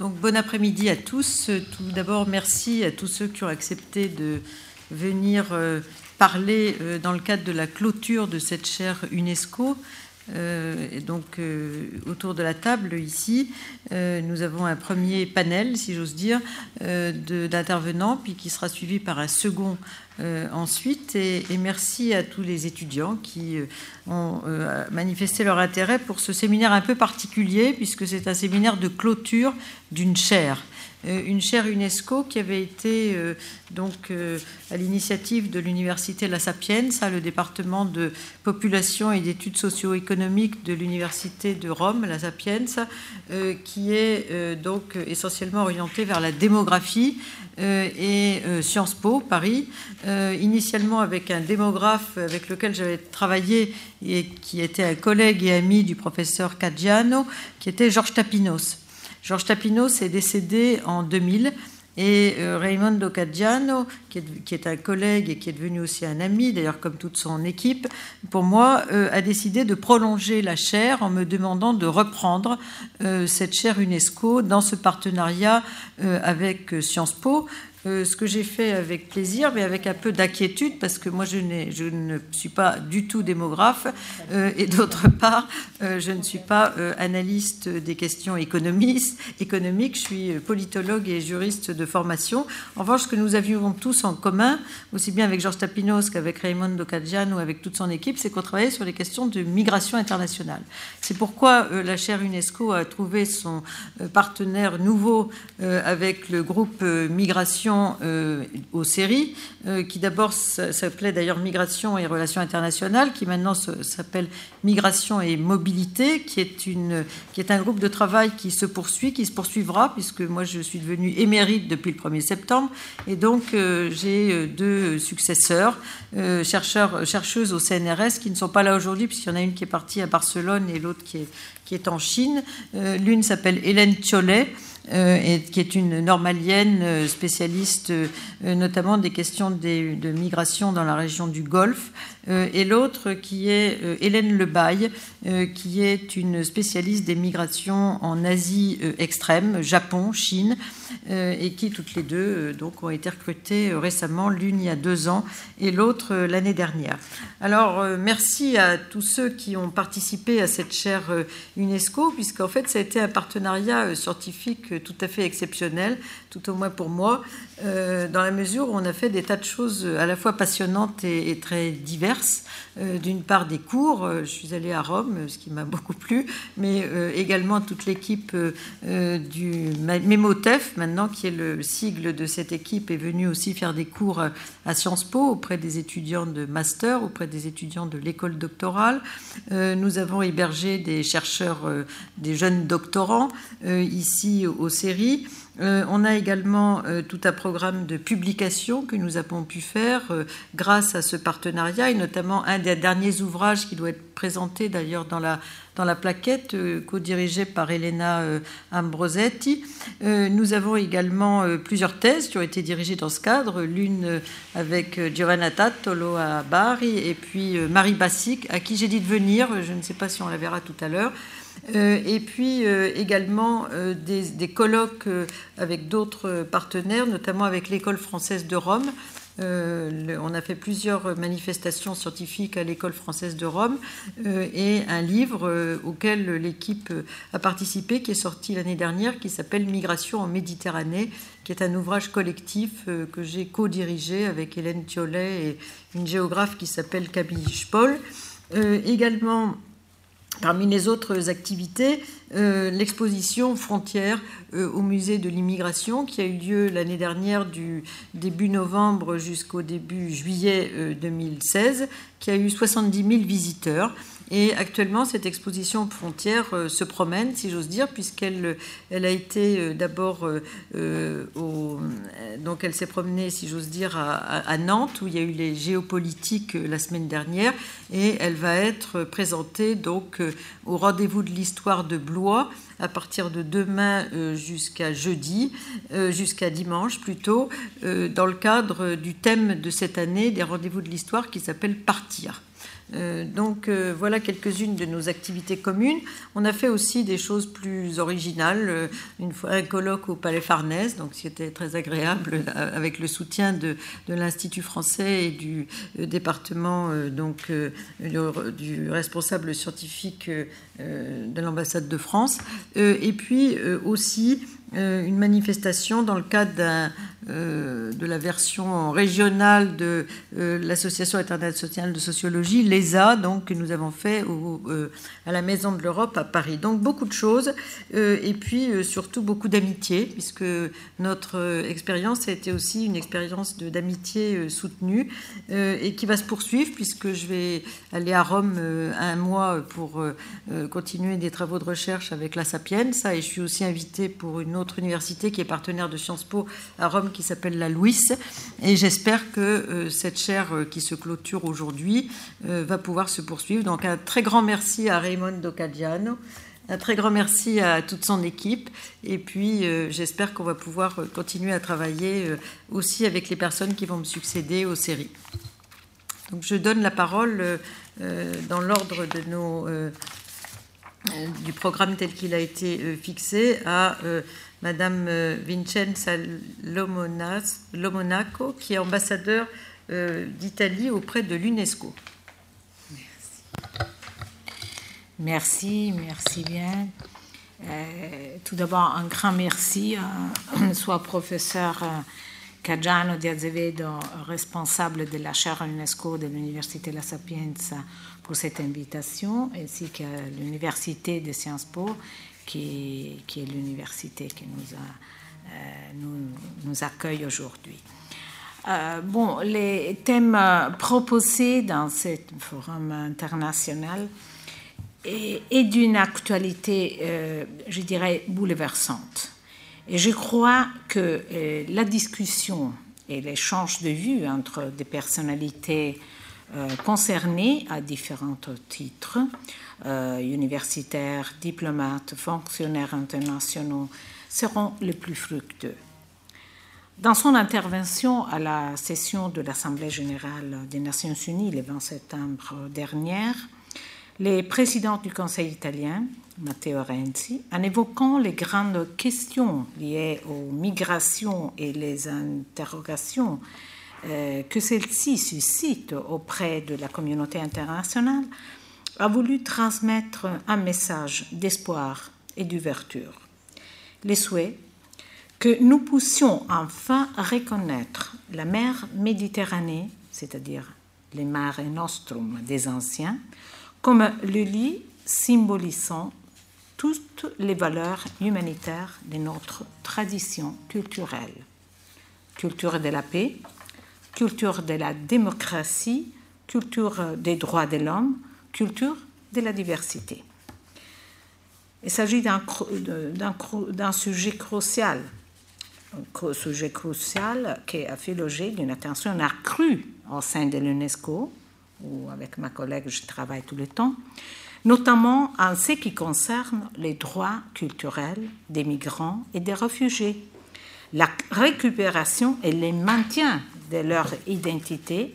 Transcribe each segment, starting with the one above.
Donc bon après-midi à tous. Tout d'abord, merci à tous ceux qui ont accepté de venir euh, parler euh, dans le cadre de la clôture de cette chaire UNESCO. Euh, donc, autour de la table, ici, nous avons un premier panel, si j'ose dire, d'intervenants, puis qui sera suivi par un second ensuite. Et, et, merci à tous les étudiants qui ont manifesté leur intérêt pour ce séminaire un peu particulier, puisque c'est un séminaire de clôture d'une chaire. Euh, une chaire UNESCO qui avait été euh, donc euh, à l'initiative de l'université La Sapienza, le département de population et d'études socio-économiques de l'université de Rome, La Sapienza, qui est donc essentiellement orientée vers la démographie et Sciences Po Paris, initialement avec un démographe avec lequel j'avais travaillé et qui était un collègue et ami du professeur Caggiano, qui était Georges Tapinos. Georges Tapinos est décédé en 2000 et euh, Raimondo Caggiano, qui est, un collègue et qui est devenu aussi un ami, d'ailleurs comme toute son équipe, pour moi, euh, a décidé de prolonger la chaire en me demandant de reprendre euh, cette chaire UNESCO dans ce partenariat avec Sciences Po. Euh, ce que j'ai fait avec plaisir, mais avec un peu d'inquiétude, parce que moi, je, ne suis pas du tout démographe, euh, et d'autre part, euh, je ne suis pas analyste des questions économiques, je suis politologue et juriste de formation. En revanche, ce que nous avions tous en commun, aussi bien avec Georges Tapinos qu'avec Raymond Docadjan ou avec toute son équipe, c'est qu'on travaillait sur les questions de migration internationale. C'est pourquoi la chaire UNESCO a trouvé son partenaire nouveau avec le groupe Migration euh, aux séries, euh, qui d'abord s'appelait d'ailleurs Migration et Relations internationales, qui maintenant s'appelle Migration et Mobilité, qui est, une, qui est un groupe de travail qui se poursuit, qui se poursuivra, puisque moi je suis devenue émérite depuis le 1er septembre, et donc euh, j'ai deux successeurs, chercheurs, chercheuses au CNRS, qui ne sont pas là aujourd'hui, puisqu'il y en a une qui est partie à Barcelone et l'autre qui est, qui est en Chine. L'une s'appelle Hélène Tiolet. Euh, qui est une normalienne euh, spécialiste euh, notamment des questions de migration dans la région du Golfe, et l'autre qui est Hélène Lebaille, qui est une spécialiste des migrations en Asie extrême, Japon, Chine, et qui toutes les deux donc, ont été recrutées récemment, l'une il y a deux ans et l'autre l'année dernière. Alors merci à tous ceux qui ont participé à cette chaire UNESCO, puisqu'en fait ça a été un partenariat scientifique tout à fait exceptionnel, tout au moins pour moi, euh, dans la mesure où on a fait des tas de choses à la fois passionnantes et, très diverses. Euh, d'une part des cours, euh, je suis allée à Rome, ce qui m'a beaucoup plu, mais également toute l'équipe du MEMOTEF, maintenant qui est le sigle de cette équipe, est venue aussi faire des cours à Sciences Po auprès des étudiants de master, auprès des étudiants de l'école doctorale. nous avons hébergé des chercheurs, des jeunes doctorants ici aux séries. Euh, on a également euh, tout un programme de publication que nous avons pu faire euh, grâce à ce partenariat et notamment un des derniers ouvrages qui doit être présenté d'ailleurs dans la, dans la plaquette co-dirigée par Elena Ambrosetti. nous avons également plusieurs thèses qui ont été dirigées dans ce cadre, l'une avec Giovanna Tattolo à Bari et puis Marie Bassic à qui j'ai dit de venir, je ne sais pas si on la verra tout à l'heure. Euh, et puis euh, également euh, des, colloques avec d'autres partenaires, notamment avec l'École française de Rome. on a fait plusieurs manifestations scientifiques à l'École française de Rome et un livre auquel l'équipe a participé, qui est sorti l'année dernière, qui s'appelle Migration en Méditerranée, qui est un ouvrage collectif que j'ai co-dirigé avec Hélène Thiolet et une géographe qui s'appelle Camille Spoll. également, Parmi les autres activités, euh, l'exposition Frontières euh, au musée de l'immigration qui a eu lieu l'année dernière du début novembre jusqu'au début juillet 2016, euh, qui a eu 70 000 visiteurs et actuellement, cette exposition frontière euh, se promène, si j'ose dire, puisqu'elle elle a euh, euh, s'est promenée, si j'ose dire, à, Nantes où il y a eu les géopolitiques la semaine dernière, et elle va être présentée donc au rendez-vous de l'histoire de Blois à partir de demain jusqu'à jeudi, jusqu'à dimanche plutôt, dans le cadre du thème de cette année des rendez-vous de l'histoire qui s'appelle Partir. Euh, donc euh, voilà quelques-unes de nos activités communes. On a fait aussi des choses plus originales. Euh, une fois un colloque au Palais Farnèse, donc c'était très agréable avec le soutien de, l'Institut français et du département donc du, responsable scientifique de l'ambassade de France. et puis aussi une manifestation dans le cadre euh, de la version régionale de euh, l'Association internationale de sociologie, l'ESA, donc, que nous avons fait euh, à la Maison de l'Europe à Paris. Donc beaucoup de choses, et puis surtout beaucoup d'amitié, puisque notre expérience a été aussi une expérience d'amitié soutenue, et qui va se poursuivre, puisque je vais aller à Rome un mois pour continuer des travaux de recherche avec la Sapienza, et je suis aussi invitée pour une autre université qui est partenaire de Sciences Po à Rome, qui s'appelle la Louis. Et j'espère que euh, cette chaire euh, qui se clôture aujourd'hui euh, va pouvoir se poursuivre. Donc un très grand merci à Raymond Docadiano. Un très grand merci à toute son équipe. Et puis, j'espère qu'on va pouvoir continuer à travailler aussi avec les personnes qui vont me succéder aux séries. Donc, je donne la parole dans l'ordre de nos, du programme tel qu'il a été fixé à Madame euh, Vincenza Lomonaco, qui est ambassadeur euh, d'Italie auprès de l'UNESCO. Merci. Merci, bien. Euh, tout d'abord, un grand merci à soit professeur Caggiano di responsable de la chaire UNESCO de l'Université La Sapienza, cette invitation, ainsi qu'à l'Université de Sciences Po qui, est l'université qui nous, a, euh, nous, accueille aujourd'hui. Euh, bon, les thèmes proposés dans ce forum international est, d'une actualité, euh, je dirais, bouleversante. Et je crois que la discussion et l'échange de vues entre des personnalités concernées à différents titres euh, universitaires, diplomates, fonctionnaires internationaux seront les plus fructueux. Dans son intervention à la session de l'Assemblée générale des Nations unies le 20 septembre dernier, le président du Conseil italien, Matteo Renzi, en évoquant les grandes questions liées aux migrations et les interrogations euh, que celles-ci suscitent auprès de la communauté internationale, a voulu transmettre un message d'espoir et d'ouverture. Les souhaits que nous puissions enfin reconnaître la mer Méditerranée, c'est-à-dire les mare nostrum des anciens, comme le lit symbolisant toutes les valeurs humanitaires de notre tradition culturelle. Culture de la paix, culture de la démocratie, culture des droits de l'homme, culture de la diversité. Il s'agit d'un sujet crucial, un sujet crucial qui a fait l'objet d'une attention accrue au sein de l'UNESCO, où avec ma collègue je travaille tout le temps, notamment en ce qui concerne les droits culturels des migrants et des réfugiés, la récupération et le maintien de leur identité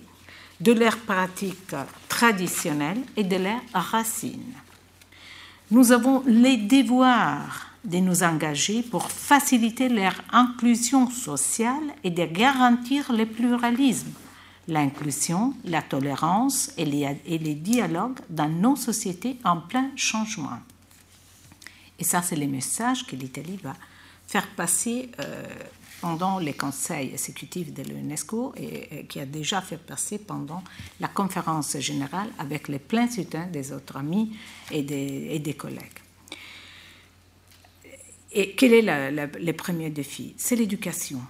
de leurs pratiques traditionnelles et de leurs racines. Nous avons les devoirs de nous engager pour faciliter leur inclusion sociale et de garantir le pluralisme, l'inclusion, la tolérance et les, dialogues dans nos sociétés en plein changement. Et ça, c'est le message que l'Italie va faire passer euh, pendant les conseils exécutifs de l'UNESCO et, qui a déjà fait passer pendant la conférence générale avec les pleins soutiens des autres amis et des, collègues. Et quel est le premier défi? C'est l'éducation.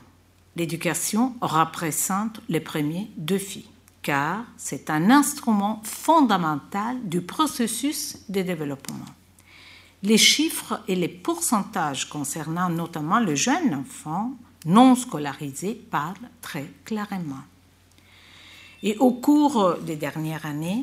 L'éducation représente le premier défi, car c'est un instrument fondamental du processus de développement. Les chiffres et les pourcentages concernant notamment les jeunes enfants non scolarisés parlent très clairement. Et au cours des dernières années,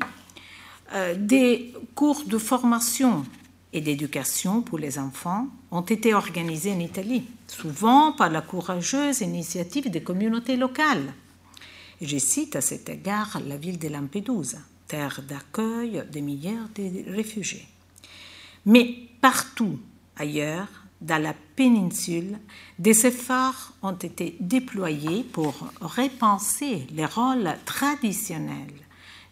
euh, des cours de formation et d'éducation pour les enfants ont été organisés en Italie, souvent par la courageuse initiative des communautés locales. Je cite à cet égard la ville de Lampedusa, terre d'accueil des milliers de réfugiés. Mais partout ailleurs, dans la péninsule, des efforts ont été déployés pour repenser les rôles traditionnels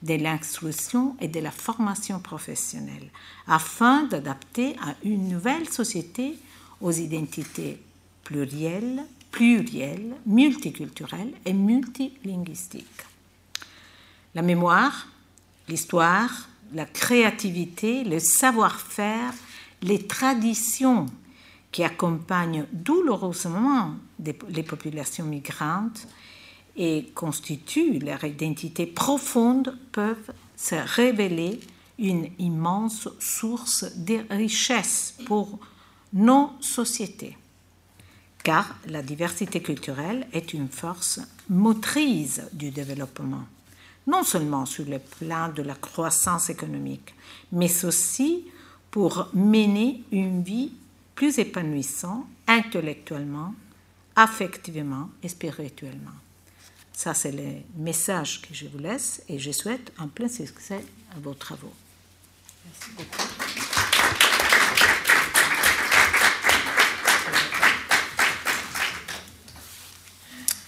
de l'instruction et de la formation professionnelle, afin d'adapter à une nouvelle société aux identités plurielles, plurielles, multiculturelles et multilinguistiques. La mémoire, l'histoire, la créativité, le savoir-faire, les traditions qui accompagnent douloureusement les populations migrantes et constituent leur identité profonde peuvent se révéler une immense source de richesse pour nos sociétés. Car la diversité culturelle est une force motrice du développement, non seulement sur le plan de la croissance économique, mais aussi pour mener une vie plus épanouissante intellectuellement, affectivement et spirituellement. Ça, c'est le message que je vous laisse et je souhaite un plein succès à vos travaux. Merci beaucoup.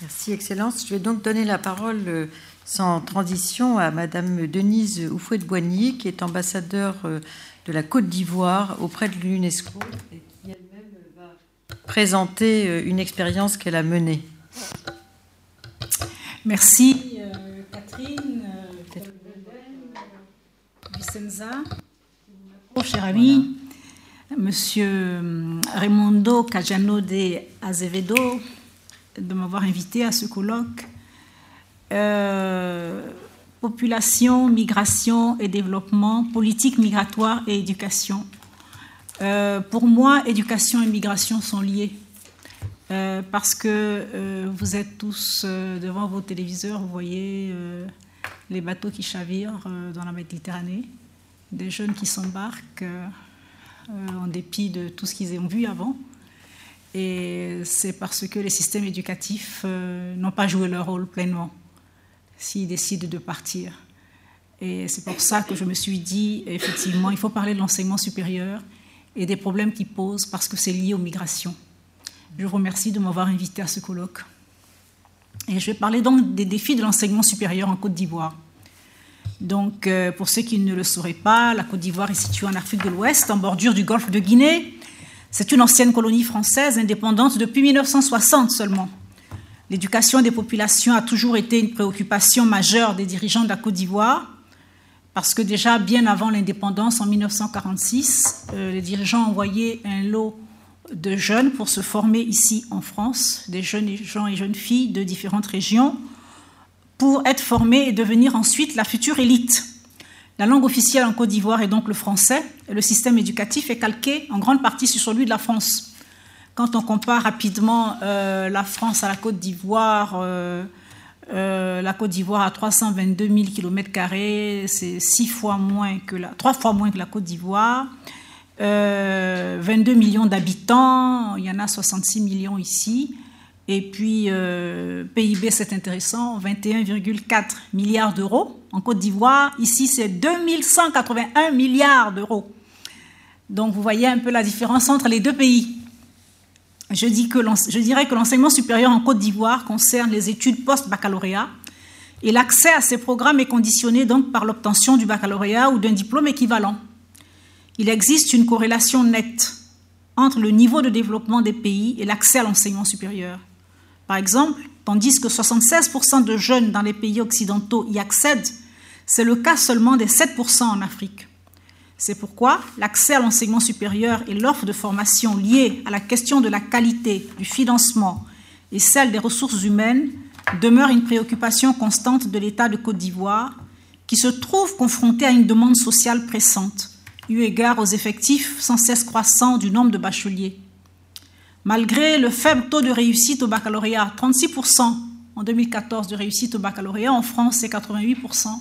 Merci, Excellence. Je vais donc donner la parole euh, sans transition à Madame Denise Oufouet-Boigny, qui est ambassadeur euh, de la Côte d'Ivoire auprès de l'UNESCO et qui elle-même va présenter euh, une expérience qu'elle a menée. Merci euh, Catherine, euh, Vicenza, mon cher ami, Monsieur Raimondo Cajano de Azevedo, de m'avoir invité à ce colloque. population, migration et développement, politique migratoire et éducation. Pour moi, éducation et migration sont liées. Euh, parce que euh, vous êtes tous euh, devant vos téléviseurs, vous voyez les bateaux qui chavirent dans la Méditerranée, des jeunes qui s'embarquent en dépit de tout ce qu'ils ont vu avant. Et c'est parce que les systèmes éducatifs n'ont pas joué leur rôle pleinement s'ils décident de partir. Et c'est pour ça que je me suis dit, effectivement, il faut parler de l'enseignement supérieur et des problèmes qu'il pose parce que c'est lié aux migrations. Je vous remercie de m'avoir invité à ce colloque. Et je vais parler donc des défis de l'enseignement supérieur en Côte d'Ivoire. Donc, euh, pour ceux qui ne le sauraient pas, la Côte d'Ivoire est située en Afrique de l'Ouest, en bordure du golfe de Guinée. C'est une ancienne colonie française indépendante depuis 1960 seulement. L'éducation des populations a toujours été une préoccupation majeure des dirigeants de la Côte d'Ivoire, parce que déjà bien avant l'indépendance, en 1946, euh, les dirigeants envoyaient un lot de jeunes pour se former ici en France, des jeunes gens et jeunes filles de différentes régions, pour être formés et devenir ensuite la future élite. La langue officielle en Côte d'Ivoire est donc le français, le système éducatif est calqué en grande partie sur celui de la France. Quand on compare rapidement euh, la France à la Côte d'Ivoire, euh, euh, la Côte d'Ivoire a 322 000 km, c'est six fois moins que la, trois fois moins que la Côte d'Ivoire. 22 euh, millions d'habitants, il y en a 66 millions ici. Et puis, euh, PIB, c'est intéressant, 21,4 milliards d'euros. En Côte d'Ivoire, ici, c'est 2181 milliards d'euros. Donc, vous voyez un peu la différence entre les deux pays. Je, dirais que l'enseignement supérieur en Côte d'Ivoire concerne les études post-baccalauréat et l'accès à ces programmes est conditionné donc par l'obtention du baccalauréat ou d'un diplôme équivalent il existe une corrélation nette entre le niveau de développement des pays et l'accès à l'enseignement supérieur. Par exemple, tandis que 76% de jeunes dans les pays occidentaux y accèdent, c'est le cas seulement des 7% en Afrique. C'est pourquoi l'accès à l'enseignement supérieur et l'offre de formation liée à la question de la qualité, du financement et celle des ressources humaines demeurent une préoccupation constante de l'État de Côte d'Ivoire, qui se trouve confronté à une demande sociale pressante eu égard aux effectifs sans cesse croissants du nombre de bacheliers. Malgré le faible taux de réussite au baccalauréat, 36% en 2014 de réussite au baccalauréat, en France c'est 88%, au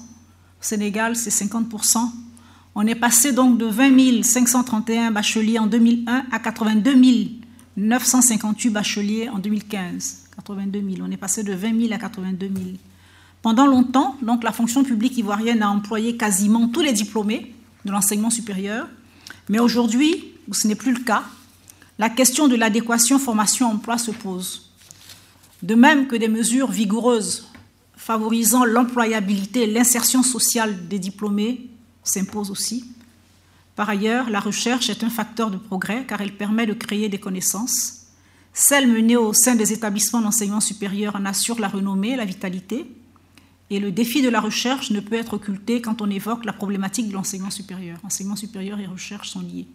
Sénégal c'est 50%. On est passé donc de 20 531 bacheliers en 2001 à 82 958 bacheliers en 2015. 82 000. On est passé de 20 000 à 82 000. Pendant longtemps, donc, la fonction publique ivoirienne a employé quasiment tous les diplômés de l'enseignement supérieur, mais aujourd'hui, ce n'est plus le cas, la question de l'adéquation formation-emploi se pose. De même que des mesures vigoureuses favorisant l'employabilité et l'insertion sociale des diplômés s'imposent aussi. Par ailleurs, la recherche est un facteur de progrès car elle permet de créer des connaissances. Celles menées au sein des établissements d'enseignement supérieur en assurent la renommée, la vitalité. Et le défi de la recherche ne peut être occulté quand on évoque la problématique de l'enseignement supérieur. Enseignement supérieur et recherche sont liés.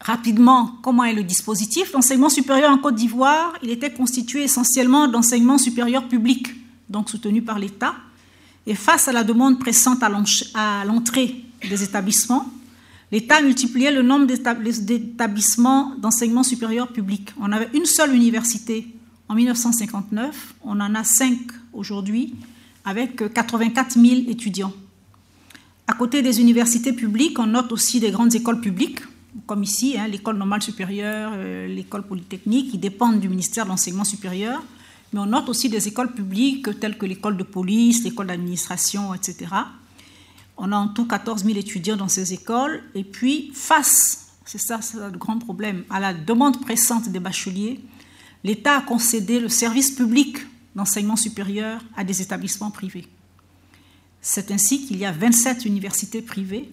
Rapidement, comment est le dispositif? L'enseignement supérieur en Côte d'Ivoire, il était constitué essentiellement d'enseignement supérieur public, donc soutenu par l'État. Et face à la demande pressante à l'entrée des établissements, l'État multipliait le nombre d'établissements d'enseignement supérieur public. On avait une seule université en 1959, on en a cinq aujourd'hui, avec 84 000 étudiants. À côté des universités publiques, on note aussi des grandes écoles publiques, comme ici, hein, l'école normale supérieure, euh, l'école polytechnique, qui dépendent du ministère de l'enseignement supérieur, mais on note aussi des écoles publiques telles que l'école de police, l'école d'administration, etc. On a en tout 14 000 étudiants dans ces écoles, et puis face, c'est ça, le grand problème, à la demande pressante des bacheliers, l'État a concédé le service public d'enseignement supérieur à des établissements privés. C'est ainsi qu'il y a 27 universités privées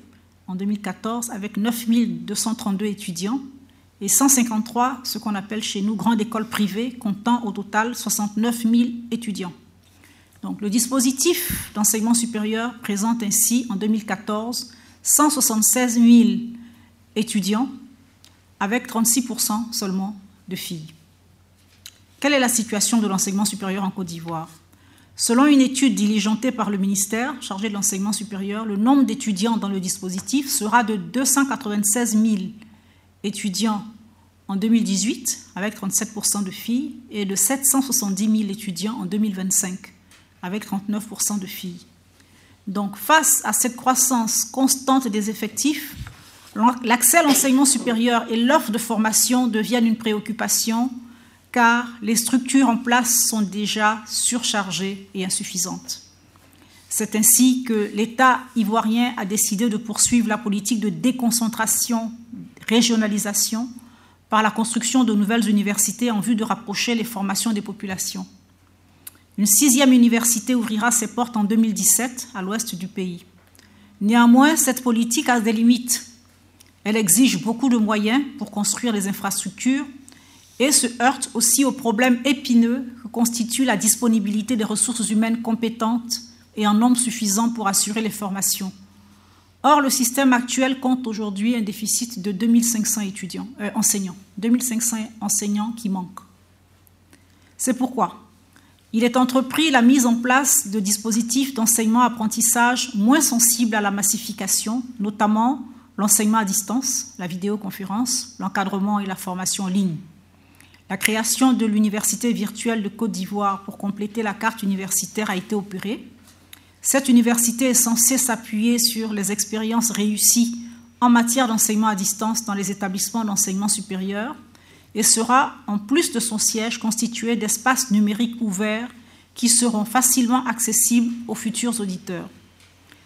en 2014 avec 9 232 étudiants et 153 ce qu'on appelle chez nous grandes écoles privées comptant au total 69 000 étudiants. Donc le dispositif d'enseignement supérieur présente ainsi en 2014 176 000 étudiants avec 36% seulement de filles. Quelle est la situation de l'enseignement supérieur en Côte d'Ivoire? Selon une étude diligentée par le ministère chargé de l'enseignement supérieur, le nombre d'étudiants dans le dispositif sera de 296 000 étudiants en 2018, avec 37% de filles, et de 770 000 étudiants en 2025, avec 39% de filles. Donc face à cette croissance constante des effectifs, l'accès à l'enseignement supérieur et l'offre de formation deviennent une préoccupation car les structures en place sont déjà surchargées et insuffisantes. C'est ainsi que l'État ivoirien a décidé de poursuivre la politique de déconcentration, régionalisation, par la construction de nouvelles universités en vue de rapprocher les formations des populations. Une sixième université ouvrira ses portes en 2017 à l'ouest du pays. Néanmoins, cette politique a des limites. Elle exige beaucoup de moyens pour construire les infrastructures, et se heurte aussi au problème épineux que constitue la disponibilité des ressources humaines compétentes et en nombre suffisant pour assurer les formations. Or, le système actuel compte aujourd'hui un déficit de 2500 étudiants, euh, enseignants, 2500 enseignants qui manquent. C'est pourquoi il est entrepris la mise en place de dispositifs d'enseignement-apprentissage moins sensibles à la massification, notamment l'enseignement à distance, la vidéoconférence, l'encadrement et la formation en ligne. La création de l'université virtuelle de Côte d'Ivoire pour compléter la carte universitaire a été opérée. Cette université est censée s'appuyer sur les expériences réussies en matière d'enseignement à distance dans les établissements d'enseignement supérieur et sera, en plus de son siège, constituée d'espaces numériques ouverts qui seront facilement accessibles aux futurs auditeurs.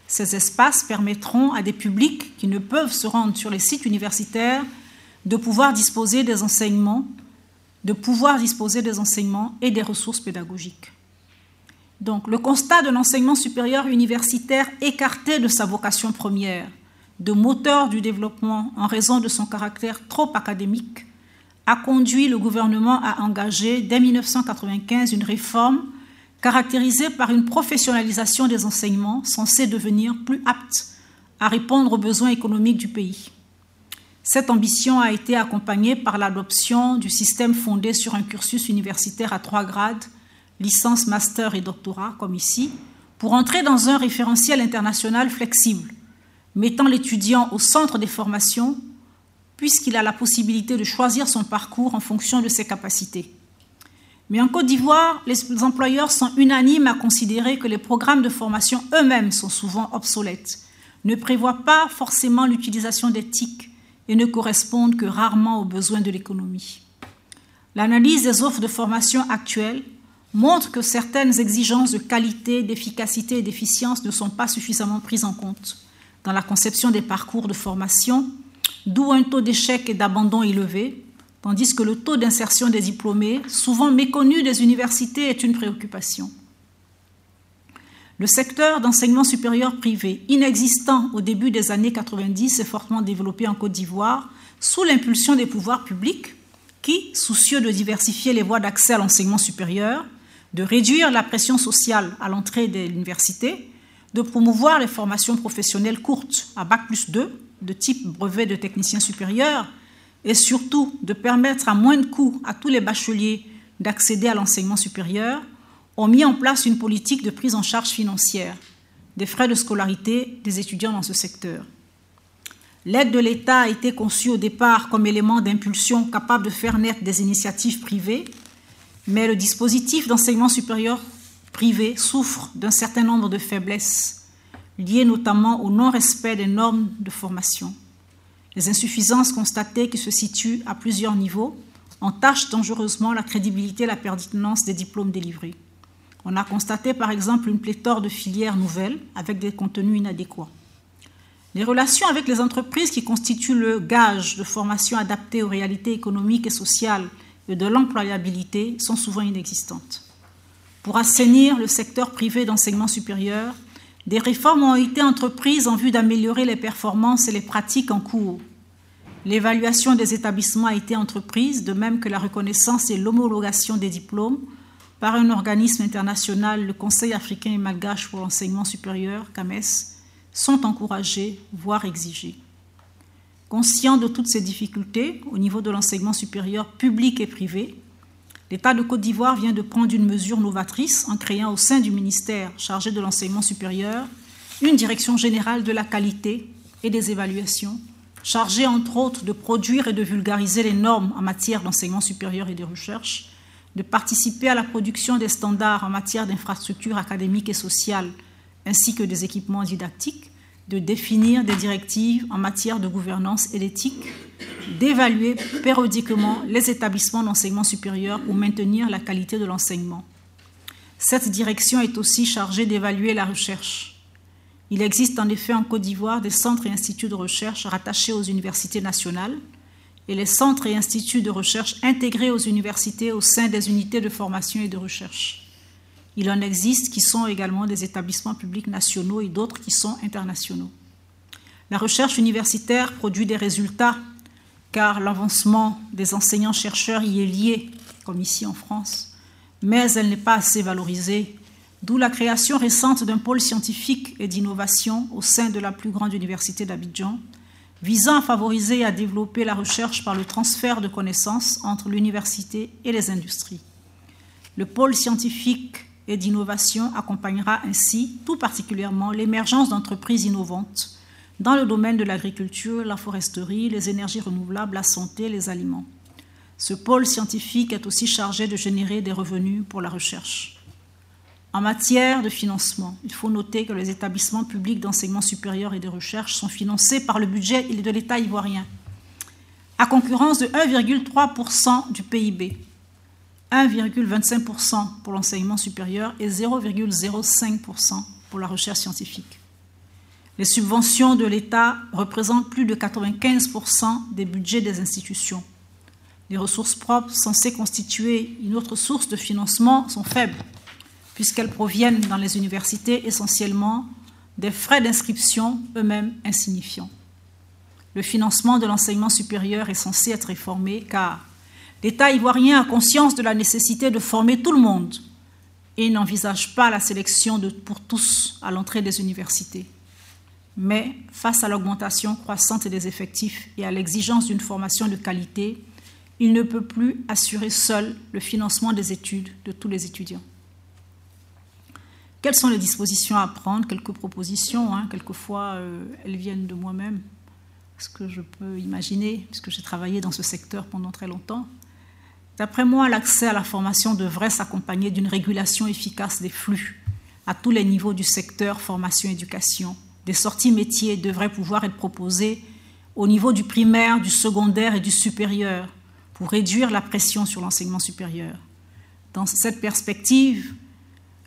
Ces espaces permettront à des publics qui ne peuvent se rendre sur les sites universitaires de pouvoir disposer des enseignements de pouvoir disposer des enseignements et des ressources pédagogiques. Donc, le constat de l'enseignement supérieur universitaire écarté de sa vocation première, de moteur du développement en raison de son caractère trop académique, a conduit le gouvernement à engager dès 1995 une réforme caractérisée par une professionnalisation des enseignements censée devenir plus apte à répondre aux besoins économiques du pays. Cette ambition a été accompagnée par l'adoption du système fondé sur un cursus universitaire à trois grades, licence, master et doctorat, comme ici, pour entrer dans un référentiel international flexible, mettant l'étudiant au centre des formations, puisqu'il a la possibilité de choisir son parcours en fonction de ses capacités. Mais en Côte d'Ivoire, les employeurs sont unanimes à considérer que les programmes de formation eux-mêmes sont souvent obsolètes, ne prévoient pas forcément l'utilisation d'éthique et ne correspondent que rarement aux besoins de l'économie. L'analyse des offres de formation actuelles montrent que certaines exigences de qualité, d'efficacité et d'efficience ne sont pas suffisamment prises en compte dans la conception des parcours de formation, d'où un taux d'échec et d'abandon élevé, tandis que le taux d'insertion des diplômés, souvent méconnu des universités, est une préoccupation. Le secteur d'enseignement supérieur privé, inexistant au début des années 90, est fortement développé en Côte d'Ivoire sous l'impulsion des pouvoirs publics qui, soucieux de diversifier les voies d'accès à l'enseignement supérieur, de réduire la pression sociale à l'entrée de l'université, de promouvoir les formations professionnelles courtes à Bac plus 2, de type brevet de technicien supérieur, et surtout de permettre à moins de coûts à tous les bacheliers d'accéder à l'enseignement supérieur, ont mis en place une politique de prise en charge financière des frais de scolarité des étudiants dans ce secteur. L'aide de l'État a été conçue au départ comme élément d'impulsion capable de faire naître des initiatives privées, mais le dispositif d'enseignement supérieur privé souffre d'un certain nombre de faiblesses, liées notamment au non-respect des normes de formation. Les insuffisances constatées qui se situent à plusieurs niveaux entachent dangereusement la crédibilité et la pertinence des diplômes délivrés. On a constaté par exemple une pléthore de filières nouvelles avec des contenus inadéquats. Les relations avec les entreprises qui constituent le gage de formation adaptée aux réalités économiques et sociales et de l'employabilité sont souvent inexistantes. Pour assainir le secteur privé d'enseignement supérieur, des réformes ont été entreprises en vue d'améliorer les performances et les pratiques en cours. L'évaluation des établissements a été entreprise, de même que la reconnaissance et l'homologation des diplômes par un organisme international, le Conseil africain et malgache pour l'enseignement supérieur, CAMES, sont encouragés, voire exigés. Conscient de toutes ces difficultés au niveau de l'enseignement supérieur public et privé, l'État de Côte d'Ivoire vient de prendre une mesure novatrice en créant au sein du ministère chargé de l'enseignement supérieur une direction générale de la qualité et des évaluations, chargée entre autres de produire et de vulgariser les normes en matière d'enseignement supérieur et de recherche, de participer à la production des standards en matière d'infrastructures académiques et sociales, ainsi que des équipements didactiques, de définir des directives en matière de gouvernance et d'éthique, d'évaluer périodiquement les établissements d'enseignement supérieur pour maintenir la qualité de l'enseignement. Cette direction est aussi chargée d'évaluer la recherche. Il existe en effet en Côte d'Ivoire des centres et instituts de recherche rattachés aux universités nationales, et les centres et instituts de recherche intégrés aux universités au sein des unités de formation et de recherche. Il en existe qui sont également des établissements publics nationaux et d'autres qui sont internationaux. La recherche universitaire produit des résultats car l'avancement des enseignants-chercheurs y est lié, comme ici en France, mais elle n'est pas assez valorisée, d'où la création récente d'un pôle scientifique et d'innovation au sein de la plus grande université d'Abidjan, visant à favoriser et à développer la recherche par le transfert de connaissances entre l'université et les industries. Le pôle scientifique et d'innovation accompagnera ainsi tout particulièrement l'émergence d'entreprises innovantes dans le domaine de l'agriculture, la foresterie, les énergies renouvelables, la santé, les aliments. Ce pôle scientifique est aussi chargé de générer des revenus pour la recherche. En matière de financement, il faut noter que les établissements publics d'enseignement supérieur et de recherche sont financés par le budget de l'État ivoirien, à concurrence de 1,3% du PIB, 1,25% pour l'enseignement supérieur et 0,05% pour la recherche scientifique. Les subventions de l'État représentent plus de 95% des budgets des institutions. Les ressources propres censées constituer une autre source de financement sont faibles puisqu'elles proviennent dans les universités essentiellement des frais d'inscription eux-mêmes insignifiants. Le financement de l'enseignement supérieur est censé être réformé car l'État ivoirien a conscience de la nécessité de former tout le monde et n'envisage pas la sélection pour tous à l'entrée des universités. Mais face à l'augmentation croissante des effectifs et à l'exigence d'une formation de qualité, il ne peut plus assurer seul le financement des études de tous les étudiants. Quelles sont les dispositions à prendre? Quelques propositions, hein. quelquefois euh, elles viennent de moi-même, ce que je peux imaginer, puisque j'ai travaillé dans ce secteur pendant très longtemps. D'après moi, l'accès à la formation devrait s'accompagner d'une régulation efficace des flux à tous les niveaux du secteur formation-éducation. Des sorties métiers devraient pouvoir être proposées au niveau du primaire, du secondaire et du supérieur pour réduire la pression sur l'enseignement supérieur. Dans cette perspective,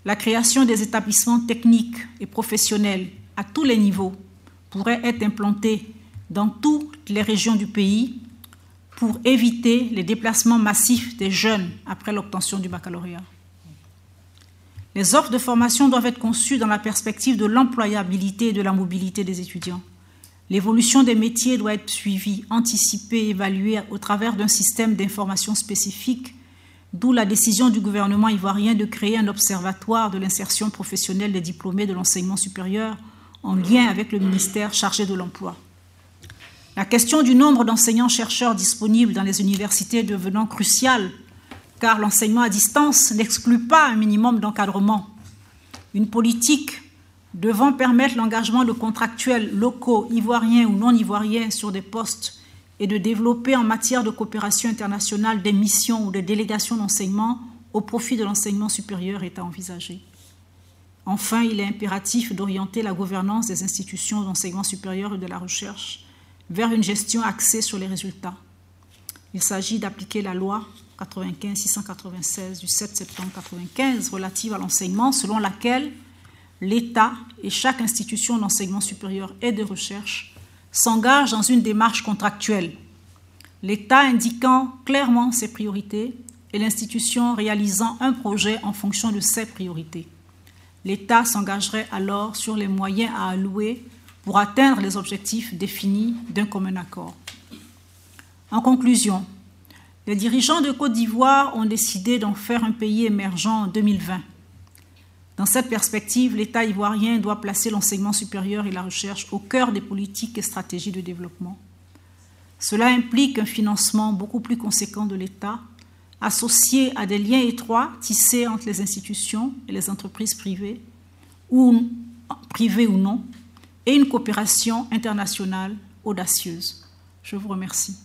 la création des établissements techniques et professionnels à tous les niveaux pourrait être implantée dans toutes les régions du pays pour éviter les déplacements massifs des jeunes après l'obtention du baccalauréat. Les offres de formation doivent être conçues dans la perspective de l'employabilité et de la mobilité des étudiants. L'évolution des métiers doit être suivie, anticipée, évaluée au travers d'un système d'information spécifique, d'où la décision du gouvernement ivoirien de créer un observatoire de l'insertion professionnelle des diplômés de l'enseignement supérieur en lien avec le ministère chargé de l'emploi. La question du nombre d'enseignants-chercheurs disponibles dans les universités devenant cruciale, car l'enseignement à distance n'exclut pas un minimum d'encadrement. Une politique devant permettre l'engagement de contractuels locaux, ivoiriens ou non ivoiriens sur des postes et de développer en matière de coopération internationale des missions ou des délégations d'enseignement au profit de l'enseignement supérieur est à envisager. Enfin, il est impératif d'orienter la gouvernance des institutions d'enseignement supérieur et de la recherche vers une gestion axée sur les résultats. Il s'agit d'appliquer la loi 95-696 du 7 septembre 1995 relative à l'enseignement, selon laquelle l'État et chaque institution d'enseignement supérieur et de recherche s'engagent dans une démarche contractuelle, l'État indiquant clairement ses priorités et l'institution réalisant un projet en fonction de ses priorités. L'État s'engagerait alors sur les moyens à allouer pour atteindre les objectifs définis d'un commun accord. En conclusion, les dirigeants de Côte d'Ivoire ont décidé d'en faire un pays émergent en 2020. Dans cette perspective, l'État ivoirien doit placer l'enseignement supérieur et la recherche au cœur des politiques et stratégies de développement. Cela implique un financement beaucoup plus conséquent de l'État, associé à des liens étroits tissés entre les institutions et les entreprises privées, ou privées ou non, et une coopération internationale audacieuse. Je vous remercie.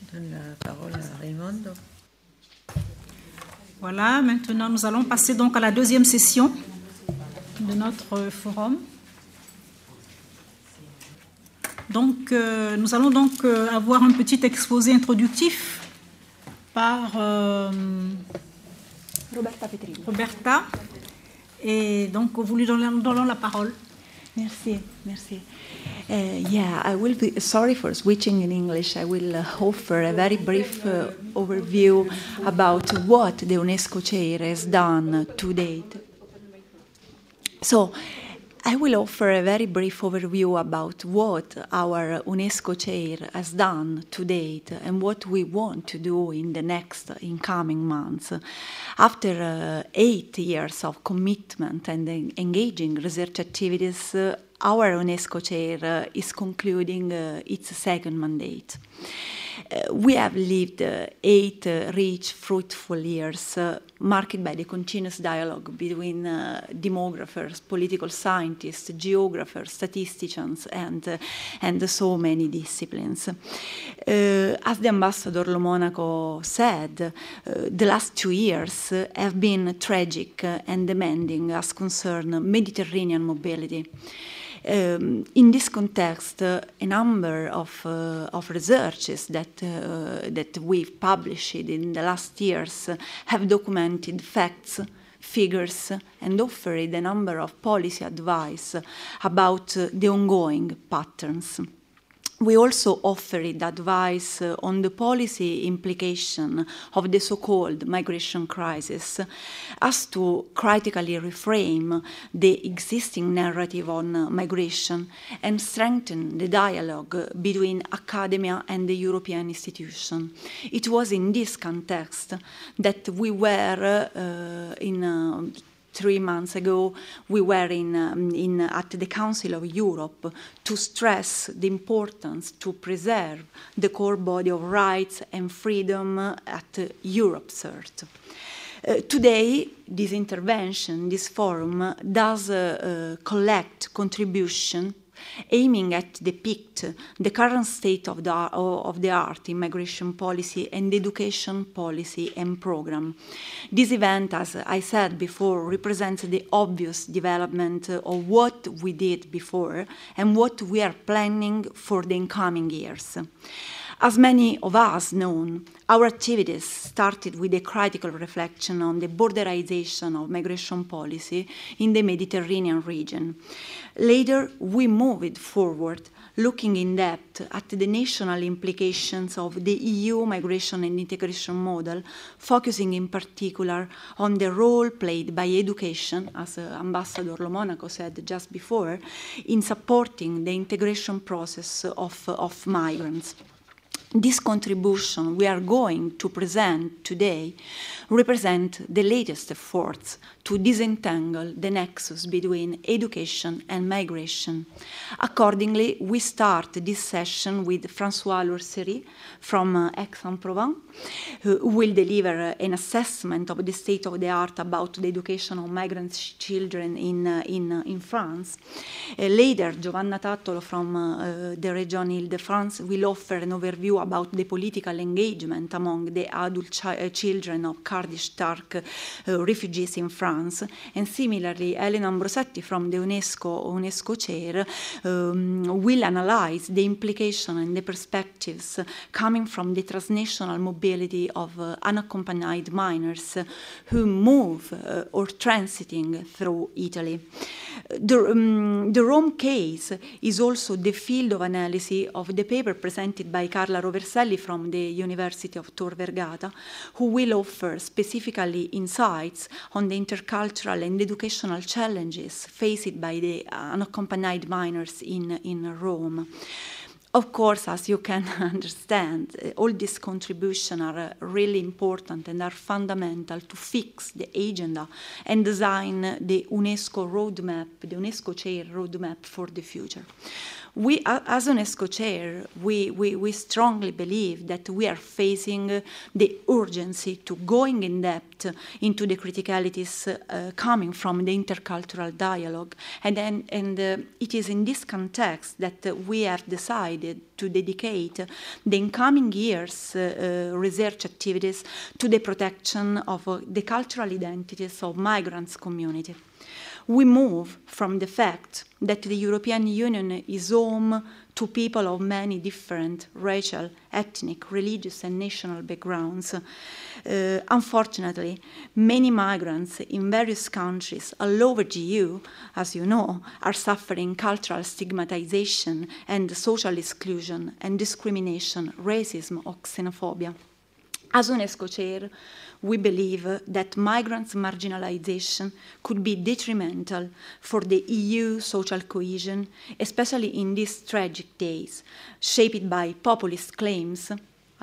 Je donne la parole à Raymond. Voilà, maintenant nous allons passer donc à la deuxième session de notre forum. Donc, euh, nous allons donc euh, avoir un petit exposé introductif par euh, Roberta Petrini. Roberta. Et donc, vous lui donnez, donnons la parole. Merci, merci. Uh, yeah, I will be sorry for switching in English. I will uh, offer a very brief uh, overview about what the UNESCO chair has done to date. So, I will offer a very brief overview about what our UNESCO chair has done to date and what we want to do in the next incoming months. After uh, eight years of commitment and engaging research activities, uh, our UNESCO chair uh, is concluding uh, its second mandate. We have lived uh, eight uh, rich, fruitful years, uh, marked by the continuous dialogue between demographers, political scientists, geographers, statisticians, and, and so many disciplines. as the ambassador Lo Monaco said, the last two years have been tragic and demanding as concern Mediterranean mobility. Um, in this context, uh, a number of, uh, of researches that, uh, that we've published in the last years have documented facts figures and offered a number of policy advice about uh, the ongoing patterns we also offered advice uh, on the policy implication of the so-called migration crisis as to critically reframe the existing narrative on uh, migration and strengthen the dialogue between academia and the European institution. It was in this context that we were uh, in uh, three months ago, we were in, um, in, at the Council of Europe to stress the importance to preserve the core body of rights and freedom at uh, Europe CERT. Uh, today, this intervention, this forum, does uh, uh collect contribution aiming at depict the current state of the, of the art in migration policy and education policy and program. This event, as I said before, represents the obvious development of what we did before and what we are planning for the incoming years. As many of us know, our activities started with a critical reflection on the borderization of migration policy in the Mediterranean region. Later, we moved forward looking in depth at the national implications of the EU migration and integration model, focusing in particular on the role played by education, as uh, Ambassador Lo Monaco said just before, in supporting the integration process of, of migrants. This contribution we are going to present today represent the latest efforts to disentangle the nexus between education and migration. Accordingly, we start this session with François Lourcerie from uh, Aix-en-Provence, who will deliver an assessment of the state of the art about the education of migrant children in, uh, in, uh, in France. Uh, later, Giovanna Tattolo from uh, the region Ile-de-France will offer an overview about the political engagement among the adult uh, children of Kurdish Turk refugees in France. And similarly, Elena Ambrosetti from the UNESCO, UNESCO chair um, will analyze the implication and the perspectives coming from the transnational mobility of uh, unaccompanied minors who move uh, or transiting through Italy. The, um, the Rome case is also the field of analysis of the paper presented by Carla Roverselli from the University of Tor Vergata, who will offer specifically insights on the intercultural and educational challenges faced by the uh, unaccompanied minors in, in Rome. Of course, as you can understand, uh, all these contributions are uh, really important and are fundamental to fix the agenda and design the UNESCO roadmap, the UNESCO chair roadmap for the future we, as UNESCO chair, we, we, we strongly believe that we are facing the urgency to going in depth into the criticalities uh, coming from the intercultural dialogue. And, then, and uh, it is in this context that we have decided to dedicate the incoming years' uh, uh, research activities to the protection of uh, the cultural identities of migrants community we move from the fact that the European Union is home to people of many different racial, ethnic, religious, and national backgrounds. Uh, unfortunately, many migrants in various countries all over the EU, as you know, are suffering cultural stigmatization and social exclusion and discrimination, racism, or xenophobia. As UNESCO chair, we believe that migrants' marginalization could be detrimental for the EU social cohesion, especially in these tragic days, shaped by populist claims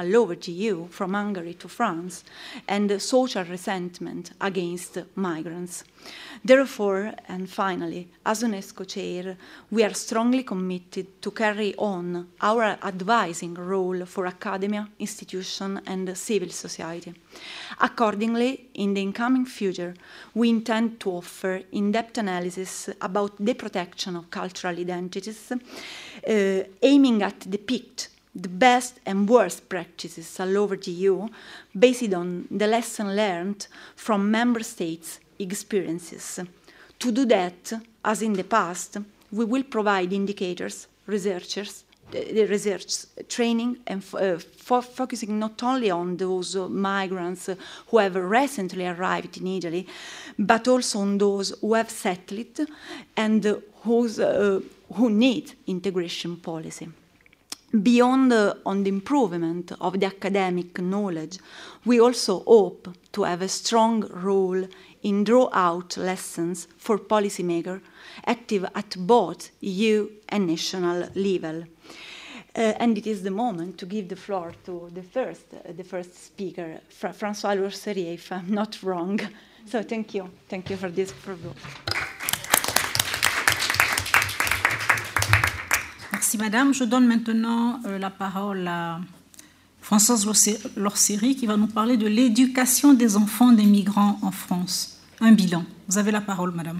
all over the EU, from Hungary to France, and social resentment against migrants. Therefore, and finally, as UNESCO chair, we are strongly committed to carry on our advising role for academia, institution, and civil society. Accordingly, in the incoming future, we intend to offer in-depth analysis about the protection of cultural identities, uh, aiming at depict the best and worst practices all over the EU based on the lesson learned from member states' experiences. To do that, as in the past, we will provide indicators, researchers, the research training and uh, focusing not only on those uh, migrants who have recently arrived in Italy, but also on those who have settled and who's, uh, who need integration policy. Beyond on the improvement of the academic knowledge, we also hope to have a strong role in draw out lessons for policymakers active at both EU and national level. Uh, and it is the moment to give the floor to the first, uh, the first speaker, Fra- François Lourcerie, if I'm not wrong. So thank you. Thank you for this program. Merci Madame. Je donne maintenant euh, la parole à Françoise Lorcéry qui va nous parler de l'éducation des enfants des migrants en France. Un bilan. Vous avez la parole Madame.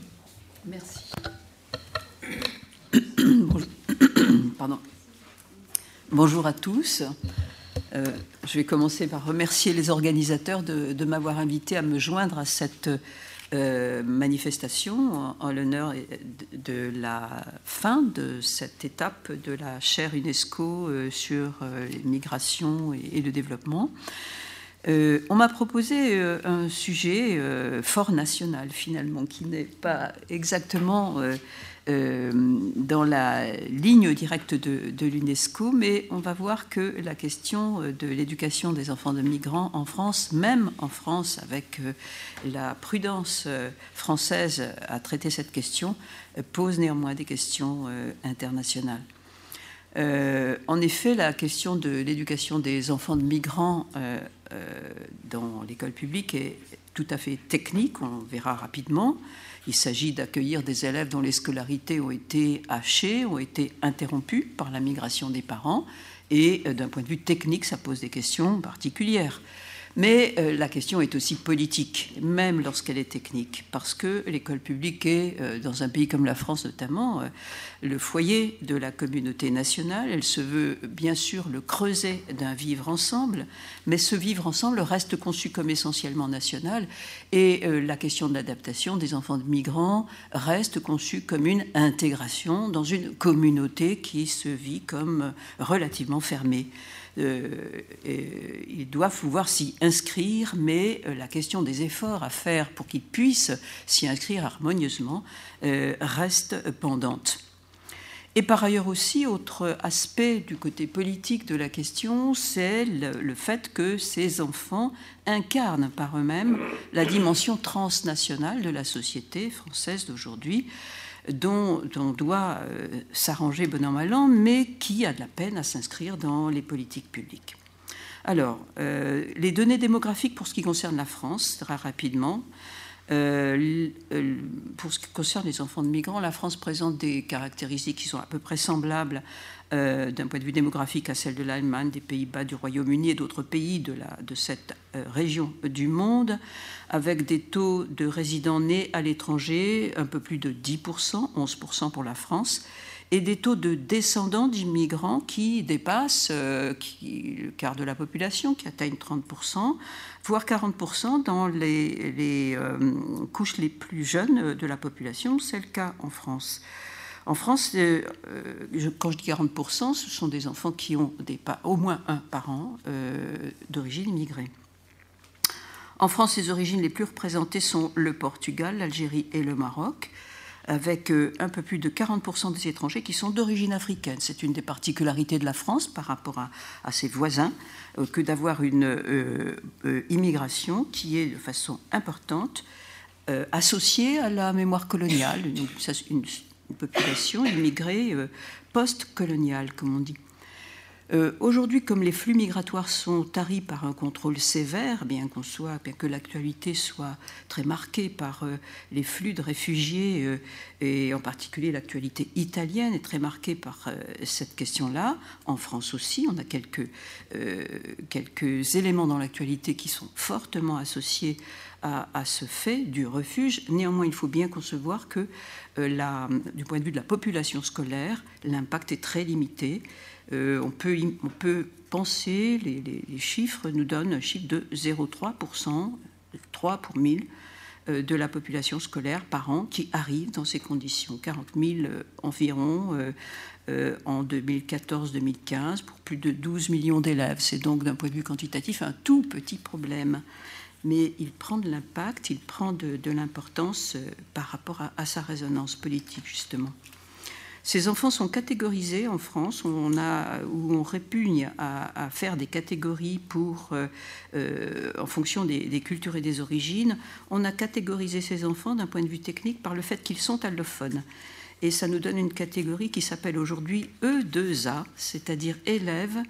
Merci. Bonjour. Pardon. Bonjour à tous. Euh, je vais commencer par remercier les organisateurs de, m'avoir invité à me joindre à cette euh, manifestation en, l'honneur de, la fin de cette étape de la chaire UNESCO euh, sur les migrations et, le développement. on m'a proposé un sujet fort national finalement, qui n'est pas exactement euh, dans la ligne directe de, l'UNESCO, mais on va voir que la question de l'éducation des enfants de migrants en France, même en France, avec euh, la prudence euh, française à traiter cette question, pose néanmoins des questions internationales. en effet, la question de l'éducation des enfants de migrants dans l'école publique est tout à fait technique, on verra rapidement. Il s'agit d'accueillir des élèves dont les scolarités ont été hachées, ont été interrompues par la migration des parents. Et euh, d'un point de vue technique, ça pose des questions particulières. Mais euh, la question est aussi politique, même lorsqu'elle est technique, parce que l'école publique est, euh, dans un pays comme la France notamment, euh, le foyer de la communauté nationale. Elle se veut bien sûr le creuset d'un vivre ensemble, mais ce vivre ensemble reste conçu comme essentiellement national, et la question de l'adaptation des enfants de migrants reste conçue comme une intégration dans une communauté qui se vit comme relativement fermée. Euh, ils doivent pouvoir s'y inscrire, mais euh, la question des efforts à faire pour qu'ils puissent s'y inscrire harmonieusement euh, reste pendante. Et par ailleurs aussi, autre aspect du côté politique de la question, c'est le, fait que ces enfants incarnent par eux-mêmes la dimension transnationale de la société française d'aujourd'hui, dont on doit euh, s'arranger bon an mal an, mais qui a de la peine à s'inscrire dans les politiques publiques. Alors, euh, les données démographiques pour ce qui concerne la France, très rapidement. Euh, pour ce qui concerne les enfants de migrants, la France présente des caractéristiques qui sont à peu près semblables euh, d'un point de vue démographique à celle de l'Allemagne, des Pays-Bas, du Royaume-Uni et d'autres pays de, cette euh, région du monde, avec des taux de résidents nés à l'étranger un peu plus de 10%, 11% pour la France, et des taux de descendants d'immigrants qui dépassent euh, le quart de la population, qui atteignent 30%, voire 40% dans les, les couches les plus jeunes de la population. C'est le cas en France. En France, euh, quand je dis 40%, ce sont des enfants qui ont des, au moins un parent euh, d'origine immigrée. En France, les origines les plus représentées sont le Portugal, l'Algérie et le Maroc, avec euh, un peu plus de 40% des étrangers qui sont d'origine africaine. C'est une des particularités de la France par rapport à, ses voisins, que d'avoir une immigration qui est de façon importante associée à la mémoire coloniale, population immigrée euh, post-coloniale, comme on dit. Euh, aujourd'hui, comme les flux migratoires sont taris par un contrôle sévère, bien soit, bien que l'actualité soit très marquée par euh, les flux de réfugiés et en particulier l'actualité italienne est très marquée par cette question-là. En France aussi, on a quelques quelques éléments dans l'actualité qui sont fortement associés à, ce fait du refuge. Néanmoins, il faut bien concevoir que, euh, du point de vue de la population scolaire, l'impact est très limité. Euh, on, peut, penser, les, chiffres nous donnent un chiffre de 0,3%, 3 pour 1000 euh, de la population scolaire par an qui arrive dans ces conditions. 40 000 environ en 2014-2015 pour plus de 12 millions d'élèves. C'est donc d'un point de vue quantitatif un tout petit problème mais il prend de l'impact, il prend de, l'importance euh, par rapport à, sa résonance politique, justement. Ces enfants sont catégorisés en France, où on, répugne à, faire des catégories euh, euh, en fonction des, des, cultures et des origines. On a catégorisé ces enfants d'un point de vue technique par le fait qu'ils sont allophones. Et ça nous donne une catégorie qui s'appelle aujourd'hui E2A, c'est-à-dire élèves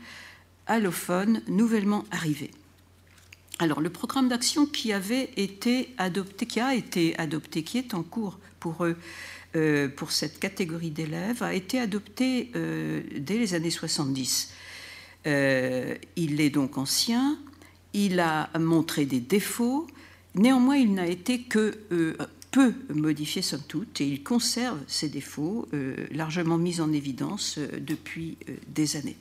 allophones nouvellement arrivés. Alors, le programme d'action qui avait été adopté, qui a été adopté, qui est en cours pour euh, pour cette catégorie d'élèves, a été adopté euh, dès les années 70. Euh, il est donc ancien, il a montré des défauts, néanmoins il n'a été que peu modifié somme toute et il conserve ses défauts largement mis en évidence depuis des années.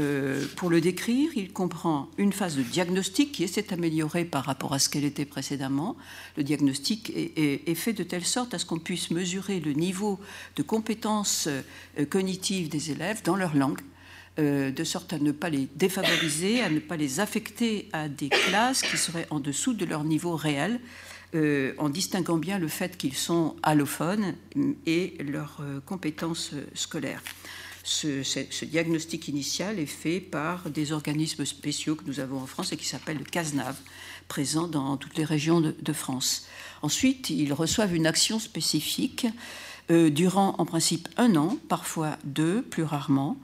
Euh, pour le décrire, il comprend une phase de diagnostic qui s'est améliorée par rapport à ce qu'elle était précédemment. Le diagnostic est, fait de telle sorte à ce qu'on puisse mesurer le niveau de compétences euh, cognitives des élèves dans leur langue, euh, de sorte à ne pas les défavoriser, à ne pas les affecter à des classes qui seraient en dessous de leur niveau réel. en distinguant bien le fait qu'ils sont allophones et leurs compétences scolaires ce, diagnostic initial est fait par des organismes spéciaux que nous avons en France et qui s'appellent le CASNAV, présent dans toutes les régions de, France. Ensuite, ils reçoivent une action spécifique euh, durant en principe un an, parfois deux, plus rarement,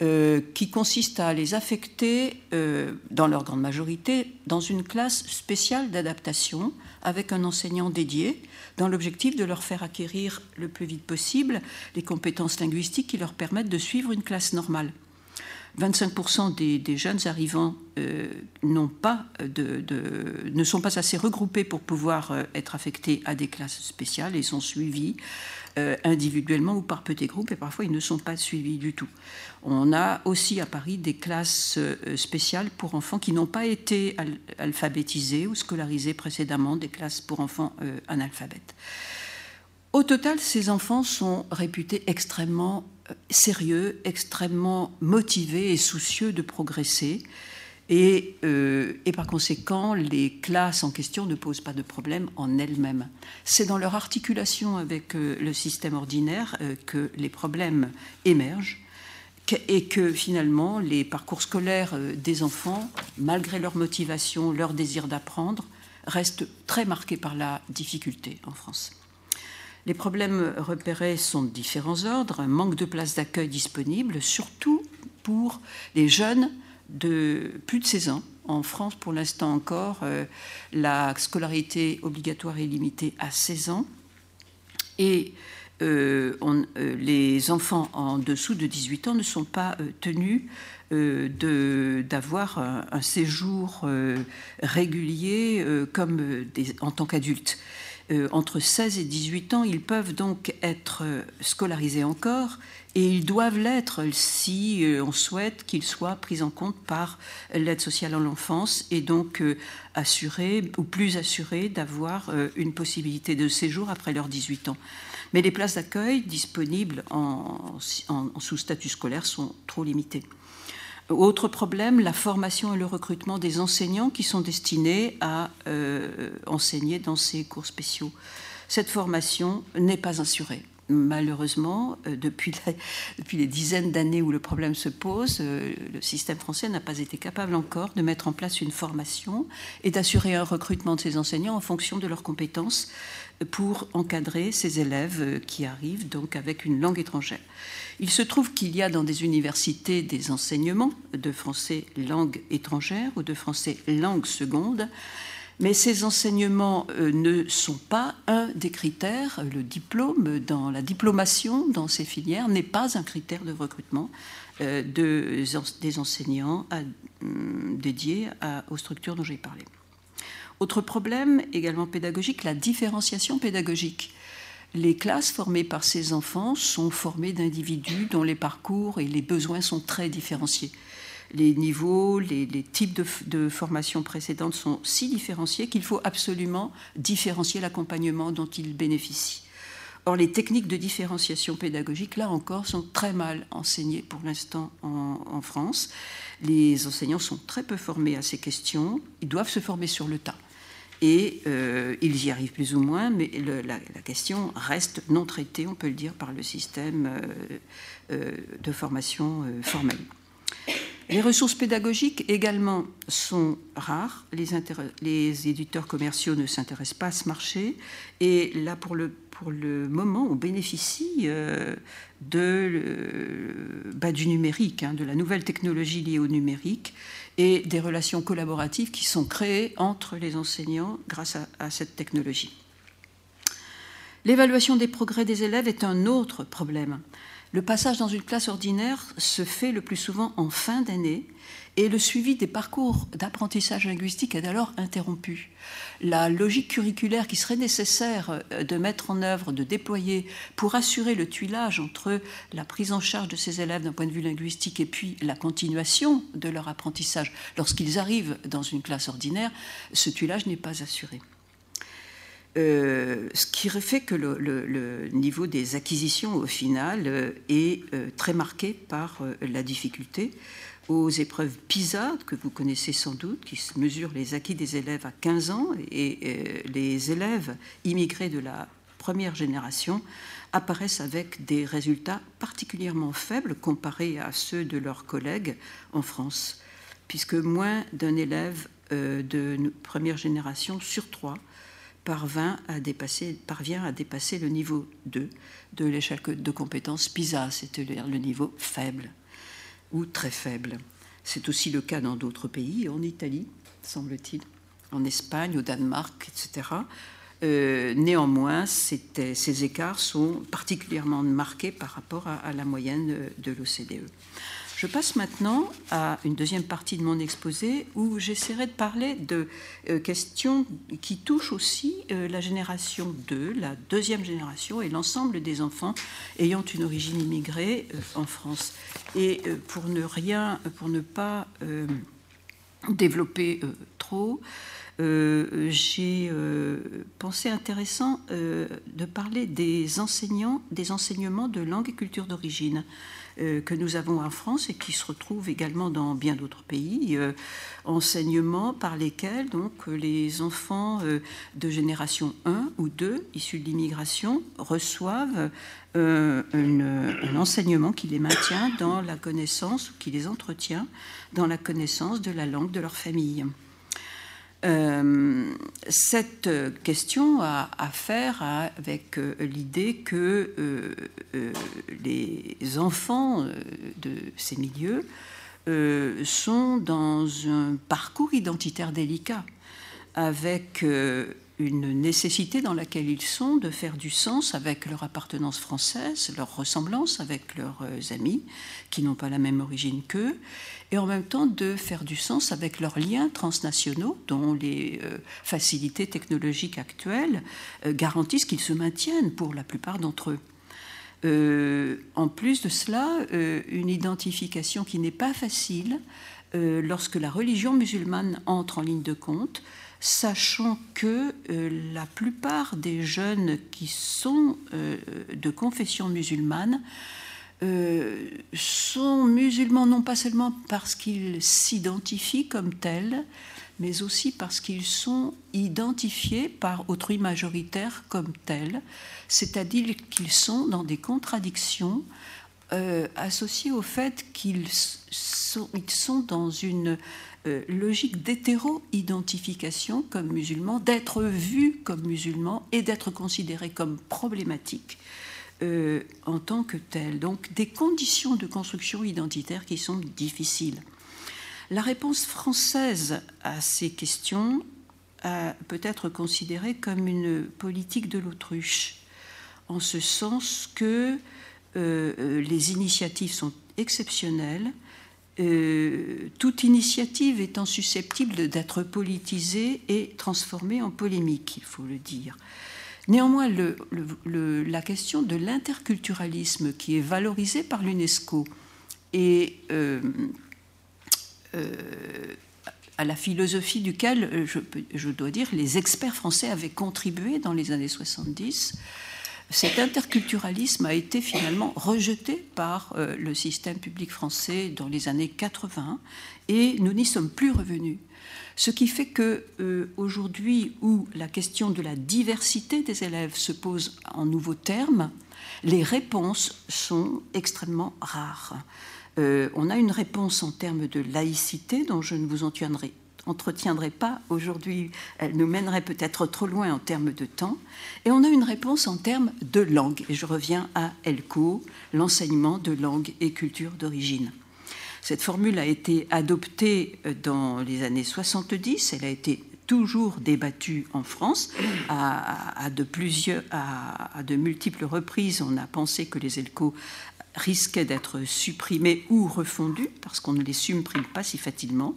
euh, qui consiste à les affecter, euh, dans leur grande majorité, dans une classe spéciale d'adaptation avec un enseignant dédié dans l'objectif de leur faire acquérir le plus vite possible les compétences linguistiques qui leur permettent de suivre une classe normale. 25% des, jeunes arrivants euh, ne sont pas assez regroupés pour pouvoir euh, être affectés à des classes spéciales et sont suivis euh, individuellement ou par petits groupes et parfois ils ne sont pas suivis du tout. On a aussi à Paris des classes spéciales pour enfants qui n'ont pas été alphabétisés ou scolarisés précédemment, des classes pour enfants analphabètes. Au total, ces enfants sont réputés extrêmement sérieux, extrêmement motivés et soucieux de progresser. Euh, et, par conséquent, les classes en question ne posent pas de problème en elles-mêmes. C'est dans leur articulation avec euh, le système ordinaire euh, que les problèmes émergent et que finalement les parcours scolaires des enfants, malgré leur motivation, leur désir d'apprendre, restent très marqués par la difficulté en France. Les problèmes repérés sont de différents ordres. Manque de places d'accueil disponibles, surtout pour les jeunes de plus de 16 ans. En France, pour l'instant encore, euh, la scolarité obligatoire est limitée à 16 ans. Et euh, euh, les enfants en dessous de 18 ans ne sont pas tenus d'avoir un, séjour régulier comme en tant qu'adultes. Euh, entre 16 et 18 ans, ils peuvent donc être euh, scolarisés encore et ils doivent l'être si euh, on souhaite qu'ils soient pris en compte par l'aide sociale en l'enfance et donc assurés ou plus assurés d'avoir une possibilité de séjour après leurs 18 ans. Mais les places d'accueil disponibles en sous statut scolaire sont trop limitées. Autre problème, la formation et le recrutement des enseignants qui sont destinés à euh, enseigner dans ces cours spéciaux. Cette formation n'est pas assurée. Malheureusement, euh, depuis, depuis, les dizaines d'années où le problème se pose, euh, le système français n'a pas été capable encore de mettre en place une formation et d'assurer un recrutement de ces enseignants en fonction de leurs compétences pour encadrer ces élèves qui arrivent donc avec une langue étrangère. Il se trouve qu'il y a dans des universités des enseignements de français langue étrangère ou de français langue seconde, mais ces enseignements euh, ne sont pas un des critères. Le diplôme dans la diplomation dans ces filières n'est pas un critère de recrutement euh, des enseignants hum, dédiés aux structures dont j'ai parlé. Autre problème également pédagogique, la différenciation pédagogique. Les classes formées par ces enfants sont formées d'individus dont les parcours et les besoins sont très différenciés. Les niveaux, les, types de, formation précédentes sont si différenciés qu'il faut absolument différencier l'accompagnement dont ils bénéficient. Or, les techniques de différenciation pédagogique, là encore, sont très mal enseignées pour l'instant en, France. Les enseignants sont très peu formés à ces questions. Ils doivent se former sur le tas et euh, ils y arrivent plus ou moins, mais la, question reste non traitée, on peut le dire, par le système euh, euh, de formation formelle. Les ressources pédagogiques également sont rares. Les, éditeurs commerciaux ne s'intéressent pas à ce marché. Et là, pour le, moment, on bénéficie bah, du numérique, hein, de la nouvelle technologie liée au numérique et des relations collaboratives qui sont créées entre les enseignants grâce à, cette technologie. L'évaluation des progrès des élèves est un autre problème. Le passage dans une classe ordinaire se fait le plus souvent en fin d'année et le suivi des parcours d'apprentissage linguistique est alors interrompu. La logique curriculaire qui serait nécessaire euh, de mettre en œuvre, de déployer pour assurer le tuilage entre la prise en charge de ces élèves d'un point de vue linguistique et puis la continuation de leur apprentissage lorsqu'ils arrivent dans une classe ordinaire, ce tuilage n'est pas assuré. Euh, ce qui fait que le, niveau des acquisitions au final euh, est très marqué par la difficulté aux épreuves PISA, que vous connaissez sans doute, qui mesurent les acquis des élèves à 15 ans, et euh, les élèves immigrés de la première génération apparaissent avec des résultats particulièrement faibles comparés à ceux de leurs collègues en France, puisque moins d'un élève euh, de première génération sur trois parvient à dépasser, parvient à dépasser le niveau 2 de l'échelle de compétences PISA, c'est-à-dire le niveau faible ou très faible. C'est aussi le cas dans d'autres pays, en Italie, semble-t-il, en Espagne, au Danemark, etc. Euh, néanmoins, ces écarts sont particulièrement marqués par rapport à la moyenne de l'OCDE. Je passe maintenant à une deuxième partie de mon exposé où j'essaierai de parler de euh, questions qui touchent aussi euh, la génération 2, la deuxième génération et l'ensemble des enfants ayant une origine immigrée euh, en France. Et pour ne rien, pour ne pas développer trop, j'ai pensé intéressant de parler des enseignants, des enseignements de langue et culture d'origine. Euh, que nous avons en France et qui se retrouvent également dans bien d'autres pays, euh, enseignements par lesquels donc les enfants euh, de génération 1 ou 2 issus de l'immigration reçoivent un enseignement qui les maintient dans la connaissance ou qui les entretient dans la connaissance de la langue de leur famille. Euh, cette question a à faire avec euh, l'idée que euh, les enfants de ces milieux sont dans un parcours identitaire délicat, avec une nécessité dans laquelle ils sont de faire du sens avec leur appartenance française, leur ressemblance avec leurs amis qui n'ont pas la même origine qu'eux, et en même temps de faire du sens avec leurs liens transnationaux dont les euh, facilités technologiques actuelles euh, garantissent qu'ils se maintiennent pour la plupart d'entre eux. Euh, en plus de cela, une identification qui n'est pas facile lorsque la religion musulmane entre en ligne de compte, sachant que la plupart des jeunes qui sont de confession musulmane euh, sont musulmans non pas seulement parce qu'ils s'identifient comme tels, mais aussi parce qu'ils sont identifiés par autrui majoritaire comme tels, c'est-à-dire qu'ils sont dans des contradictions euh, associées au fait qu'ils sont, dans une euh, logique d'hétéro-identification comme musulmans, d'être vus comme musulmans et d'être considérés comme problématiques euh, en tant que tel. Donc des conditions de construction identitaire qui sont difficiles. La réponse française à ces questions peut être considérée comme une politique de l'autruche, en ce sens que euh, les initiatives sont exceptionnelles, euh, toute initiative étant susceptible d'être politisée et transformée en polémique, il faut le dire. Néanmoins, la question de l'interculturalisme qui est valorisé par l'UNESCO et euh, euh, à la philosophie duquel, euh, je, je, dois dire, les experts français avaient contribué dans les années 70, cet interculturalisme a été finalement rejeté par le système public français dans les années 80 et nous n'y sommes plus revenus. Ce qui fait que euh, aujourd'hui, où la question de la diversité des élèves se pose en nouveaux termes, les réponses sont extrêmement rares. Euh, on a une réponse en termes de laïcité dont je ne vous entretiendrai, entretiendrai pas aujourd'hui, elle nous mènerait peut-être trop loin en termes de temps, et on a une réponse en termes de langue, et je reviens à ELCO, l'enseignement de langue et culture d'origine. Cette formule a été adoptée euh, dans les années 70, elle a été toujours débattue en France. À, de, multiples reprises, on a pensé que les ELCO risquaient d'être supprimés ou refondus, parce qu'on ne les supprime pas si facilement.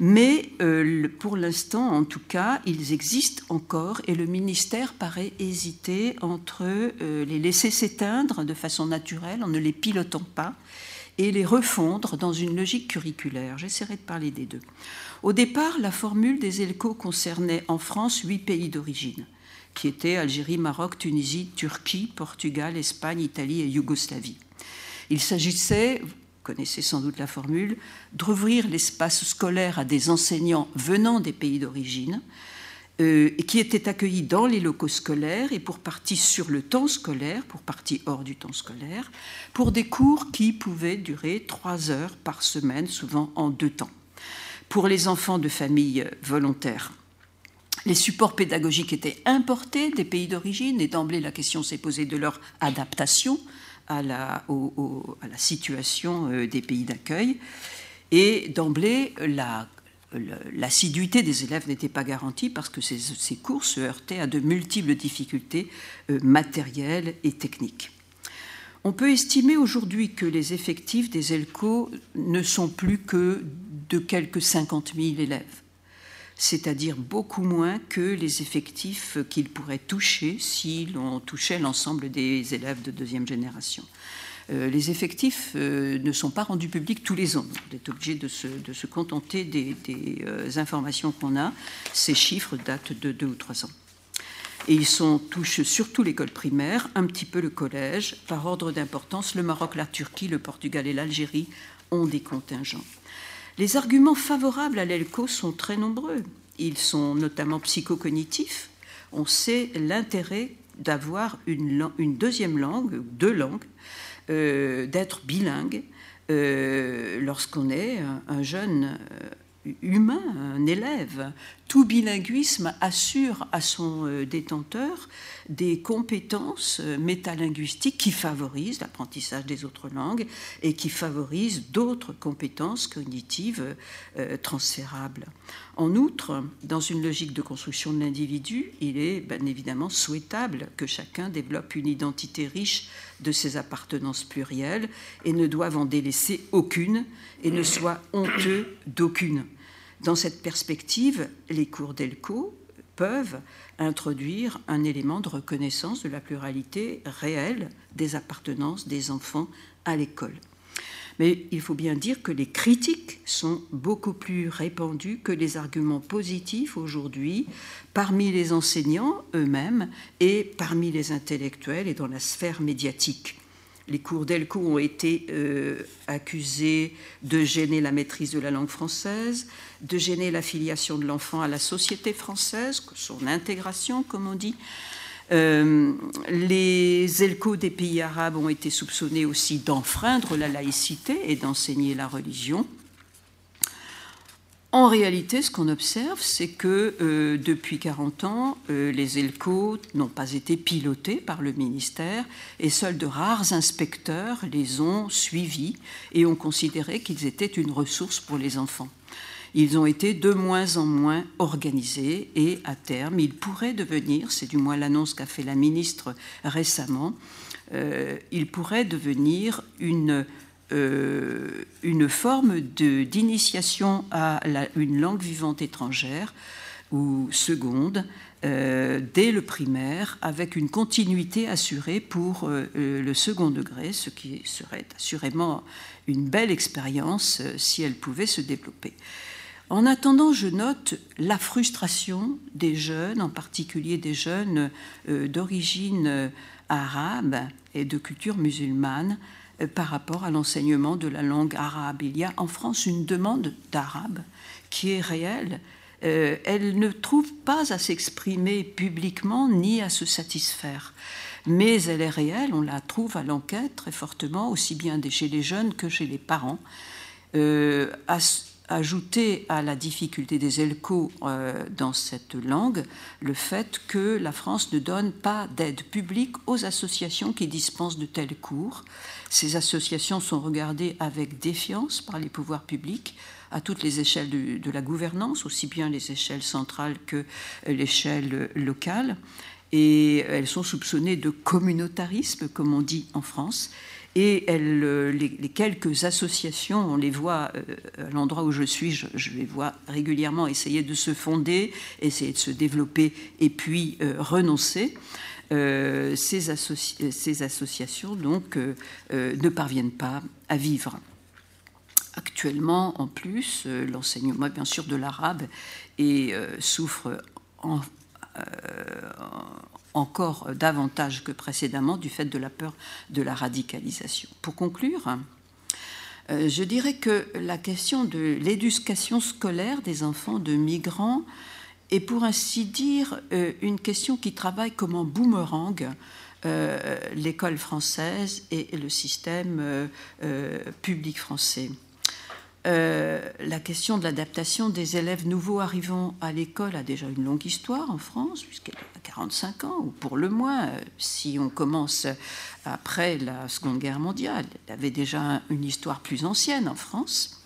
Mais euh, pour l'instant, en tout cas, ils existent encore et le ministère paraît hésiter entre euh, les laisser s'éteindre de façon naturelle en ne les pilotant pas et les refondre dans une logique curriculaire. J'essaierai de parler des deux. Au départ, la formule des ELCO concernait en France huit pays d'origine, qui étaient Algérie, Maroc, Tunisie, Turquie, Portugal, Espagne, Italie et Yougoslavie. Il s'agissait, connaissez sans doute la formule, d'ouvrir l'espace scolaire à des enseignants venant des pays d'origine, euh, qui étaient accueillis dans les locaux scolaires et pour partie sur le temps scolaire, pour partie hors du temps scolaire, pour des cours qui pouvaient durer trois heures par semaine, souvent en deux temps. Pour les enfants de familles volontaires, les supports pédagogiques étaient importés des pays d'origine et d'emblée la question s'est posée de leur adaptation à la, à la situation euh, des pays d'accueil. Et d'emblée, l'assiduité des élèves n'était pas garantie parce que ces, cours se heurtaient à de multiples difficultés euh, matérielles et techniques. On peut estimer aujourd'hui que les effectifs des ELCO ne sont plus que de quelques 50 000 élèves c'est-à-dire beaucoup moins que les effectifs qu'ils pourraient toucher si l'on touchait l'ensemble des élèves de deuxième génération. Euh, les effectifs euh, ne sont pas rendus publics tous les ans. On est obligé de se, contenter des, euh, informations qu'on a. Ces chiffres datent de deux ou trois ans. Et ils touchent surtout l'école primaire, un petit peu le collège. Par ordre d'importance, le Maroc, la Turquie, le Portugal et l'Algérie ont des contingents. Les arguments favorables à l'ELCO sont très nombreux. Ils sont notamment psychocognitifs. On sait l'intérêt d'avoir une, deuxième langue, deux langues, d'être bilingue euh, lorsqu'on est un, jeune euh, humain, un élève. Tout bilinguisme assure à son détenteur des compétences euh, métalinguistiques qui favorisent l'apprentissage des autres langues et qui favorisent d'autres compétences cognitives euh, transférables. En outre, dans une logique de construction de l'individu, il est bien évidemment souhaitable que chacun développe une identité riche de ses appartenances plurielles et ne doive en délaisser aucune et ne soit honteux d'aucune. Dans cette perspective, les cours d'ELCO peuvent introduire un élément de reconnaissance de la pluralité réelle des appartenances des enfants à l'école. Mais il faut bien dire que les critiques sont beaucoup plus répandues que les arguments positifs aujourd'hui parmi les enseignants eux-mêmes et parmi les intellectuels et dans la sphère médiatique. Les cours d'ELCO ont été euh, accusés de gêner la maîtrise de la langue française, de gêner l'affiliation de l'enfant à la société française, son intégration, comme on dit. Euh, les ELCO des pays arabes ont été soupçonnés aussi d'enfreindre la laïcité et d'enseigner la religion. En réalité, ce qu'on observe, c'est que euh, depuis 40 ans, euh, les ELCO n'ont pas été pilotés par le ministère et seuls de rares inspecteurs les ont suivis et ont considéré qu'ils étaient une ressource pour les enfants. Ils ont été de moins en moins organisés et à terme, ils pourraient devenir, c'est du moins l'annonce qu'a fait la ministre récemment, euh, ils pourraient devenir une une forme d'initiation à une langue vivante étrangère ou seconde euh, dès le primaire, avec une continuité assurée pour euh, le second degré, ce qui serait assurément une belle expérience si elle pouvait se développer. En attendant, je note la frustration des jeunes, en particulier des jeunes d'origine arabe et de culture musulmane, euh, par rapport à l'enseignement de la langue arabe. Il y a en France une demande d'arabe qui est réelle. Euh, elle ne trouve pas à s'exprimer publiquement ni à se satisfaire. Mais elle est réelle, on la trouve à l'enquête très fortement, aussi bien chez les jeunes que chez les parents. Euh, ajouter à la difficulté des ELCO euh, dans cette langue le fait que la France ne donne pas d'aide publique aux associations qui dispensent de tels cours. Ces associations sont regardées avec défiance par les pouvoirs publics à toutes les échelles de, la gouvernance, aussi bien les échelles centrales que l'échelle locale. Et elles sont soupçonnées de communautarisme, comme on dit en France. Et les, quelques associations, on les voit à l'endroit où je suis, je, les vois régulièrement essayer de se fonder, essayer de se développer et puis renoncer. Ces, associations donc ne parviennent pas à vivre. Actuellement, en plus, euh, l'enseignement, bien sûr, de l'arabe et euh, souffre euh, encore davantage que précédemment du fait de la peur de la radicalisation. Pour conclure, je dirais que la question de l'éducation scolaire des enfants de migrants est pour ainsi dire une question qui travaille comme un boomerang l'école française et le système public français. Euh, la question de l'adaptation des élèves nouveaux arrivant à l'école a déjà une longue histoire en France, puisqu'elle a 45 ans, ou pour le moins, euh, si on commence après la Seconde Guerre mondiale. Elle avait déjà une histoire plus ancienne en France.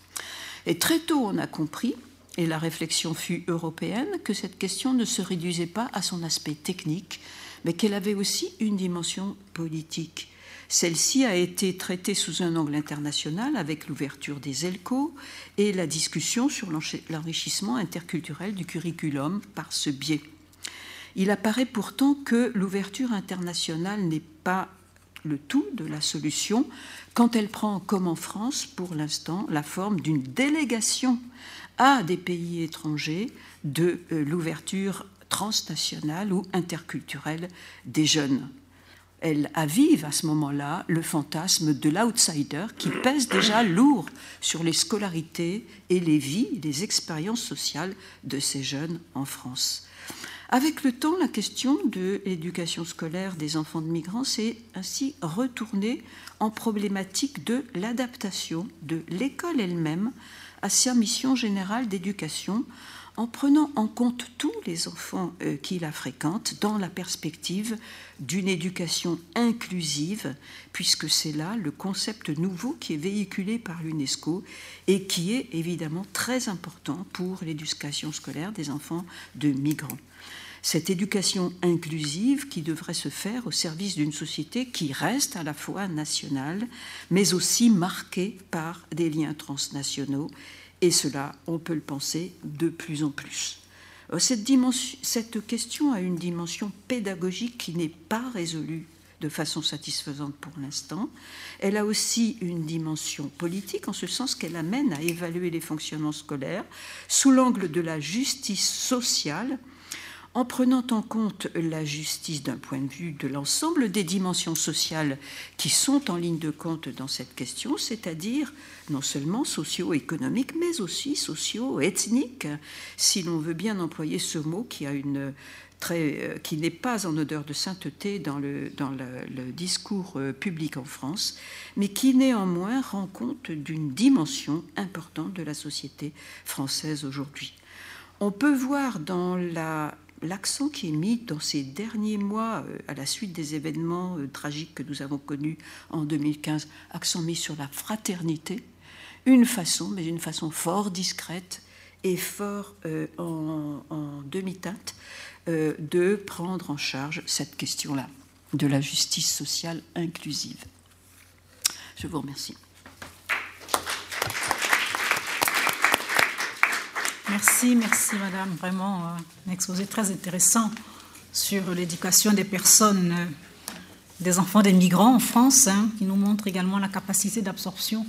Et très tôt, on a compris, et la réflexion fut européenne, que cette question ne se réduisait pas à son aspect technique, mais qu'elle avait aussi une dimension politique. Celle-ci a été traitée sous un angle international avec l'ouverture des ELCO et la discussion sur l'enrichissement interculturel du curriculum par ce biais. Il apparaît pourtant que l'ouverture internationale n'est pas le tout de la solution quand elle prend, comme en France pour l'instant, la forme d'une délégation à des pays étrangers de euh, l'ouverture transnationale ou interculturelle des jeunes elle avive à ce moment-là le fantasme de l'outsider qui pèse déjà lourd sur les scolarités et les vies, les expériences sociales de ces jeunes en France. Avec le temps, la question de l'éducation scolaire des enfants de migrants s'est ainsi retournée en problématique de l'adaptation de l'école elle-même à sa mission générale d'éducation en prenant en compte tous les enfants euh, qui la fréquentent dans la perspective d'une éducation inclusive, puisque c'est là le concept nouveau qui est véhiculé par l'UNESCO et qui est évidemment très important pour l'éducation scolaire des enfants de migrants. Cette éducation inclusive qui devrait se faire au service d'une société qui reste à la fois nationale, mais aussi marquée par des liens transnationaux et cela, on peut le penser de plus en plus. Euh, cette, cette question a une dimension pédagogique qui n'est pas résolue de façon satisfaisante pour l'instant. Elle a aussi une dimension politique en ce sens qu'elle amène à évaluer les fonctionnements scolaires sous l'angle de la justice sociale en prenant en compte la justice d'un point de vue de l'ensemble des dimensions sociales qui sont en ligne de compte dans cette question, c'est-à-dire non seulement socio-économiques, mais aussi socio-ethniques, si l'on veut bien employer ce mot qui euh, n'est pas en odeur de sainteté dans, le, le, discours euh, public en France, mais qui néanmoins rend compte d'une dimension importante de la société française aujourd'hui. On peut voir dans la l'accent qui est mis dans ces derniers mois, euh, à la suite des événements euh, tragiques que nous avons connus en 2015, accent mis sur la fraternité, une façon, mais une façon fort discrète et fort euh, en, demi-teinte, de prendre en charge cette question-là de la justice sociale inclusive. Je vous remercie. Merci, merci Madame. Vraiment euh, un exposé très intéressant sur l'éducation des personnes, euh, des enfants des migrants en France, hein, qui nous montre également la capacité d'absorption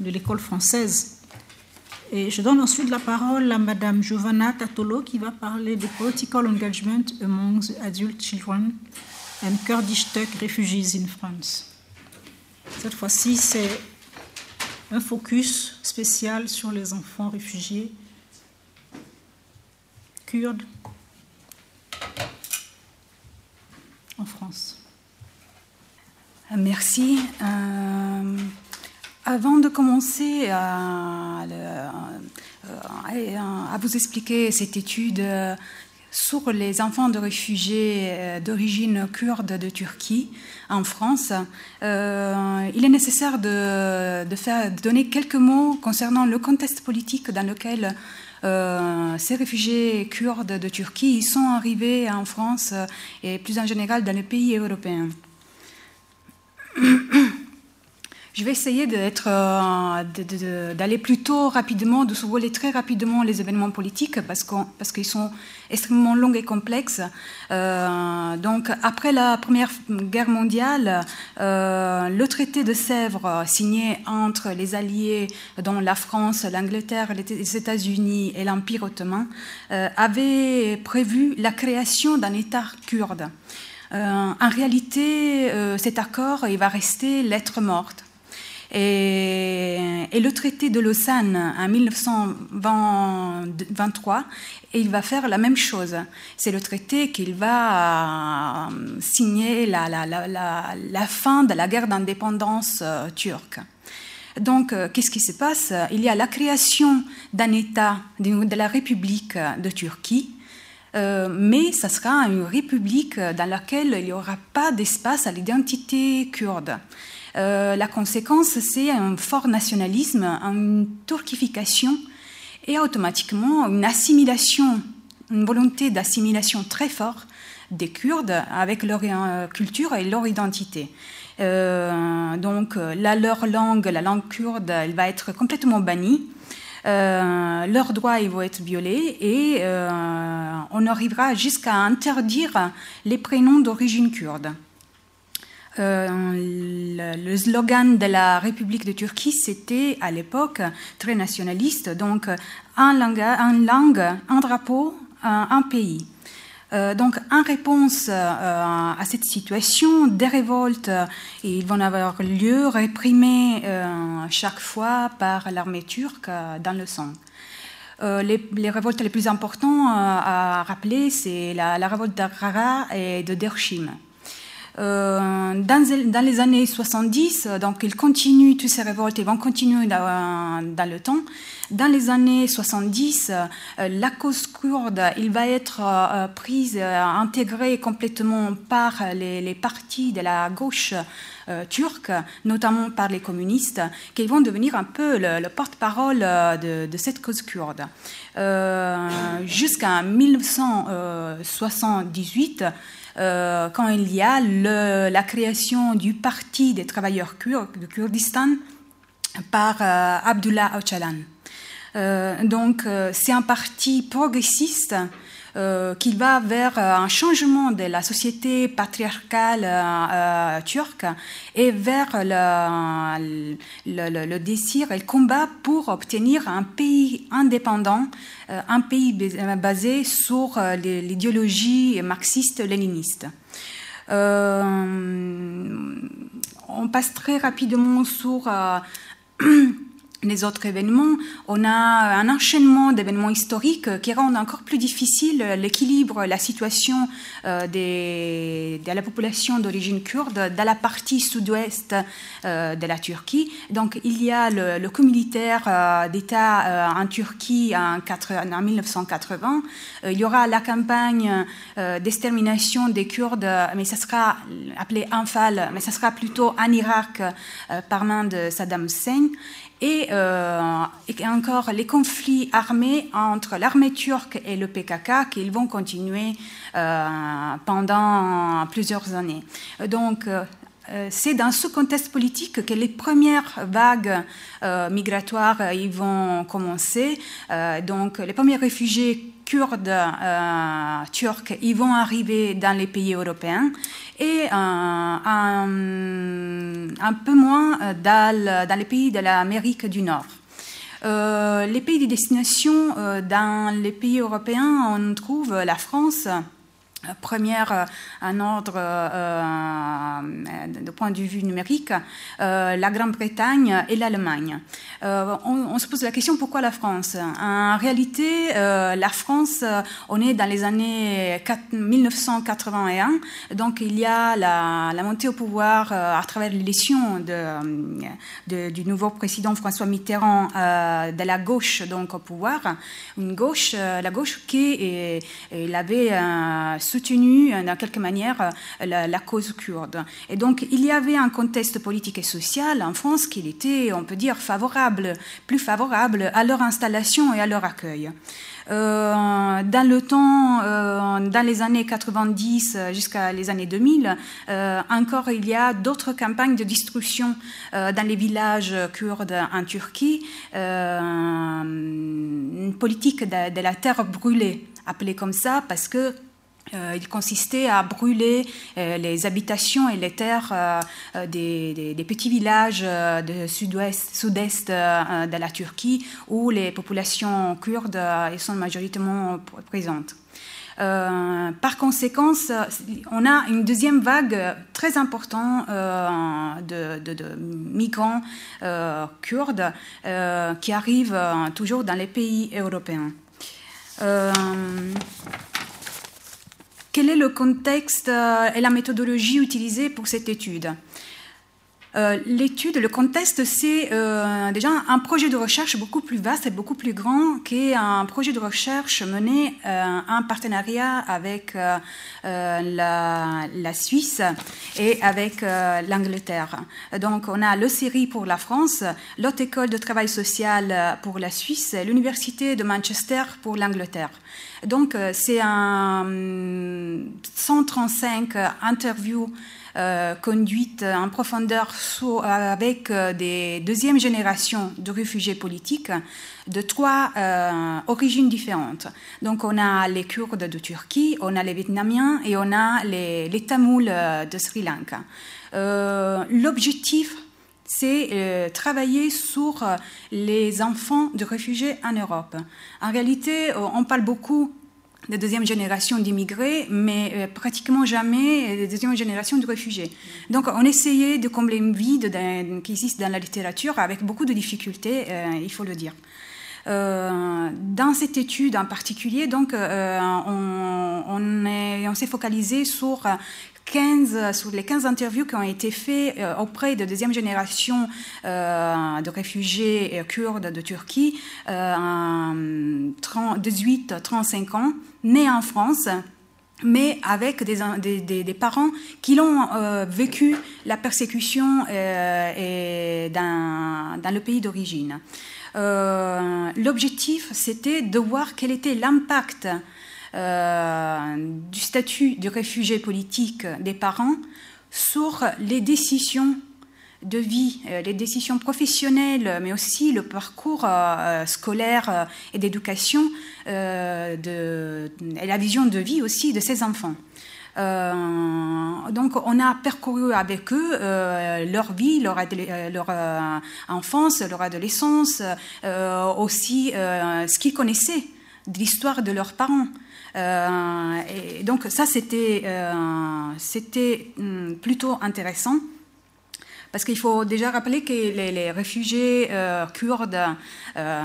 de l'école française. Et je donne ensuite la parole à Madame Giovanna Tatolo qui va parler de political engagement among adult children and Kurdish Turk refugees in France. Cette fois-ci, c'est un focus spécial sur les enfants réfugiés en France. Merci. Euh, avant de commencer à, à, vous expliquer cette étude sur les enfants de réfugiés d'origine kurde de Turquie en France, euh, il est nécessaire de, faire, de donner quelques mots concernant le contexte politique dans lequel euh, ces réfugiés kurdes de Turquie ils sont arrivés en France et plus en général dans les pays européens. Je vais essayer euh, d'aller plutôt rapidement, de survoler très rapidement les événements politiques parce qu'ils parce sont extrêmement longs et complexes. Euh, donc, après la Première Guerre mondiale, euh, le traité de Sèvres signé entre les alliés, dont la France, l'Angleterre, les États-Unis et l'Empire ottoman, avait prévu la création d'un État kurde. en réalité, cet accord il va rester lettre morte. Et, le traité de Lausanne en 1923, il va faire la même chose. C'est le traité qu'il va euh, signer la, fin de la guerre d'indépendance euh, turque. Donc, euh, qu'est-ce qui se passe? Il y a la création d'un État, de la République de Turquie, mais ça sera une république dans laquelle il n'y aura pas d'espace à l'identité kurde. Euh, la conséquence, c'est un fort nationalisme, une turquification et automatiquement une assimilation, une volonté d'assimilation très forte des Kurdes avec leur euh, culture et leur identité. Euh, donc, leur langue, la langue kurde, elle va être complètement bannie. leurs droits ils vont être violés et on arrivera jusqu'à interdire les prénoms d'origine kurde. Euh, le, slogan de la République de Turquie, c'était à l'époque très nationaliste, donc un langue, un, drapeau, un, pays. Euh, donc, en réponse euh, à cette situation, des révoltes vont avoir lieu, réprimées chaque fois par l'armée turque dans le sang. Les, révoltes les plus importantes à rappeler, c'est la, la, révolte d'Arara et de Dershim. Euh, dans, les années 70, donc ils continuent, toutes ces révoltes ils vont continuer dans, le temps. Dans les années 70, euh, la cause kurde, il va être euh, prise, intégrée complètement par les, partis de la gauche turque, notamment par les communistes, qui vont devenir un peu le, porte-parole de, cette cause kurde. Jusqu'à 1978, euh, quand il y a la création du Parti des travailleurs kurdes de Kurdistan par euh, Abdullah Öcalan. Euh, donc c'est un parti progressiste euh, qu'il va vers euh, un changement de la société patriarcale euh, turque et vers le, désir et le combat pour obtenir un pays indépendant, un pays basé sur l'idéologie marxiste-léniniste. on passe très rapidement sur les autres événements, on a un enchaînement d'événements historiques qui rendent encore plus difficile l'équilibre, la situation euh, de la population d'origine kurde dans la partie sud-ouest euh, de la Turquie. Donc il y a le, coup militaire euh, d'État en Turquie en, en 1980. il y aura la campagne d'extermination des Kurdes, mais ça sera appelé Anfal, mais ça sera plutôt en Irak par main de Saddam Hussein. Euh, et, encore les conflits armés entre l'armée turque et le PKK qu'ils vont continuer euh, pendant plusieurs années. Donc, euh, c'est dans ce contexte politique que les premières vagues migratoires vont commencer. donc, les premiers réfugiés kurdes turcs ils vont arriver dans les pays européens et un, peu moins euh, dans, dans les pays de l'Amérique du Nord. Euh, les pays de destination, euh, dans les pays européens, on trouve la France, Première, euh, un ordre euh, de point de vue numérique, euh, la Grande-Bretagne et l'Allemagne. on, se pose la question pourquoi la France? En réalité, la France, on est dans les années 1981, donc il y a la, montée au pouvoir à travers l'élection de, du nouveau président François Mitterrand de la gauche donc au pouvoir, une gauche, la gauche qui il avait soutenu euh, dans quelque manière la, cause kurde. Et donc il y avait un contexte politique et social en France qui était, on peut dire, favorable, plus favorable à leur installation et à leur accueil. Euh, dans le temps, euh, dans les années 90 jusqu'à les années 2000, euh, encore il y a d'autres campagnes de destruction dans les villages kurdes en Turquie, une politique de la terre brûlée, appelée comme ça parce que euh, il consistait à brûler euh, les habitations et les terres euh, des, petits villages de sud-ouest, sud-est de la Turquie où les populations kurdes sont majoritairement présentes. par conséquent, on a une deuxième vague très importante de, migrants kurdes qui arrivent toujours dans les pays européens. Quel est le contexte euh, et la méthodologie utilisée pour cette étude? Euh, l'étude, le contexte, c'est euh, déjà un projet de recherche beaucoup plus vaste et beaucoup plus grand qu'un projet de recherche mené en partenariat avec la, Suisse et avec l'Angleterre. Donc, on a le pour la France, l'Haute École de Travail Social pour la Suisse, et l'Université de Manchester pour l'Angleterre. Donc, euh, c'est un 135 interviews euh, conduites en profondeur avec euh, des deuxièmes générations de réfugiés politiques de trois origines différentes. Donc on a les Kurdes de Turquie, on a les Vietnamiens et on a les, Tamouls de Sri Lanka. L'objectif c'est euh, travailler sur euh, les enfants de réfugiés en Europe. En réalité, euh, on parle beaucoup de deuxième génération d'immigrés, mais pratiquement jamais de deuxième génération de réfugiés. Donc, on essayait de combler une vide qui existe dans la littérature avec beaucoup de difficultés, il faut le dire. dans cette étude en particulier, donc, on, on s'est focalisé sur 15, sur les 15 interviews qui ont été faites euh, auprès de deuxième génération euh, de réfugiés euh, kurdes de Turquie, 18-35 ans, nés en France mais avec des, parents qui l'ont vécu la persécution dans, le pays d'origine. L'objectif, c'était de voir quel était l'impact euh, du statut de réfugié politique des parents sur les décisions de vie, euh, les décisions professionnelles, mais aussi le parcours euh, scolaire et d'éducation et la vision de vie aussi de ces enfants. donc, on a parcouru avec eux leur vie, leur, leur enfance, leur adolescence, aussi ce qu'ils connaissaient de l'histoire de leurs parents. Euh, et donc ça, c'était euh, hum, plutôt intéressant. Parce qu'il faut déjà rappeler que les, réfugiés euh, kurdes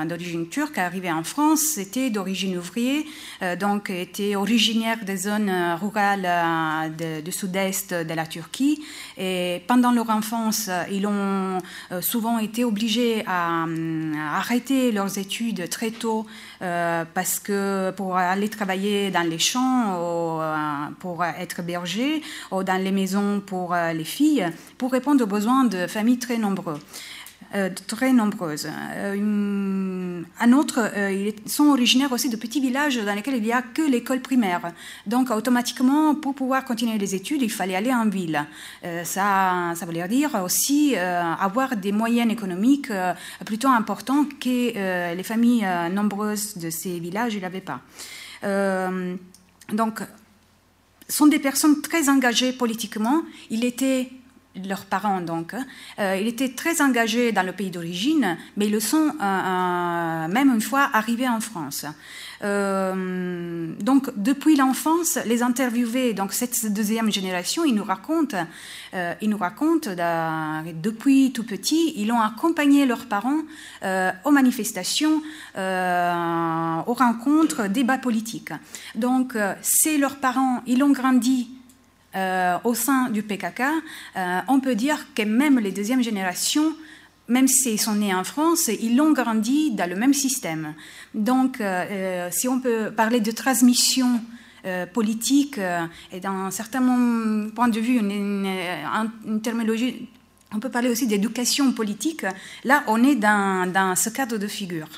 d'origine turque arrivés en France étaient d'origine ouvrière, donc étaient originaires des zones rurales du sud-est de la Turquie. Et pendant leur enfance, ils ont souvent été obligés à, arrêter leurs études très tôt parce que pour aller travailler dans les champs, ou, pour être berger, ou dans les maisons pour les filles, pour répondre aux besoins de familles très nombreuses. Euh, très nombreuses. Euh, un autre, euh, ils sont originaires aussi de petits villages dans lesquels il n'y a que l'école primaire. Donc, automatiquement, pour pouvoir continuer les études, il fallait aller en ville. ça, ça voulait dire aussi avoir des moyens économiques plutôt importants que les familles nombreuses de ces villages n'avaient pas. donc, sont des personnes très engagées politiquement. Il était leurs parents donc. Hein. Euh, il était très engagé dans le pays d'origine, mais ils le sont euh, euh, même une fois arrivés en France. Euh, donc, depuis l'enfance, les interviewés, donc cette deuxième génération, ils nous racontent, ils nous racontent depuis tout petit, ils ont accompagné leurs parents aux manifestations, aux rencontres, débats politiques. Donc, c'est leurs parents, ils ont grandi au sein du PKK, on peut dire que même les deuxièmes générations même s'ils sont nés en France, ils l'ont grandi dans le même système. Donc, euh, euh, si on peut parler de transmission politique et d'un certain point de vue, une, terminologie, on peut parler aussi d'éducation politique. Là, on est dans ce cadre de figure.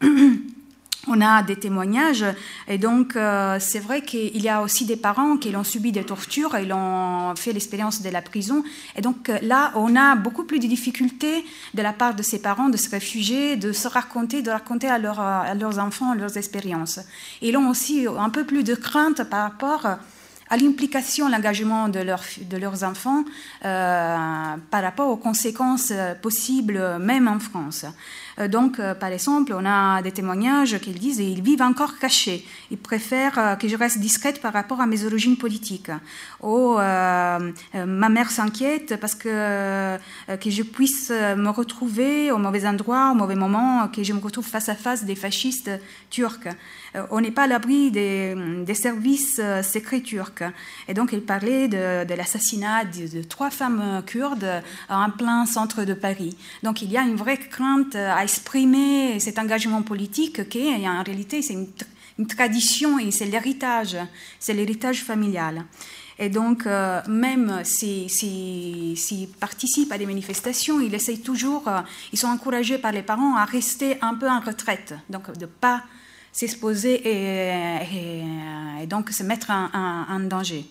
on a des témoignages. Et donc, euh, c'est vrai qu'il y a aussi des parents qui ont subi des tortures et ont fait l'expérience de la prison. Et donc, euh, là, on a beaucoup plus de difficultés de la part de ces parents de se réfugier, de se raconter, de raconter à, à leurs enfants leurs expériences. Ils ont aussi un peu plus de crainte par rapport à l'implication, l'engagement de, leurs enfants euh, par rapport aux conséquences possibles, même en France. Euh, donc, euh, par exemple, on a des témoignages qu'ils disent ils vivent encore cachés. Ils préfèrent euh, que je reste discrète par rapport à mes origines politiques. Ou ma mère s'inquiète parce que que je puisse me retrouver au mauvais endroit, au mauvais moment, que je me retrouve face à face des fascistes turcs. On n'est pas à l'abri des, services secrets turcs. Et donc, il parlait de, l'assassinat de, trois femmes kurdes en plein centre de Paris. Donc, il y a une vraie crainte à exprimer cet engagement politique qui, en réalité, c'est une, tradition et c'est l'héritage, c'est l'héritage familial. Et donc, euh, même s'ils si, participent à des manifestations, ils essayent toujours, euh, ils sont encouragés par les parents à rester un peu en retraite, donc de ne pas s'exposer et, donc se mettre en danger.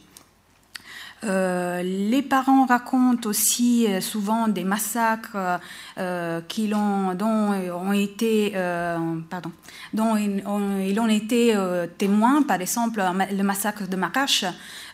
Euh, les parents racontent aussi euh, souvent des massacres euh, dont ils ont, été témoins, par exemple le massacre de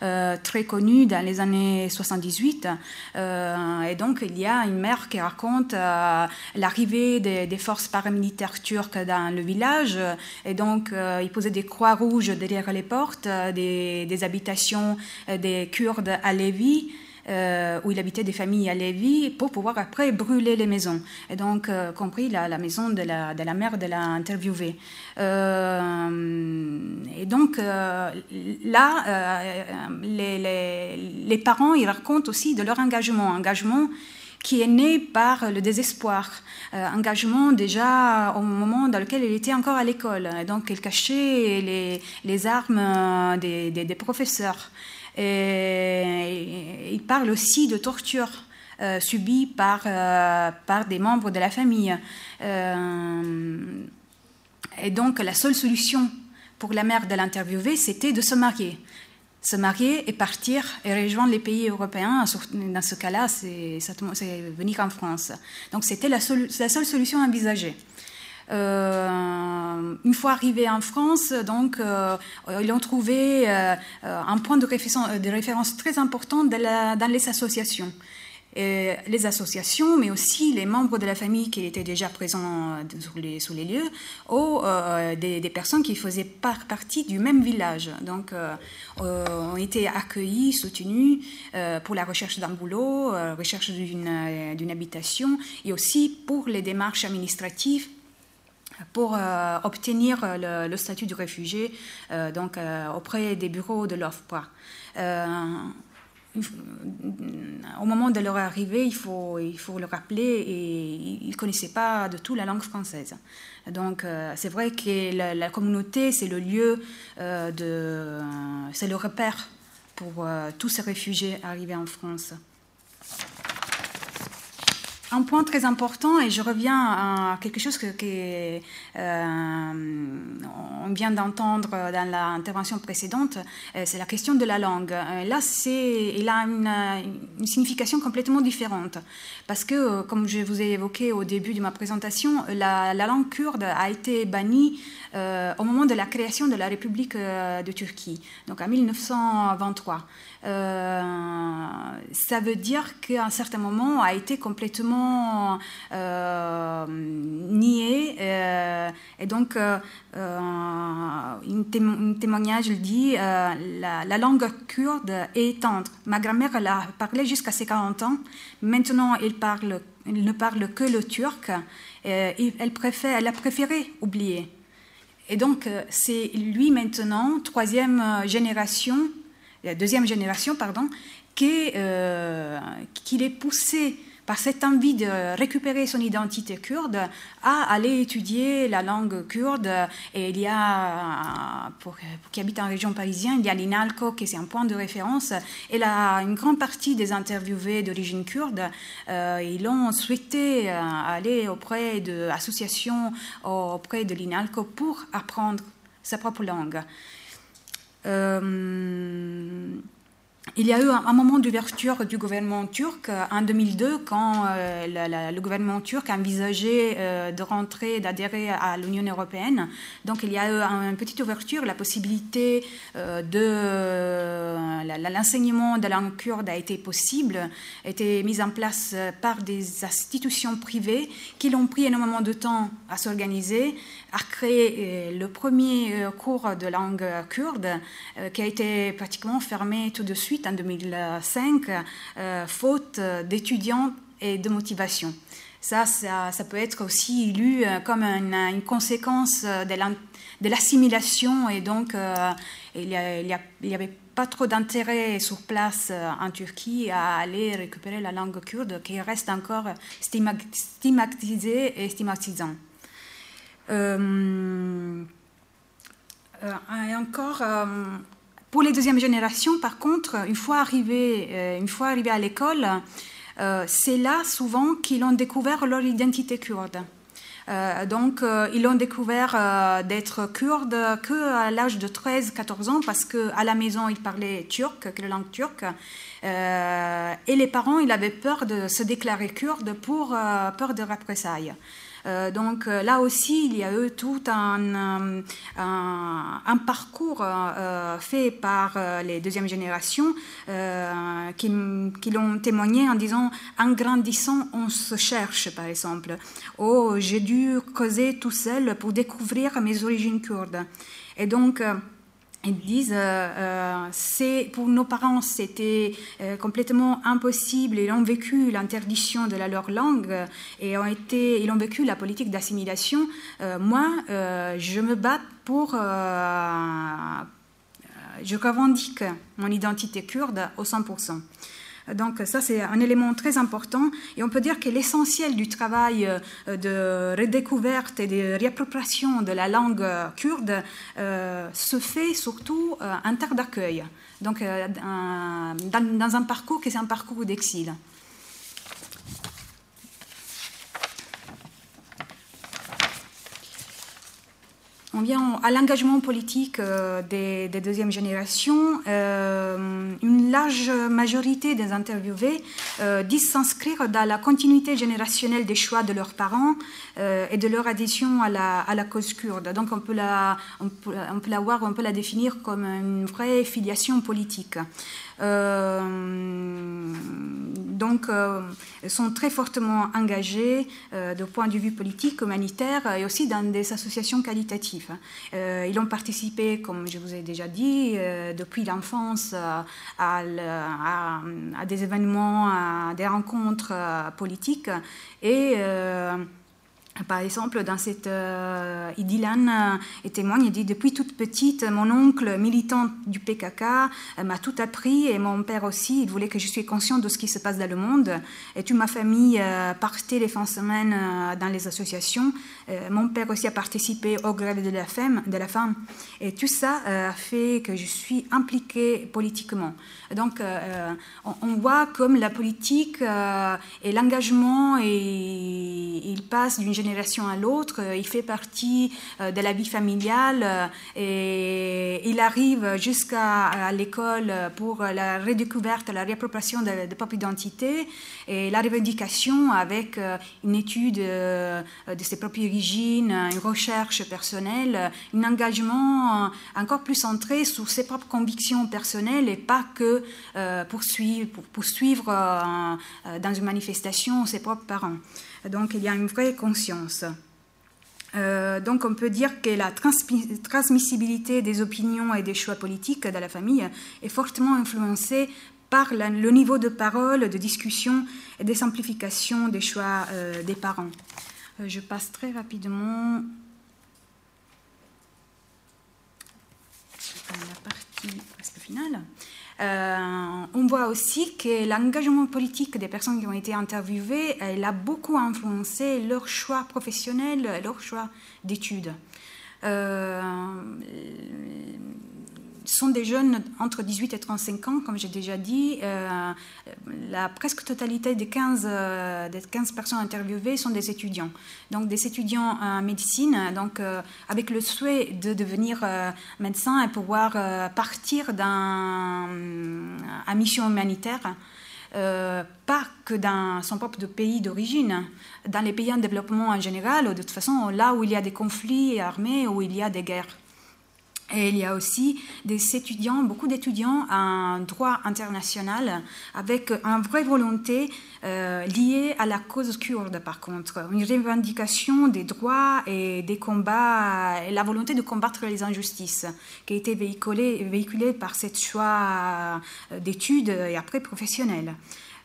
Marache, très connu dans les années 78. et donc il y a une mère qui raconte l'arrivée des, forces paramilitaires turques dans le village, et donc ils posaient des croix rouges derrière les portes des, des habitations des Kurdes à Lévis, euh, où il habitait des familles à Lévis, pour pouvoir après brûler les maisons. Et donc, euh, compris la, maison de la, mère de la interviewée. Euh, et donc, là, les, parents, ils racontent aussi de leur engagement. Engagement qui est né par le désespoir. engagement déjà au moment dans lequel il était encore à l'école. Donc, il cachait les, armes des professeurs. Et il parle aussi de torture euh, subie par, euh, par des membres de la famille. Euh, et donc la seule solution pour la mère de l'interviewer, c'était de se marier. Se marier et partir et rejoindre les pays européens. Dans ce cas-là, c'est venir en France. Donc c'était la, la, seule solution envisagée. Euh, une fois arrivés en France, donc, euh, ils ont trouvé euh, un point de référence, très important dans les associations. Les associations, mais aussi les membres de la famille qui étaient déjà présents sur les, lieux, ou des, personnes qui faisaient partie du même village. Donc, ont été accueillis, soutenus pour la recherche d'un boulot, recherche d'une habitation, et aussi pour les démarches administratives pour euh, obtenir euh, le, statut de réfugié euh, donc, auprès des bureaux de l'OFPRA. au moment de leur arrivée, il faut, il faut le rappeler, et ils ne connaissaient pas de tout la langue française. Donc c'est vrai que la, la communauté, c'est le lieu, de, c'est le repère pour tous ces réfugiés arrivés en France un point très important, et je reviens à quelque chose que, euh, on vient d'entendre dans l'intervention précédente, euh, c'est la question de la langue. Euh, là, c'est, il a une, signification complètement différente, parce que, comme je vous ai évoqué au début de ma présentation, la langue kurde a été bannie au moment de la création de la République de Turquie, donc en 1923. Euh, ça veut dire qu'à un certain moment a été complètement euh, nié. Euh, et donc, un témoignage dit la, langue kurde est tendre. Ma grand-mère elle a parlé jusqu'à ses 40 ans. Maintenant, elle ne parle que le turc. elle, préfère, elle a préféré oublier. Et donc, c'est lui maintenant, troisième génération, la deuxième génération, pardon, qu'il euh, est poussé par cette envie de récupérer son identité kurde, à aller étudier la langue kurde. Et il y a, pour, qui habite en région parisienne, il y a l'INALCO, qui est un point de référence. Et là, une grande partie des interviewés d'origine kurde, euh, ils ont souhaité euh, aller auprès d'associations, auprès de l'INALCO pour apprendre sa propre langue. Euh, il y a eu un, moment d'ouverture du gouvernement turc euh, en 2002 quand euh, le gouvernement turc a envisagé euh, de rentrer, d'adhérer à l'Union européenne. Donc il y a eu une petite ouverture, la possibilité de l'enseignement de la langue kurde a été possible, a été mise en place par des institutions privées qui l'ont pris énormément de temps à s'organiser, à créer le premier cours de langue kurde qui a été pratiquement fermé tout de suite en 2005, euh, faute d'étudiants et de motivation. Ça, ça, peut être aussi lu euh, comme une, conséquence de l'assimilation et donc euh, il n'y avait pas trop d'intérêt sur place en Turquie à aller récupérer la langue kurde qui reste encore stigmatisée et stigmatisant. et encore, pour les deuxièmes générations, par contre, une fois arrivés, euh, une fois arrivés à l'école, euh, c'est là souvent qu'ils ont découvert leur identité kurde. Euh, donc, ils ont découvert d'être kurdes qu'à l'âge de 13-14 ans parce qu'à la maison, ils parlaient turc, la langue turque. et les parents, ils avaient peur de se déclarer kurde pour peur de représailles. Euh, donc euh, là aussi, il y a eu tout un, euh, parcours fait par les deuxièmes générations qui, qui l'ont témoigné en disant en grandissant, on se cherche, par exemple. Oh, j'ai dû causer tout seul pour découvrir mes origines kurdes. Et donc, ils disent euh, euh, pour nos parents c'était euh, complètement impossible ils ont vécu l'interdiction de leur langue et ont été ils ont vécu la politique d'assimilation moi je me bats pour je revendique mon identité kurde au 100%. Donc ça, c'est un élément très important. Et on peut dire que l'essentiel du travail euh, de redécouverte et de réappropriation de la langue kurde euh, se fait surtout euh, en terre d'accueil, donc dans, dans un parcours qui est un parcours d'exil. On vient à l'engagement politique euh, des, deuxièmes générations. Euh, une large majorité des interviewés euh, disent s'inscrire dans la continuité générationnelle des choix de leurs parents et de leur adhésion à la, cause kurde. Donc on peut, la, on peut la voir, on peut la définir comme une vraie filiation politique. Euh, donc, euh, sont très fortement engagés euh, de point de vue politique, humanitaire et aussi dans des associations qualitatives. ils ont participé, comme je vous ai déjà dit, depuis l'enfance à, à, des événements, à des rencontres politiques et par exemple, dans cette euh, euh, témoigne, il dit Depuis toute petite, mon oncle, militant du PKK, euh, m'a tout appris et mon père aussi. Il voulait que je sois consciente de ce qui se passe dans le monde. Et toute ma famille euh, partait les fins de semaine dans les associations. mon père aussi a participé au grève de la femme. Et tout ça a fait que je suis impliquée politiquement. Donc, on, voit comme la politique et l'engagement, il passe d'une génération à l'autre. Euh, il fait partie euh, de la vie familiale euh, et il arrive jusqu'à l'école pour la redécouverte, la réappropriation de, de propre identité et la revendication avec une étude de ses propres origines, une recherche personnelle, un engagement encore plus centré sur ses propres convictions personnelles et pas que pour poursuivre dans une manifestation ses propres parents. Donc il y a une vraie conscience. Euh, donc on peut dire que la transmissibilité des opinions et des choix politiques de la famille est fortement influencée par le niveau de parole, de discussion et de simplification des choix euh, des parents. Euh, je passe très rapidement à la partie presque finale. On voit aussi que l'engagement politique des personnes qui ont été interviewées, elle a beaucoup influencé leur choix professionnel, leur choix d'études sont des jeunes entre 18 et 35 ans, comme j'ai déjà dit. Euh, la presque totalité des 15, euh, des 15 personnes interviewées sont des étudiants. Donc des étudiants en médecine, donc euh, avec le souhait de devenir médecin et pouvoir partir dans une mission humanitaire. pas que dans son propre pays d'origine, dans les pays en développement en général, de toute façon, là où il y a des conflits armés, où il y a des guerres. Et il y a aussi des étudiants, beaucoup d'étudiants en droit international avec une vraie volonté euh, liée à la cause kurde, par contre. Une revendication des droits et des combats, la volonté de combattre les injustices qui a été véhiculée, par cette choix euh, d'études et après professionnelles.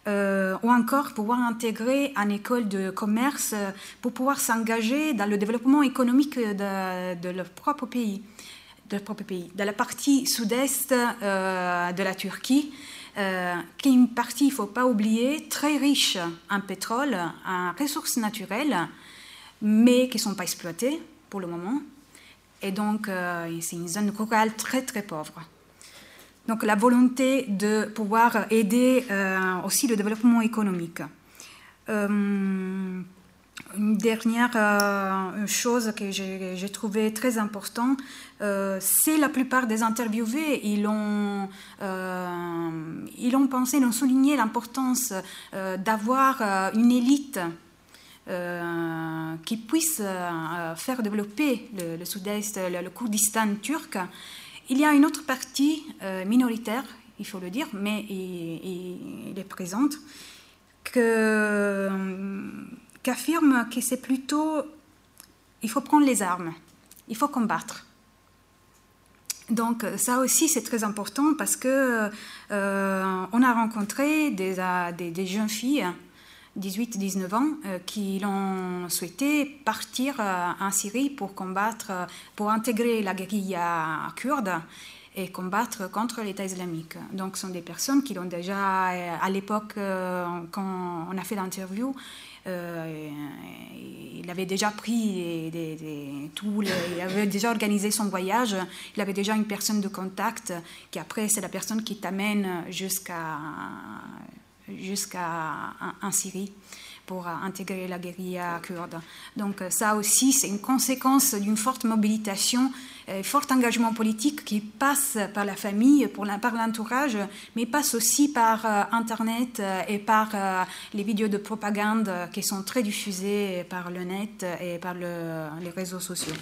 Euh, ou encore pouvoir intégrer une école de commerce pour pouvoir s'engager dans le développement économique de leur propre pays de propre pays, de la partie sud-est euh, de la Turquie, euh, qui est une partie, il ne faut pas oublier, très riche en pétrole, en ressources naturelles, mais qui ne sont pas exploitées pour le moment. Et donc, euh, c'est une zone rurale très, très pauvre. Donc, la volonté de pouvoir aider aussi le développement économique. Une dernière euh, chose que j'ai trouvée très importante, euh, c'est la plupart des interviewés, ils ont, euh, ils ont pensé, ils ont souligné l'importance d'avoir une élite qui puisse faire développer le, sud-est, le, Kurdistan turc. Il y a une autre partie minoritaire, il faut le dire, mais il, il est présente, que qu'affirme que c'est plutôt il faut prendre les armes, il faut combattre. Donc ça aussi c'est très important parce que euh, on a rencontré des, euh, des, jeunes filles 18-19 ans euh, qui l'ont souhaité partir en Syrie pour combattre, pour intégrer la guérilla kurde et combattre contre l'État islamique. Donc ce sont des personnes qui l'ont déjà, à l'époque quand on a fait l'interview, il avait déjà pris tout, il avait déjà organisé son voyage. Il avait déjà une personne de contact qui après c'est la personne qui t'amène jusqu'à jusqu'à en Syrie pour intégrer la guérilla kurde. Donc ça aussi, c'est une conséquence d'une forte mobilisation, euh, fort engagement politique qui passe par la famille, par l'entourage, mais passe aussi par euh, Internet euh, et par les vidéos de propagande qui sont très diffusées par le net et par les réseaux sociaux.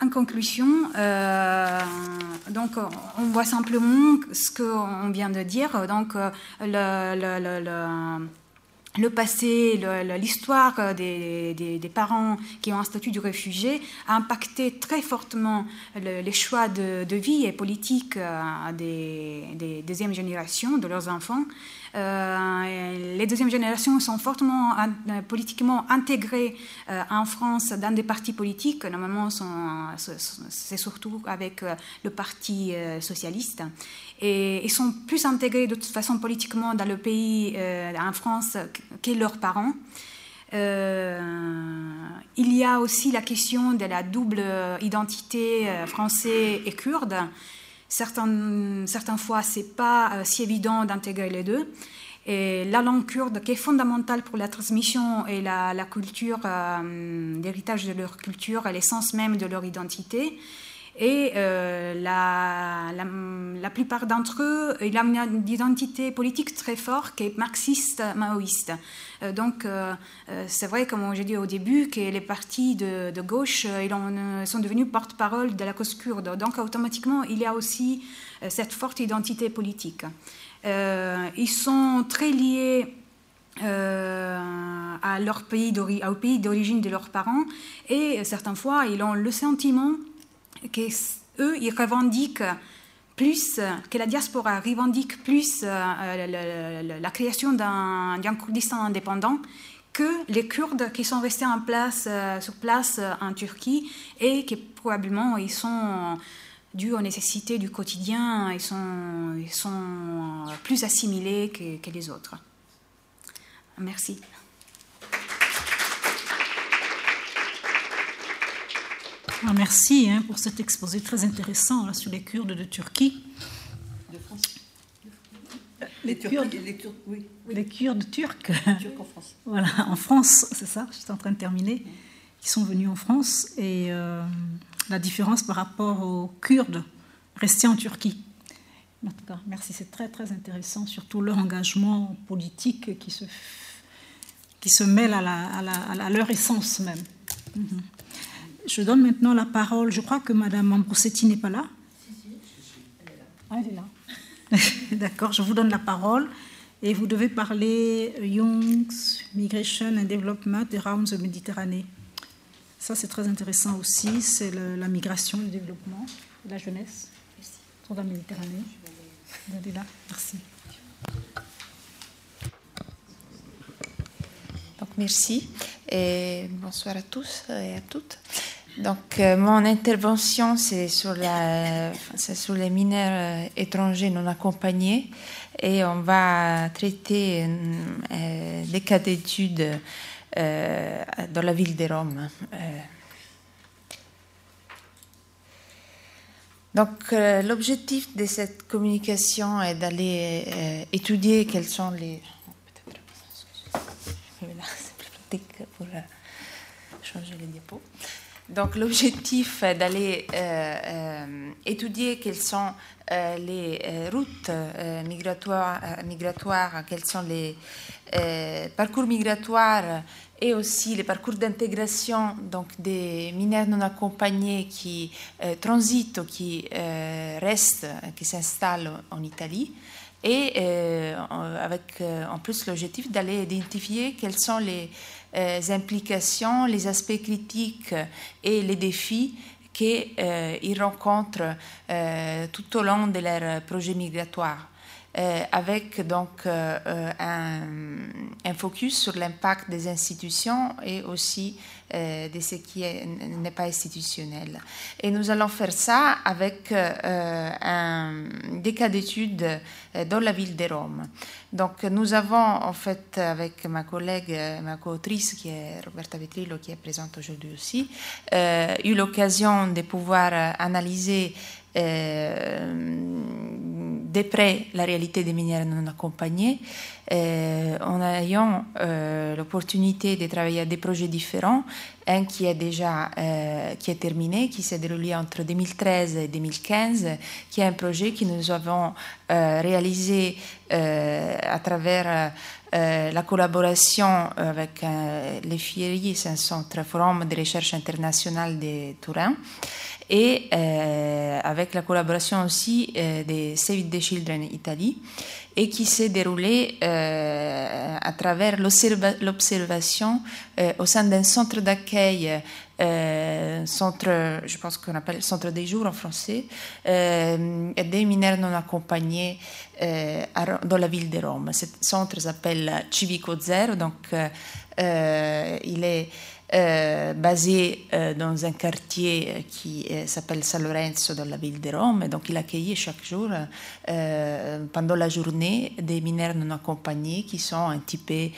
En conclusion, donc on voit simplement ce qu'on vient de dire. Donc passé, l'histoire des, parents qui ont un statut de réfugié a impacté très fortement les choix de, vie et politique euh, des, deuxièmes générations, de leurs enfants. Euh, les deuxièmes générations sont fortement euh, politiquement intégrées en France dans des partis politiques. Normalement, c'est surtout avec le Parti socialiste et ils sont plus intégrés de toute façon politiquement dans le pays, euh, en France, que leurs parents. Euh, il y a aussi la question de la double identité euh, français et kurde. Certaines, certaines fois, ce n'est pas si évident d'intégrer les deux. Et la langue kurde, qui est fondamentale pour la transmission et la culture, l'héritage de leur culture et l'essence même de leur identité, et euh, la, la, plupart d'entre eux, il a une identité politique très forte qui est marxiste-maoïste. Euh, donc, euh, c'est vrai, comme j'ai dit au début, que les partis de, de gauche ils sont devenus porte-parole de la cause kurde. Donc, automatiquement, il y a aussi cette forte identité politique. ils sont très liés à leur pays au pays d'origine de leurs parents et certaines fois ils ont le sentiment qu'eux, ils revendiquent plus, que la diaspora revendique plus euh, la création d'un Kurdistan indépendant que les Kurdes qui sont restés en place, euh, sur place euh, en Turquie et qui probablement ils sont dû aux nécessités du quotidien, ils sont, ils sont plus assimilés que les autres. Merci. Merci hein, pour cet exposé très intéressant là, sur les Kurdes de Turquie. De France. Les, Kurdes, les, Kurdes, oui. les Kurdes turcs. Turcs en France. Voilà, en France, c'est ça, je suis en train de terminer. Qui sont venus en France et euh, la différence par rapport aux Kurdes restés en Turquie. En tout cas, merci, c'est très très intéressant, surtout leur engagement politique qui se, qui se mêle à, la, à, la, à leur essence même. Mm -hmm. Je donne maintenant la parole. Je crois que Madame Ambrosetti n'est pas là. Ah, elle est là. D'accord, je vous donne la parole et vous devez parler Young's Migration and Development around the Méditerranée. Ça, c'est très intéressant aussi. C'est la migration, le développement, la jeunesse sur la Méditerranée. Vous là. Merci. Donc, merci bonsoir à tous et à toutes. Donc, euh, mon intervention, c'est sur, les mineurs euh, étrangers non accompagnés et on va traiter euh, des cas d'études euh, dans la ville de Rome. donc, l'objectif de cette communication est d'aller étudier quels sont les. Pour changer les diapos. Donc l'objectif est d'aller euh, euh, étudier quelles sont euh, les routes migratoires, quels sont les parcours migratoires et aussi les parcours d'intégration donc des mineurs non accompagnés qui transitent ou qui restent, qui s'installent en Italie et avec en plus l'objectif d'aller identifier quels sont les euh, implications, les aspects critiques et les défis qu'ils euh, rencontrent euh, tout au long de leur projet migratoire. Euh, avec donc euh, un, focus sur l'impact des institutions et aussi euh, de ce qui n'est pas institutionnel. Et nous allons faire ça avec un, des cas d'études dans la ville de Rome. Donc nous avons en fait avec ma collègue, ma co-autrice qui est Roberta Vetrillo qui est présente aujourd'hui aussi, eu l'occasion de pouvoir analyser de près la réalité des mineurs non accompagnés, euh, en ayant euh, l'opportunité de travailler à des projets différents. Un qui est déjà euh, qui est terminé, qui s'est déroulé entre 2013 et 2015, qui est un projet que nous avons réalisé à travers la collaboration avec les FIERI, c'est un centre Forum de recherche internationale de Turin et euh, avec la collaboration aussi euh, de Save the Children Italie et qui s'est déroulé euh, à travers l'observation euh, au sein d'un centre d'accueil, centre, je pense qu'on appelle centre des jours en français, des mineurs non accompagnés dans la ville de Rome. Ce centre s'appelle Civico Zero, donc il est euh, basé euh, dans un quartier euh, qui euh, s'appelle San Lorenzo dans la ville de Rome. Donc il accueillait chaque jour, euh, pendant la journée, des mineurs non accompagnés qui sont un petit peu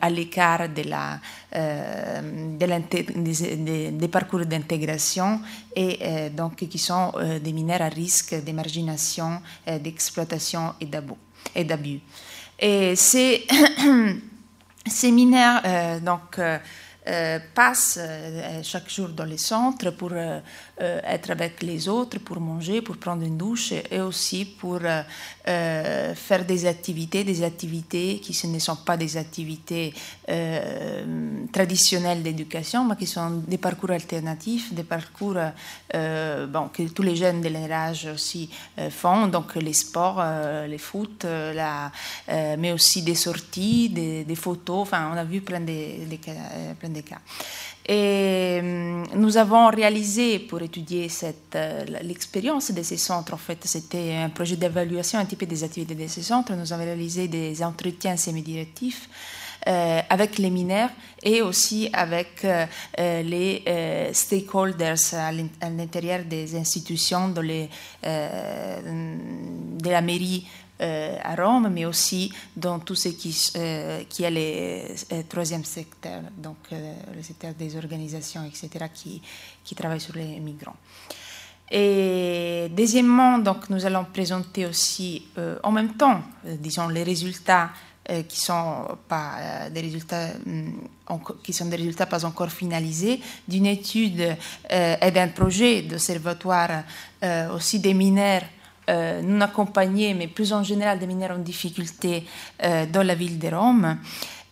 à l'écart de la, de des, parcours d'intégration et donc qui sont des mineurs à risque d'émargination, d'exploitation et d'abus. Et ces, ces mineurs, donc, euh, passent euh, chaque jour dans les centres pour euh, être avec les autres, pour manger, pour prendre une douche et, aussi pour faire des activités, des activités qui ne sont pas des activités traditionnelles d'éducation, mais qui sont des parcours alternatifs, des parcours bon, que tous les jeunes de leur âge aussi font, donc les sports, les foot, mais aussi des sorties, des, photos, enfin on a vu plein de, de, plein des cas. Et nous avons réalisé pour étudier euh, l'expérience de ces centres, en fait, c'était un projet d'évaluation un peu des activités de ces centres. Nous avons réalisé des entretiens semi-directifs avec les mineurs et aussi avec les stakeholders à l'intérieur des institutions de, la mairie euh, à Rome, mais aussi dans tout ce qui, euh, est le euh, troisième secteur, donc le secteur des organisations, etc., qui, qui travaillent sur les migrants. Et deuxièmement, donc, nous allons présenter aussi en même temps, disons, les résultats qui sont pas des résultats mm, qui sont des résultats pas encore finalisés d'une étude et d'un projet d'observatoire aussi des mineurs euh, non accompagnés, mais plus en général des mineurs en difficulté euh, dans la ville de Rome,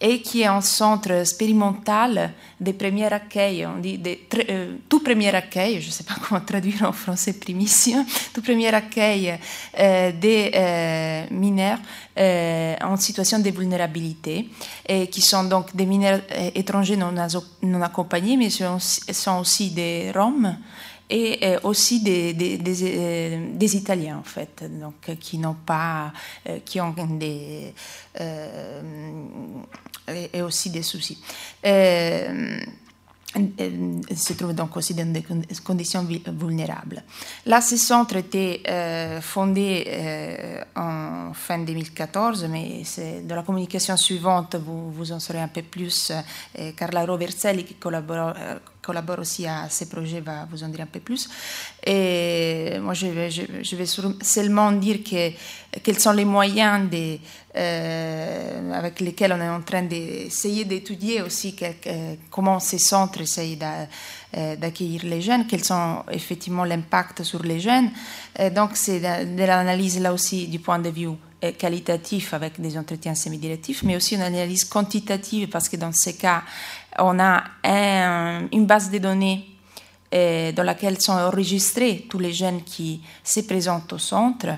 et qui est un centre expérimental des premiers accueils, on dit des, euh, tout premier accueil, je ne sais pas comment traduire en français primissime, tout premier accueil des mineurs en situation de vulnérabilité, et qui sont donc des mineurs étrangers non, non accompagnés, mais sont, sont aussi des Roms et euh, aussi euh, des, Italiens en fait, donc qui n'ont pas, euh, qui ont des et aussi des soucis. se trouvent donc aussi dans des conditions vulnérables. Là, ce était fondé en fin 2014, mais de la communication suivante, vous, vous en saurez un peu plus. Carla Roverselli, qui collabore, collabore aussi à ces projets va vous en dire un peu plus. Et moi, je vais, seulement dire que, quels sont les moyens euh, avec lesquels on est en train d'essayer d'étudier aussi comment ces centres essayent euh, d'accueillir les jeunes, quels sont effectivement l'impact sur les jeunes. donc, c'est de, l'analyse là aussi du point de vue qualitatif avec des entretiens semi-directifs, mais aussi une analyse quantitative parce que dans ces cas, on a une base de données euh, dans laquelle sont enregistrés tous les jeunes qui se présentent au centre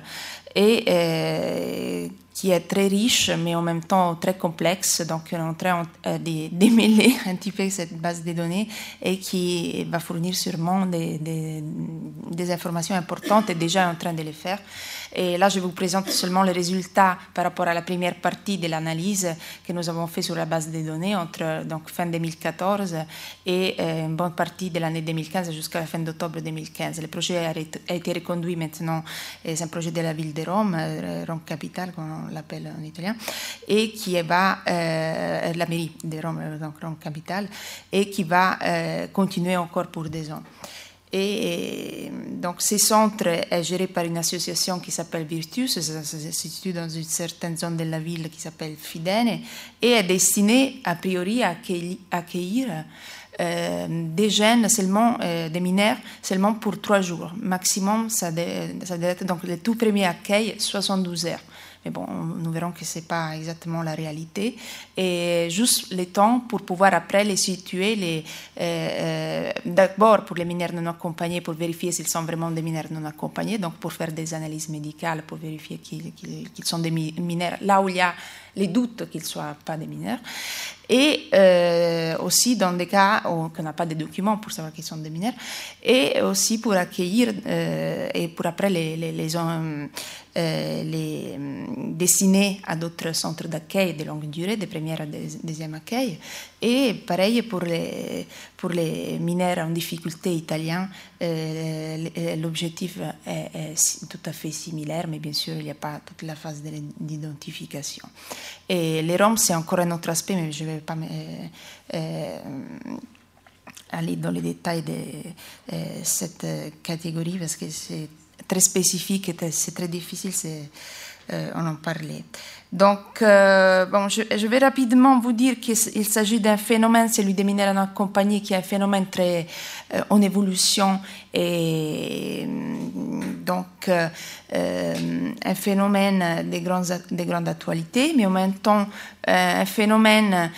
et euh, qui est très riche, mais en même temps très complexe. Donc, on est en train euh, de démêler un petit peu cette base de données et qui va fournir sûrement des, des informations importantes et déjà en train de les faire. Et là, je vous présente seulement les résultats par rapport à la première partie de l'analyse que nous avons fait sur la base des données entre fin 2014 et euh, une bonne partie de l'année 2015 jusqu'à la fin d'octobre 2015. Le projet a, été reconduit maintenant, c'est un projet de la ville de Rome, euh, Rome Capitale, comme on l'appelle en italien, et qui va, euh, de Rome, donc Rome Capitale, et qui va continuer encore pour deux ans. Et donc, ce centre est géré par une association qui s'appelle Virtus, ça se situe dans une certaine zone de la ville qui s'appelle Fidene, et est destiné a priori à accueillir, euh, des jeunes seulement, euh, des mineurs, seulement pour trois jours. Maximum, ça, ça doit être donc le tout premier accueil, 72 heures. Mais bon, nous verrons que ce n'est pas exactement la réalité. Et juste le temps pour pouvoir après les situer, euh, euh, d'abord pour les mineurs non accompagnés, pour vérifier s'ils sont vraiment des mineurs non accompagnés, donc pour faire des analyses médicales, pour vérifier qu'ils, sont des mineurs là où il y a les doutes qu'ils ne soient pas des mineurs. Et euh, aussi dans des cas où on n'a pas de documents pour savoir qu'ils sont des mineurs. Et aussi pour accueillir et pour après les, les dessiner à d'autres centres d'accueil de longue durée, de première à deuxième accueil. Et pareil pour les, pour les mineurs en difficulté italiens, l'objectif est, est, tout à fait similaire, mais bien sûr, il n'y a pas toute la phase d'identification. Et les Roms, c'est encore un autre aspect, mais je ne vais pas euh, aller dans les détails de euh, cette catégorie parce que c'est très spécifique et c'est très difficile euh, on en parlait. Donc, euh, bon, je, vais rapidement vous dire qu'il s'agit d'un phénomène, celui des mineurs en compagnie, qui est un phénomène très euh, en évolution et donc euh, un phénomène de, grandes, de grande actualité, mais en même temps un phénomène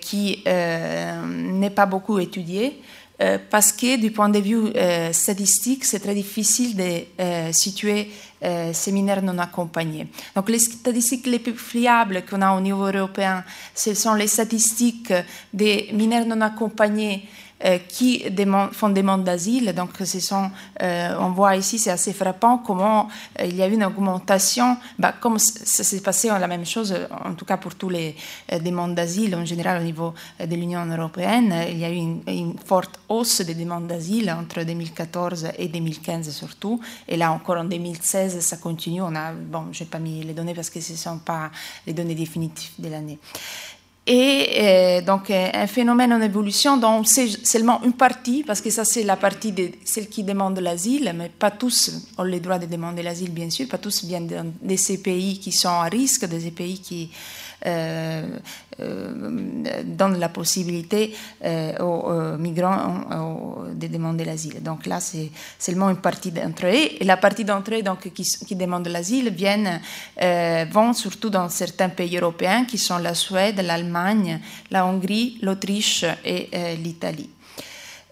qui n'est pas beaucoup étudié. Euh, parce que du point de vue euh, statistique, c'est très difficile de euh, situer ces mineurs non accompagnés. Donc les statistiques les plus fiables qu'on a au niveau européen, ce sont les statistiques des mineurs non accompagnés euh, qui font demande d'asile. Donc, ce sont, euh, on voit ici, c'est assez frappant comment euh, il y a eu une augmentation, bah, comme ça s'est passé la même chose, en tout cas pour tous les demandes d'asile en général au niveau de l'Union européenne. Il y a eu une, forte hausse des demandes d'asile entre 2014 et 2015 surtout. Et là encore en 2016, ça continue. On a, bon, je n'ai pas mis les données parce que ce ne sont pas les données définitives de l'année et euh, donc euh, un phénomène en évolution dont on sait seulement une partie, parce que ça c'est la partie de celles qui demandent l'asile, mais pas tous ont le droit de demander l'asile bien sûr, pas tous viennent de, ces pays qui sont à risque, de ces pays qui donne la possibilité euh, aux, migrants de demander l'asile. Donc là, c'est seulement une partie d'entre eux. Et la partie d'entre eux donc, qui, qui demandent l'asile viennent, vont surtout dans certains pays européens qui sont la Suède, l'Allemagne, la Hongrie, l'Autriche et l'Italie.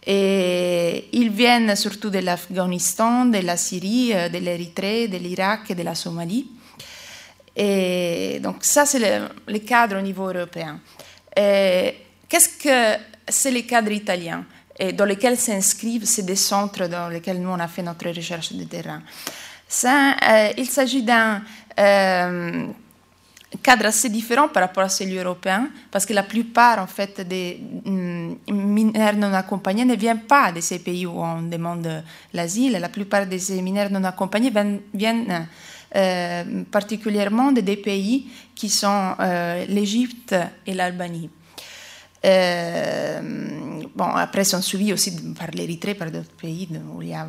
Et ils viennent surtout de l'Afghanistan, de la Syrie, de l'Érythrée, de l'Irak et de la Somalie. Et donc ça, c'est le, cadre au niveau européen. Qu'est-ce que c'est les cadres italiens? Et dans lesquels s'inscrivent ces deux centres dans lesquels nous on a fait notre recherche de terrain? Ça, euh, Il s'agit d'un euh, cadre assez différent par rapport à celui européen, parce que la plupart en fait des mm, mineurs non accompagnés ne viennent pas de ces pays où on demande l'asile. La plupart de ces mineurs non accompagnés viennent particulièrement de des pays qui sont euh, l'Égypte et l'Albanie. Euh, bon, après, sont suivis aussi par l'Érythrée, par d'autres pays où il y a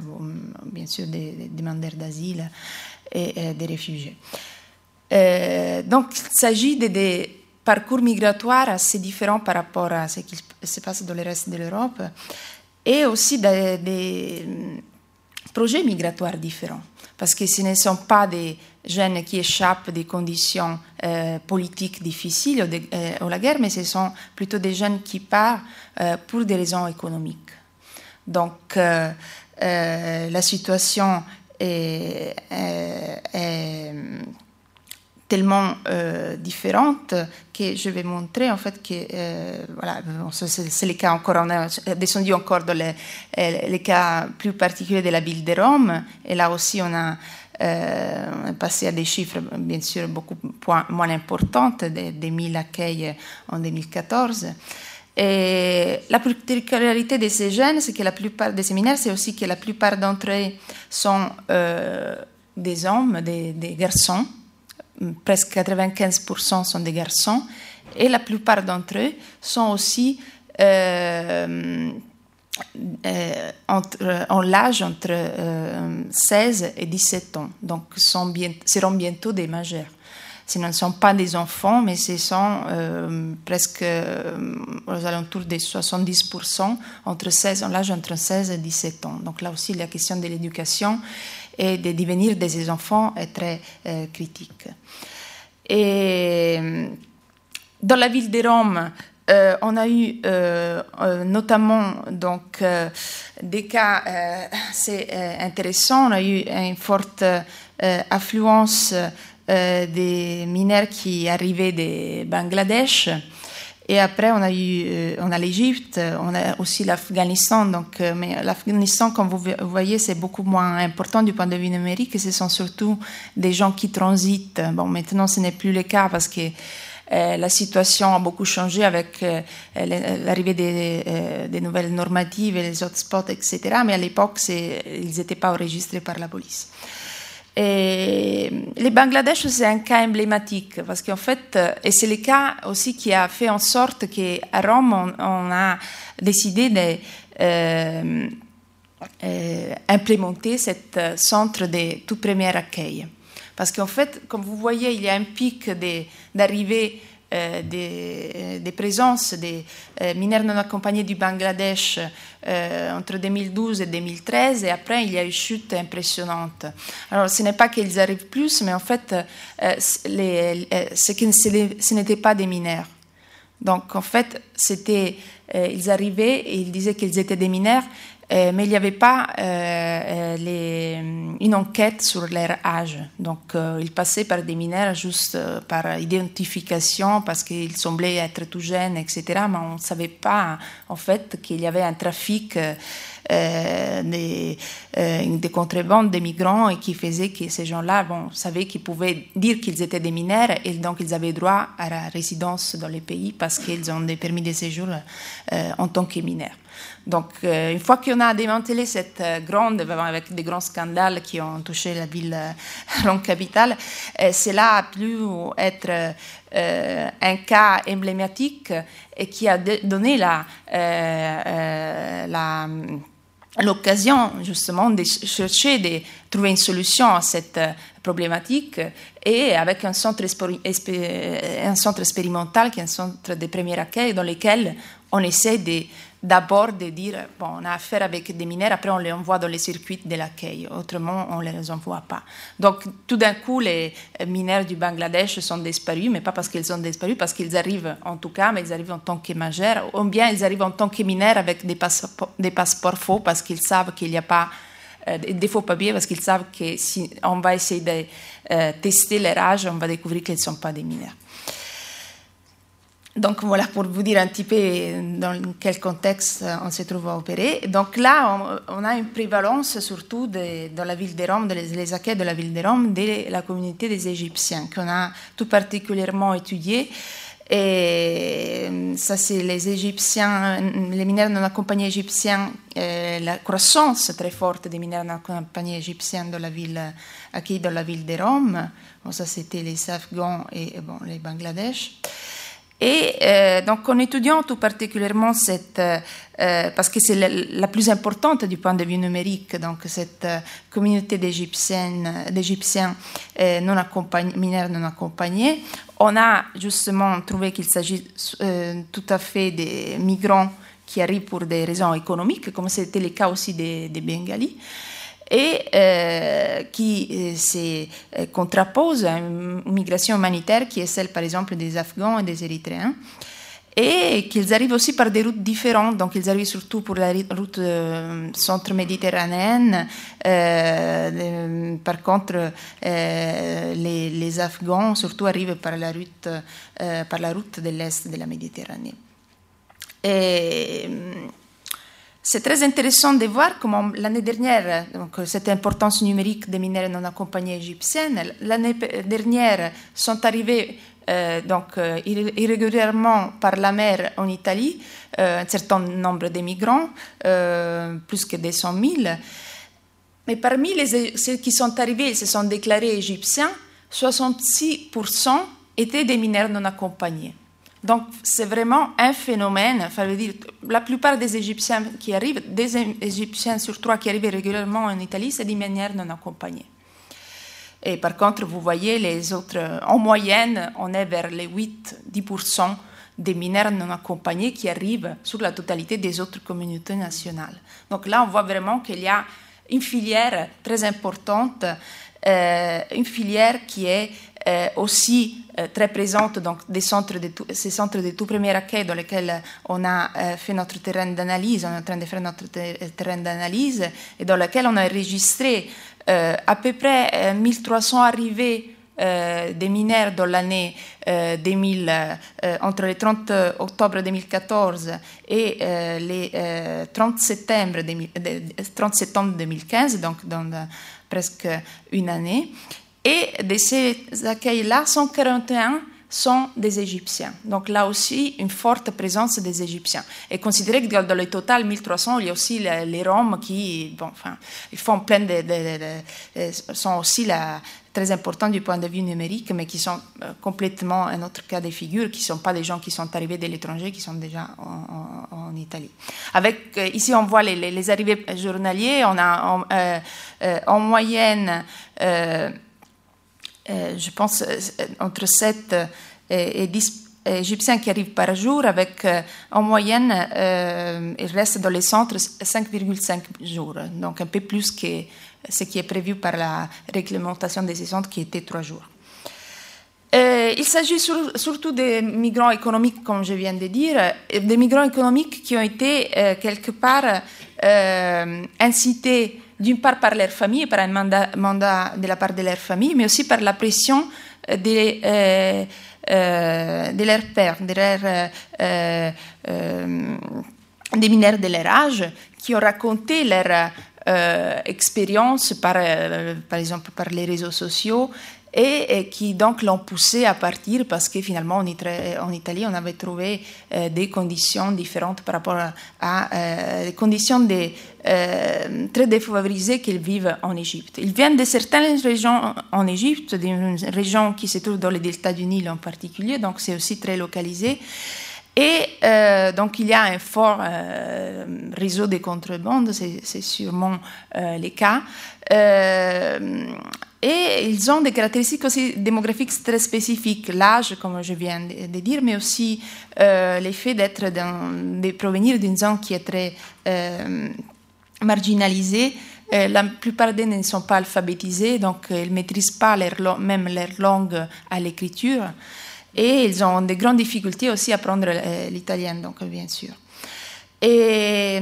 bien sûr des, demandeurs d'asile et, des réfugiés. donc, il s'agit de des parcours migratoires assez différents par rapport à ce qui se passe dans le reste de l'Europe et aussi des projets migratoires différents parce que ce ne sont pas des jeunes qui échappent des conditions euh, politiques difficiles ou, euh, la guerre, mais ce sont plutôt des jeunes qui partent euh, pour des raisons économiques. Donc la situation est tellement euh, différentes que je vais montrer en fait que euh, voilà c'est le cas encore on a descendu encore dans les, euh, les, cas plus particuliers de la ville de Rome. Et là aussi on a passé à des chiffres bien sûr beaucoup moins importants des, des 1000 accueils en 2014 et la particularité de ces jeunes, c'est que la plupart des séminaires, c'est aussi que la plupart d'entre eux sont des hommes, des garçons, presque 95% sont des garçons, et la plupart d'entre eux sont aussi euh, euh, en l'âge entre 16 euh, et 17 ans, donc sont bien, seront bientôt des majeurs. Ce ne sont pas des enfants, mais ce sont presque aux alentours des 70% entre 16, en l'âge entre 16 et 17 ans. Donc là aussi, la question de l'éducation et de devenir des enfants est très euh, critique. Dans la ville de Rome, euh, on a eu euh, notamment donc, des cas assez intéressants. On a eu une forte affluence des mineurs qui arrivaient de Bangladesh et après, on a eu, euh, on a l'Égypte, on a aussi l'Afghanistan. Donc, euh, mais l'Afghanistan, comme vous voyez, c'est beaucoup moins important du point de vue numérique. Ce sont surtout des gens qui transitent. Bon, maintenant, ce n'est plus le cas parce que euh, la situation a beaucoup changé avec l'arrivée des, des, nouvelles normatives et les hotspots, etc. Mais à l'époque, ils n'étaient pas enregistrés par la police. Et les Bangladesh, c'est un cas emblématique parce qu'en fait, et c'est le cas aussi qui a fait en sorte qu'à Rome, on, a décidé de euh, euh, ce centre de tout premier accueil. Parce qu'en fait, comme vous voyez, il y a un pic d'arrivée euh, des, des, présences des euh, mineurs non accompagnés du Bangladesh euh, entre 2012 et 2013 et après il y a eu une chute impressionnante. Alors ce n'est pas qu'ils arrivent plus, mais en fait les, ce n'étaient pas des mineurs. Donc en fait, c'était, ils arrivaient et ils disaient qu'ils étaient des mineurs euh, mais il n'y avait pas euh, les, une enquête sur leur âge. Donc, ils passaient par des mineurs juste par identification parce qu'ils semblaient être tout jeunes, etc. Mais on ne savait pas, en fait, qu'il y avait un trafic. Des, des contrebandes des migrants et qui faisait que ces gens-là bon, savaient qu'ils pouvaient dire qu'ils étaient des mineurs et donc ils avaient droit à la résidence dans les pays parce qu'ils ont des permis de séjour en tant que mineurs. Donc, euh, une fois qu'on a démantelé cette euh, grande, avec des grands scandales qui ont touché la ville euh, capitale, cela a pu être un cas emblématique et qui a donné la l'occasion justement de chercher de trouver une solution à cette problématique et avec un centre, un centre expérimental qui est un centre de premier accueil dans lequel on essaie de d'abord de dire, bon, on a affaire avec des mineurs, après on les envoie dans les circuits de l'accueil, autrement on ne les envoie pas. Donc tout d'un coup, les mineurs du Bangladesh sont disparus, mais pas parce qu'ils sont disparus, parce qu'ils arrivent en tout cas, mais ils arrivent en tant que majeurs, ou bien ils arrivent en tant que mineurs avec des passeports, des passeports faux, parce qu'ils savent qu'il n'y a pas euh, des faux papiers, parce qu'ils savent que si on va essayer de euh, tester leur âge, on va découvrir qu'ils ne sont pas des mineurs. Donc voilà pour vous dire un petit peu dans quel contexte on se trouve à opérer. Donc là, on, a une prévalence surtout dans la ville de Rome, dans les, accueils de la ville de Rome, de la communauté des Égyptiens, qu'on a tout particulièrement étudié. Et ça, c'est les Égyptiens, les mineurs non accompagnés égyptiens, la croissance très forte des mineurs non accompagnés égyptiens dans la ville, accueillis dans la ville de Rome. Bon, ça, c'était les Afghans et bon, les Bangladesh. Et euh, donc en étudiant tout particulièrement cette, euh, euh, parce que c'est la, plus importante du point de vue numérique, donc cette communauté d'Égyptiens non non accompagnés, on a justement trouvé qu'il s'agit tout à fait des migrants qui arrivent pour des raisons économiques, comme c'était le cas aussi des Bengalis et euh, qui euh, se euh, contrapose à une migration humanitaire qui est celle, par exemple, des Afghans et des Érythréens, et qu'ils arrivent aussi par des routes différentes. Donc, ils arrivent surtout pour la route centre-méditerranéenne. par contre, les, Afghans surtout arrivent par la route, par la route de l'est de la Méditerranée. Et, c'est très intéressant de voir comment l'année dernière, donc cette importance numérique des mineurs non accompagnés égyptiennes, l'année dernière sont arrivés euh, donc euh, irrégulièrement par la mer en Italie euh, un certain nombre de migrants, plus que 200 000. Mais parmi les, ceux qui sont arrivés et se sont déclarés égyptiens, 66% étaient des mineurs non accompagnés. Donc, c'est vraiment un phénomène. La plupart des Égyptiens qui arrivent, des Égyptiens sur trois qui arrivent régulièrement en Italie, c'est d'une manière non accompagnée. Et par contre, vous voyez, les autres, en moyenne, on est vers les 8-10% des mineurs non accompagnés qui arrivent sur la totalité des autres communautés nationales. Donc là, on voit vraiment qu'il y a une filière très importante, euh, une filière qui est aussi euh, très présente donc des centres de tout, ces centres de tout premier accueil dans lesquels on a euh, fait notre terrain d'analyse, on est en train de faire notre terrain d'analyse et dans lequel on a enregistré à peu près 1300 arrivées des mineurs dans l'année 2000, entre le 30 octobre 2014 et les 30 septembre, 30 septembre 2015, donc dans presque une année. Et de ces accueils-là, 141 sont des Égyptiens. Donc là aussi, une forte présence des Égyptiens. Et considérez que dans le total 1300, il y a aussi les, Roms qui bon, enfin, ils font plein de, de, sont aussi très importants du point de vue numérique, mais qui sont euh, complètement un autre cas de figure, qui ne sont pas des gens qui sont arrivés de l'étranger, qui sont déjà en, Italie. Avec, euh, ici, on voit les, arrivées journaliers. On a en, euh, moyenne euh, je pense, euh, entre 7 et 10 Égyptiens qui arrivent par jour, avec en moyenne, ils restent dans les centres 5,5 jours, donc un peu plus que ce qui est prévu par la réglementation des centres qui était 3 jours. il s'agit surtout des migrants économiques, comme je viens de dire, des migrants économiques qui ont été quelque part incités d'une part par leur famille, par un mandat, mandat, de la part de leur famille, mais aussi par la pression de, de leur père, de leur, des mineurs de leur âge, qui ont raconté leur expérience, par, par exemple par les réseaux sociaux, et, qui donc l'ont poussé à partir parce que finalement en, Italie on avait trouvé euh, des conditions différentes par rapport à, euh, conditions de, euh, très défavorisées qu'ils vivent en Égypte. Ils viennent de certaines régions en Égypte, d'une région qui se trouve dans le delta du Nil en particulier, donc c'est aussi très localisé. Et donc il y a un fort réseau de contrebandes, c'est sûrement le cas. Et ils ont des caractéristiques aussi démographiques très spécifiques, l'âge, comme je viens de dire, mais aussi euh, l'effet d'être de provenir d'une zone qui est très euh, marginalisée. Euh, la plupart d'eux ne sont pas alphabétisés, donc ils ne maîtrisent pas même leur langue à l'écriture. Et ils ont de grandes difficultés aussi à apprendre l'italien, donc bien sûr. Et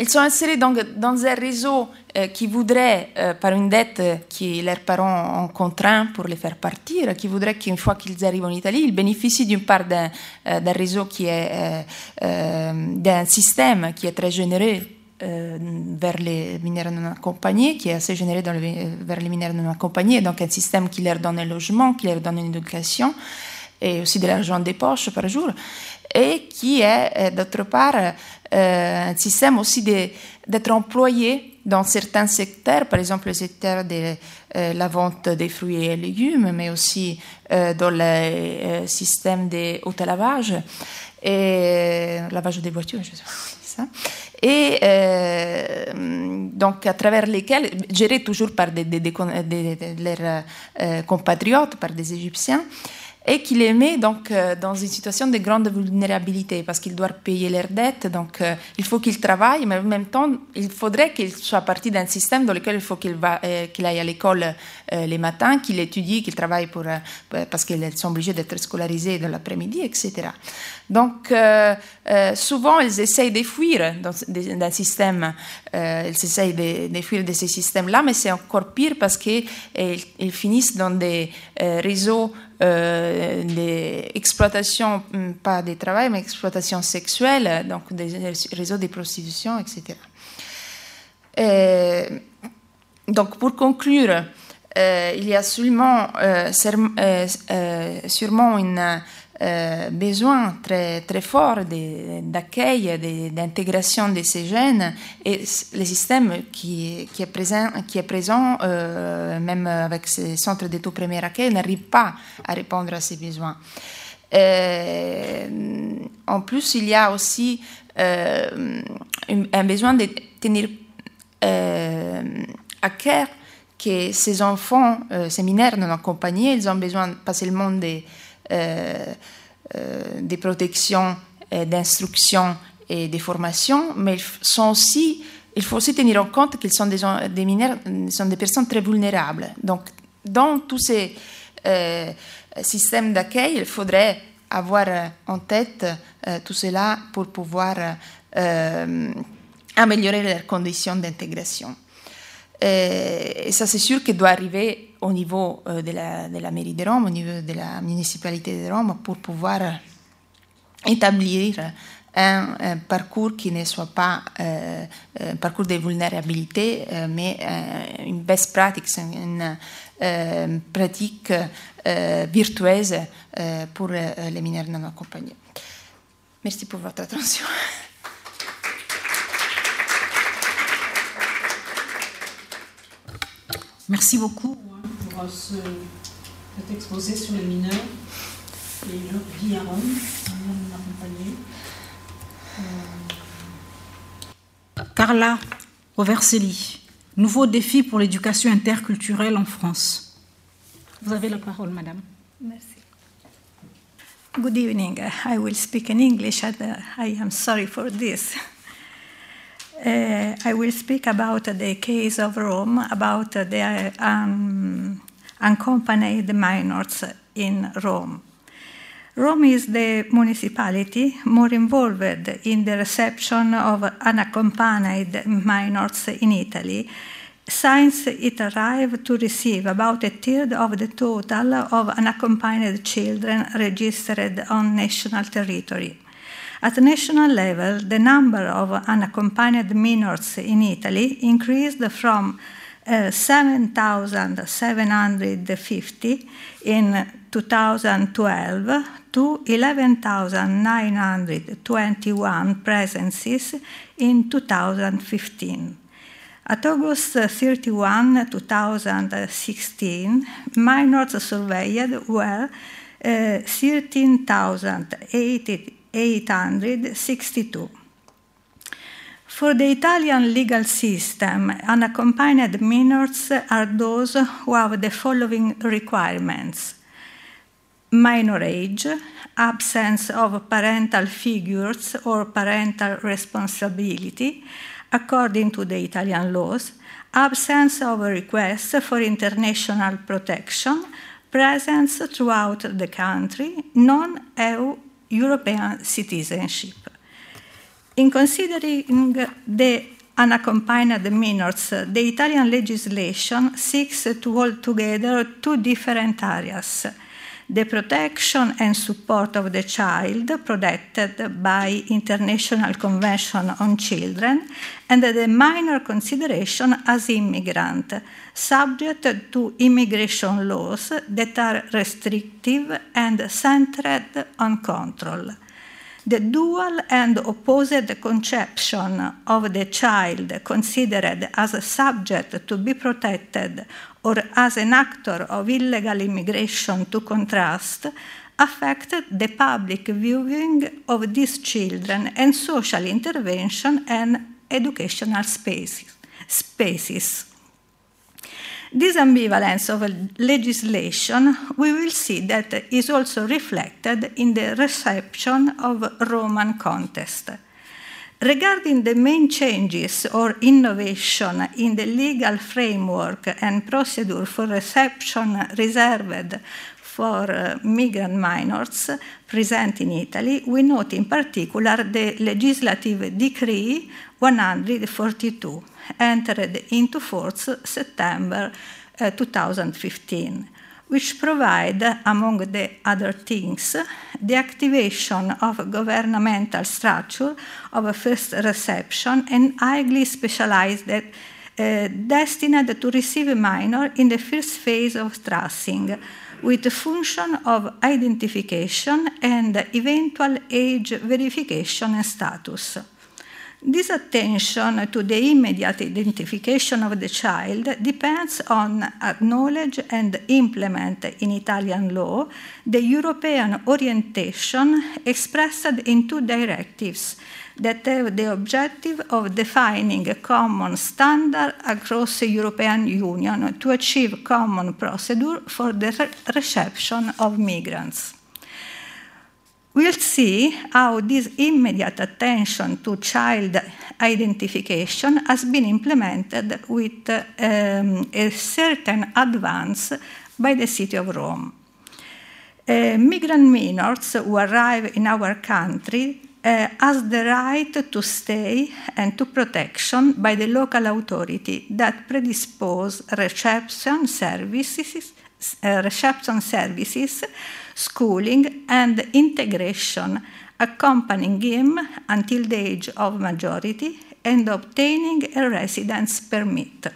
ils sont insérés donc dans un réseau euh, qui voudrait, euh, par une dette que leurs parents ont contraint pour les faire partir, qui voudrait qu'une fois qu'ils arrivent en Italie, ils bénéficient d'une part d'un euh, réseau qui est, d'un système qui est très généreux vers les mineurs non accompagnés, qui est assez dans vers les mineurs non accompagnés, donc un système qui leur donne un logement, qui leur donne une éducation et aussi de l'argent des poches par jour et qui est euh, d'autre part euh, un système aussi d'être employé dans certains secteurs, par exemple le secteur de euh, la vente des fruits et légumes, mais aussi dans le système des lavage et lavage des voitures, je sais ça. Et donc à travers lesquels, gérés toujours par des, leurs compatriotes, par des Égyptiens, et qu'il les met donc euh, dans une situation de grande vulnérabilité parce qu'ils doivent payer leurs dettes, donc euh, il faut qu'ils travaillent, mais en même temps, il faudrait qu'ils soient partis d'un système dans lequel il faut qu'il euh, aille à l'école les matins, qu'il étudie, qu'il travaille pour, parce qu'ils sont obligés d'être scolarisés dans l'après-midi, etc. Donc, souvent, ils essayent de fuir d'un système, ils essayent de, de, fuir de ces systèmes-là, mais c'est encore pire parce qu'ils ils finissent dans des réseaux euh, des exploitations, hmm, pas des travail, mais exploitations sexuelles, donc des réseaux de prostitution, etc. Euh, donc pour conclure, euh, il y a sûrement, sûrement une euh, besoin très, très fort d'accueil, d'intégration de ces jeunes et le système qui, qui est présent, qui est présent euh, même avec ces centres de tout premier accueil, n'arrive pas à répondre à ces besoins. Euh, en plus, il y a aussi un besoin de tenir à cœur que ces enfants, ces mineurs non accompagnés, ils ont besoin pas seulement des des protections, d'instruction et des formations, mais ils sont aussi il faut aussi tenir en compte qu'ils sont des, des, mineurs, sont des personnes très vulnérables. Donc, dans tous ces euh, systèmes d'accueil, il faudrait avoir en tête tout cela pour pouvoir améliorer leurs conditions d'intégration. Et ça, c'est sûr qu'il doit arriver au niveau euh, de, la, de, la, mairie de Rome, au niveau de la municipalité de Rome, pour pouvoir établir un, parcours qui ne soit pas euh, un parcours de vulnérabilité, euh, mais une best practice, une pratique virtueuse pour les mineurs non accompagnés. Merci pour votre attention. Merci beaucoup pour ce, cet exposé sur les mineurs et leur vie à Rome, euh... Carla Roverselli, nouveau défi pour l'éducation interculturelle en France. Vous avez la parole, madame. Merci. Good evening. I will speak in English. I am sorry for this. Uh, I will speak about the case of Rome, about the um, unaccompanied minors in Rome. Rome is the municipality more involved in the reception of unaccompanied minors in Italy, since it arrived to receive about a third of the total of unaccompanied children registered on national territory. At national level, the number of unaccompanied minors in Italy increased from uh, 7,750 in 2012 to 11,921 presences in 2015. At August 31, 2016, minors surveyed were uh, 13,862. For the Italian legal system, unaccompanied minors are those who have the following requirements minor age, absence of parental figures or parental responsibility, according to the Italian laws, absence of a request for international protection, presence throughout the country, non EU European citizenship. In considering the unaccompanied minors, the Italian legislation seeks to hold together two different areas the protection and support of the child protected by International Convention on Children, and the minor consideration as immigrant, subject to immigration laws that are restrictive and centered on control. The dual and opposite conception of the child considered as a subject to be protected or as an actor of illegal immigration to contrast affected the public viewing of these children and social intervention and educational spaces. spaces. This ambivalence of legislation, we will see that is also reflected in the reception of Roman contest. Regarding the main changes or innovation in the legal framework and procedure for reception reserved for uh, migrant minors present in Italy, we note in particular the legislative decree 142 entered into force September uh, 2015 which provide, among the other things, the activation of governmental structure of a first reception and highly specialized uh, destined to receive a minor in the first phase of tracing, with the function of identification and eventual age verification and status. This attention to the immediate identification of the child depends on acknowledge and implement in Italian law the European orientation expressed in two directives that have the objective of defining a common standard across the European Union to achieve common procedure for the reception of migrants. We'll see how this immediate attention to child identification has been implemented with um, a certain advance by the city of Rome. Uh, migrant minors who arrive in our country uh, has the right to stay and to protection by the local authority that predispose reception services, uh, reception services schooling, and integration, accompanying him until the age of majority and obtaining a residence permit.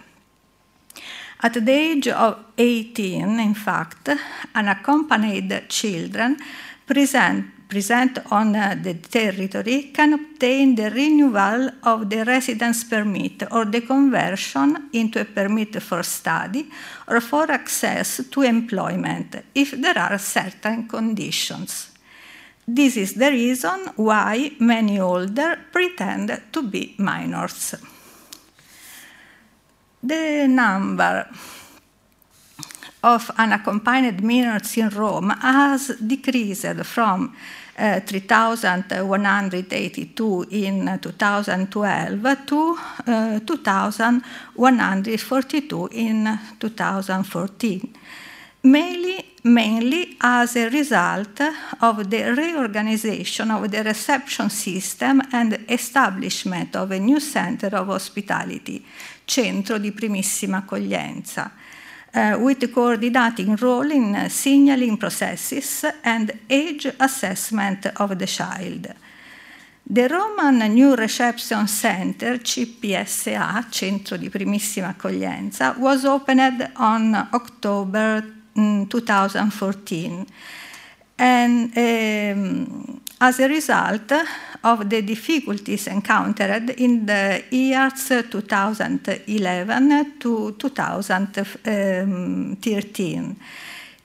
At the age of 18, in fact, unaccompanied children present present on uh, the territory can obtain the renewal of the residence permit or the conversion into a permit for study or for access to employment if there are certain conditions. This is the reason why many older pretend to be minors. The number of unaccompanied minors in Rome has decreased from uh, 3,182 in 2012 to uh, 2,142 in 2014, mainly, mainly as a result of the reorganization of the reception system and establishment of a new center of hospitality, Centro di Primissima Accoglienza, uh, with coordinating role in signaling processes and age assessment of the child. The Roman New Reception Center, CPSA, Centro di Primissima Accoglienza, was opened on October 2014. And um, as a result of the difficulties encountered in the years 2011 to 2013,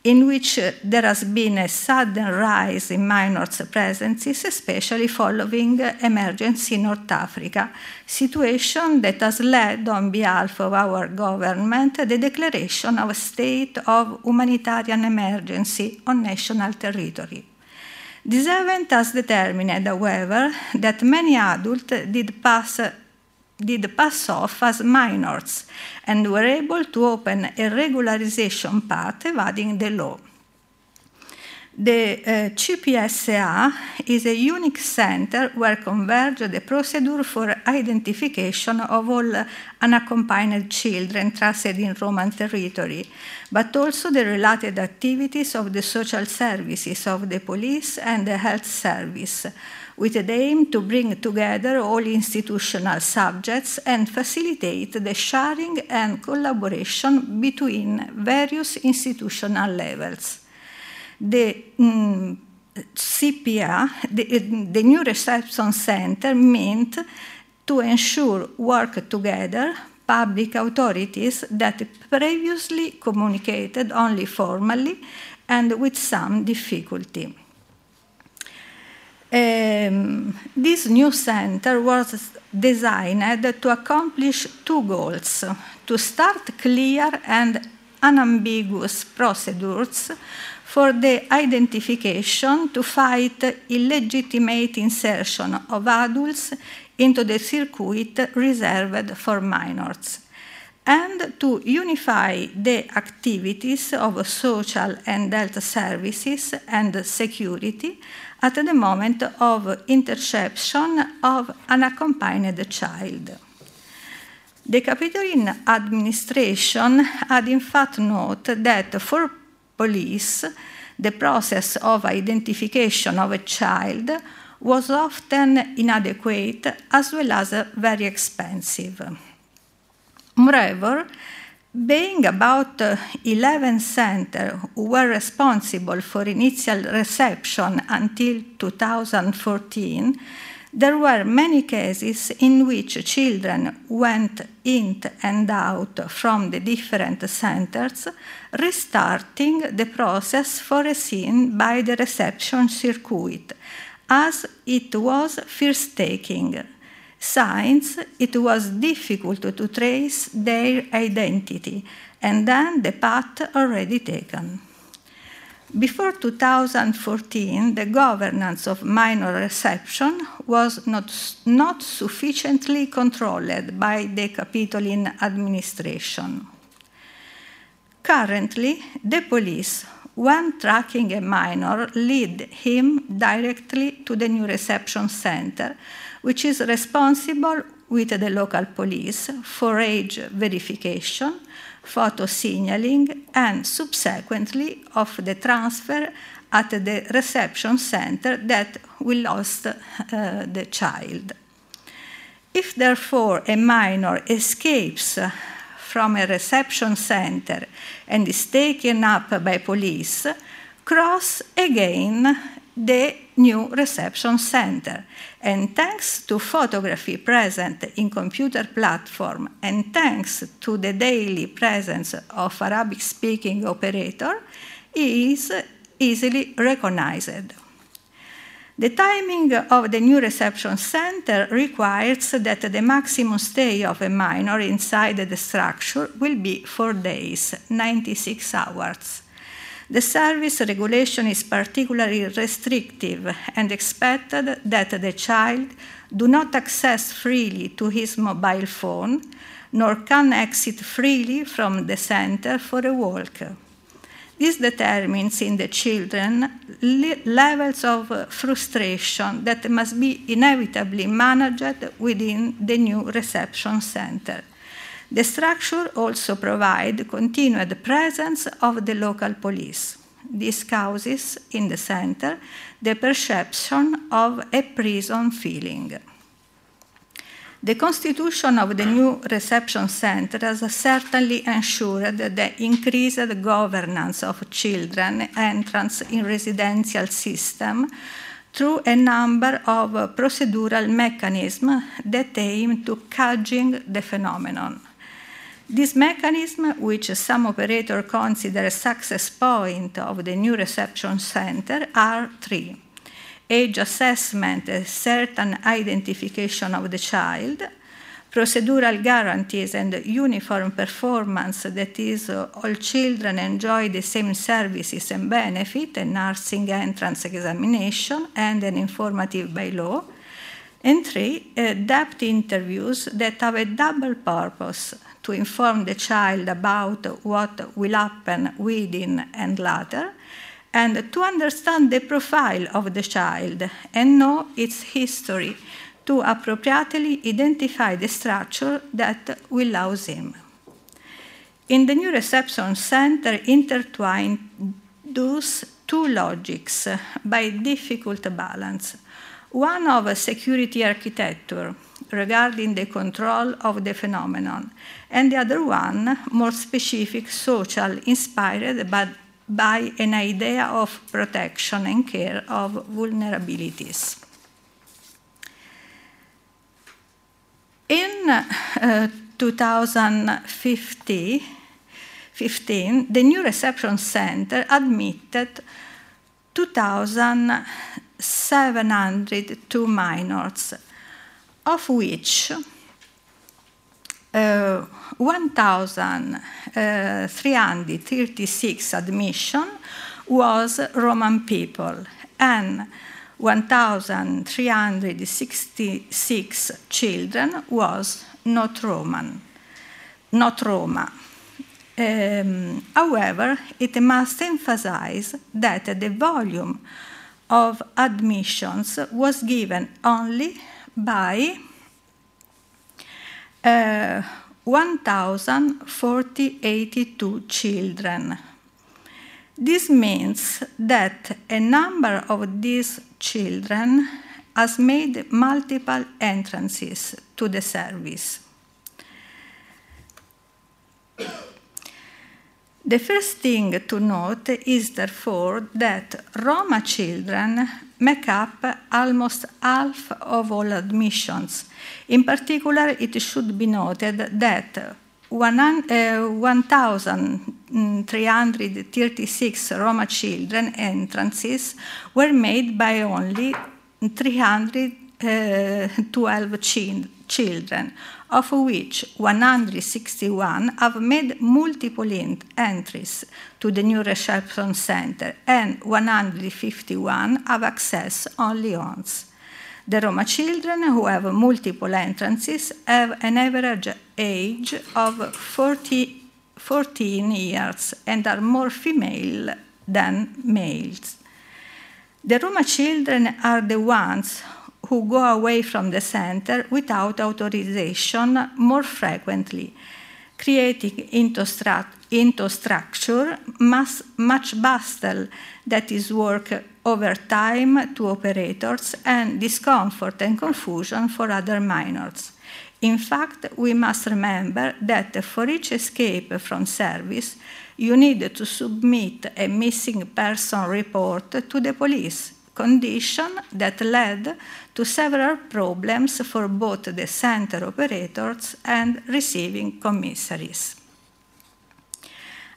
in which there has been a sudden rise in minors' presences, especially following emergency in North Africa, situation that has led, on behalf of our government, the declaration of a state of humanitarian emergency on national territory. This event has determined, however, that many adults did pass did pass off as minors and were able to open a regularization path evading the law. The uh, CPSA is a unique center where converge the procedure for identification of all unaccompanied children trusted in Roman territory, but also the related activities of the social services of the police and the health service, with the aim to bring together all institutional subjects and facilitate the sharing and collaboration between various institutional levels. The mm, CPA, the, the New Reception Center, meant to ensure work together public authorities that previously communicated only formally and with some difficulty. Um, this new center was designed to accomplish two goals to start clear and unambiguous procedures for the identification to fight illegitimate insertion of adults into the circuit reserved for minors, and to unify the activities of social and health services and security at the moment of interception of an accompanied child. The Capitoline administration had in fact noted that for police, the process of identification of a child was often inadequate as well as very expensive. Moreover, being about 11 centers who were responsible for initial reception until 2014, there were many cases in which children went in and out from the different centers, restarting the process foreseen by the reception circuit, as it was first taking signs, it was difficult to trace their identity, and then the path already taken. Before 2014, the governance of minor reception was not, not sufficiently controlled by the Capitoline administration. Currently, the police, when tracking a minor, lead him directly to the new reception center, which is responsible with the local police for age verification, photo signaling, and subsequently of the transfer at the reception center that will host uh, the child. If therefore a minor escapes from a reception center and is taken up by police, cross again the new reception center. And thanks to photography present in computer platform and thanks to the daily presence of Arabic speaking operator, is easily recognized. The timing of the new reception center requires that the maximum stay of a minor inside the structure will be four days, 96 hours. The service regulation is particularly restrictive and expected that the child do not access freely to his mobile phone, nor can exit freely from the center for a walk. This determines in the children levels of uh, frustration that must be inevitably managed within the new reception center. The structure also provides continued presence of the local police. This causes in the center the perception of a prison feeling. The constitution of the new reception center has certainly ensured the increased governance of children entrance in residential system through a number of procedural mechanisms that aim to caging the phenomenon. This mechanism, which some operators consider a success point of the new reception center, are three age assessment, a certain identification of the child, procedural guarantees and uniform performance, that is, uh, all children enjoy the same services and benefit, a nursing entrance examination, and an informative bylaw. And three, uh, depth interviews that have a double purpose to inform the child about what will happen within and later, and to understand the profile of the child and know its history to appropriately identify the structure that will house him. In the new reception center, intertwine those two logics by difficult balance. One of security architecture regarding the control of the phenomenon, and the other one more specific social, inspired by by an idea of protection and care of vulnerabilities. In uh, 2015, the new reception center admitted 2,702 minors, of which uh, 1,336 admission was Roman people and 1,366 children was not Roman, not Roma. Um, however, it must emphasize that the volume of admissions was given only by uh, 1,082 children. This means that a number of these children has made multiple entrances to the service. The first thing to note is therefore that Roma children make up almost half of all admissions. In particular, it should be noted that 1,336 uh, Roma children entrances were made by only 312 children, of which 161 have made multiple entries to the new reception center and 151 have access only once. The Roma children who have multiple entrances have an average age of 40, 14 years and are more female than males. The Roma children are the ones who go away from the center without authorization more frequently, creating into, structure mass, much bustle that is work over time to operators and discomfort and confusion for other minors. In fact, we must remember that for each escape from service, you need to submit a missing person report to the police condition that led to several problems for both the center operators and receiving commissaries.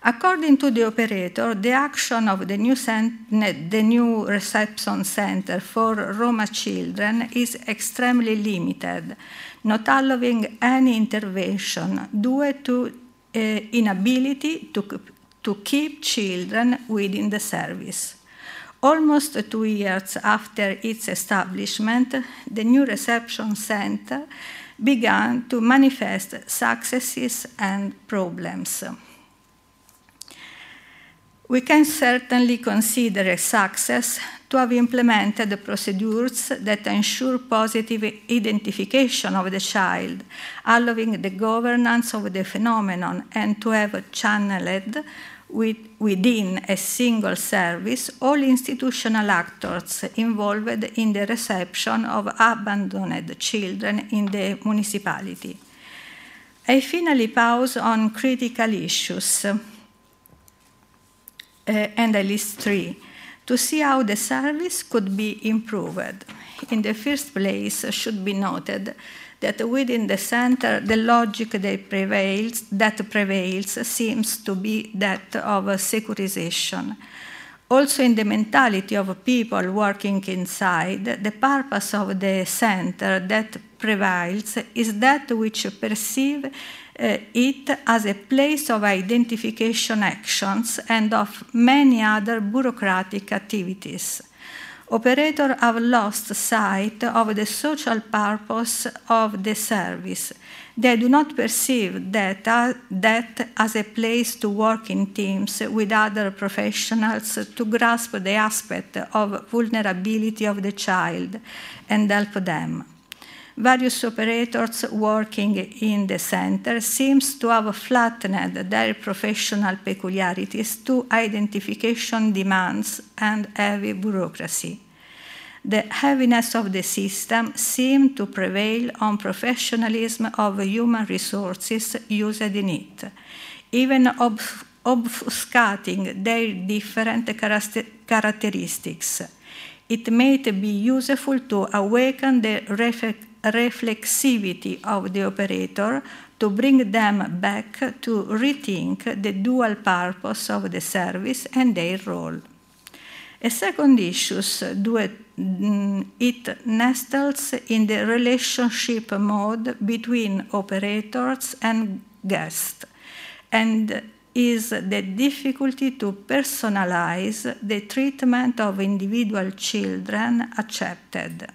According to the operator, the action of the new, the new, reception center for Roma children is extremely limited, not allowing any intervention due to uh, inability to, to keep children within the service. Almost two years after its establishment, the new reception center began to manifest successes and problems. We can certainly consider a success to have implemented the procedures that ensure positive identification of the child, allowing the governance of the phenomenon, and to have channeled with, within a single service all institutional actors involved in the reception of abandoned children in the municipality. I finally pause on critical issues, uh, and I list three to see how the service could be improved. In the first place, should be noted that within the center, the logic that prevails, that prevails seems to be that of securitization. Also, in the mentality of people working inside, the purpose of the center that prevails is that which perceive it as a place of identification actions and of many other bureaucratic activities. Operators have lost sight of the social purpose of the service. They do not perceive that, uh, that as a place to work in teams with other professionals to grasp the aspect of vulnerability of the child and help them various operators working in the center seems to have flattened their professional peculiarities to identification demands and heavy bureaucracy. The heaviness of the system seemed to prevail on professionalism of human resources used in it, even obfuscating their different characteristics. It may be useful to awaken the reflexivity of the operator to bring them back to rethink the dual purpose of the service and their role. A second issue, mm, it nestles in the relationship mode between operators and guests, and is the difficulty to personalize the treatment of individual children accepted.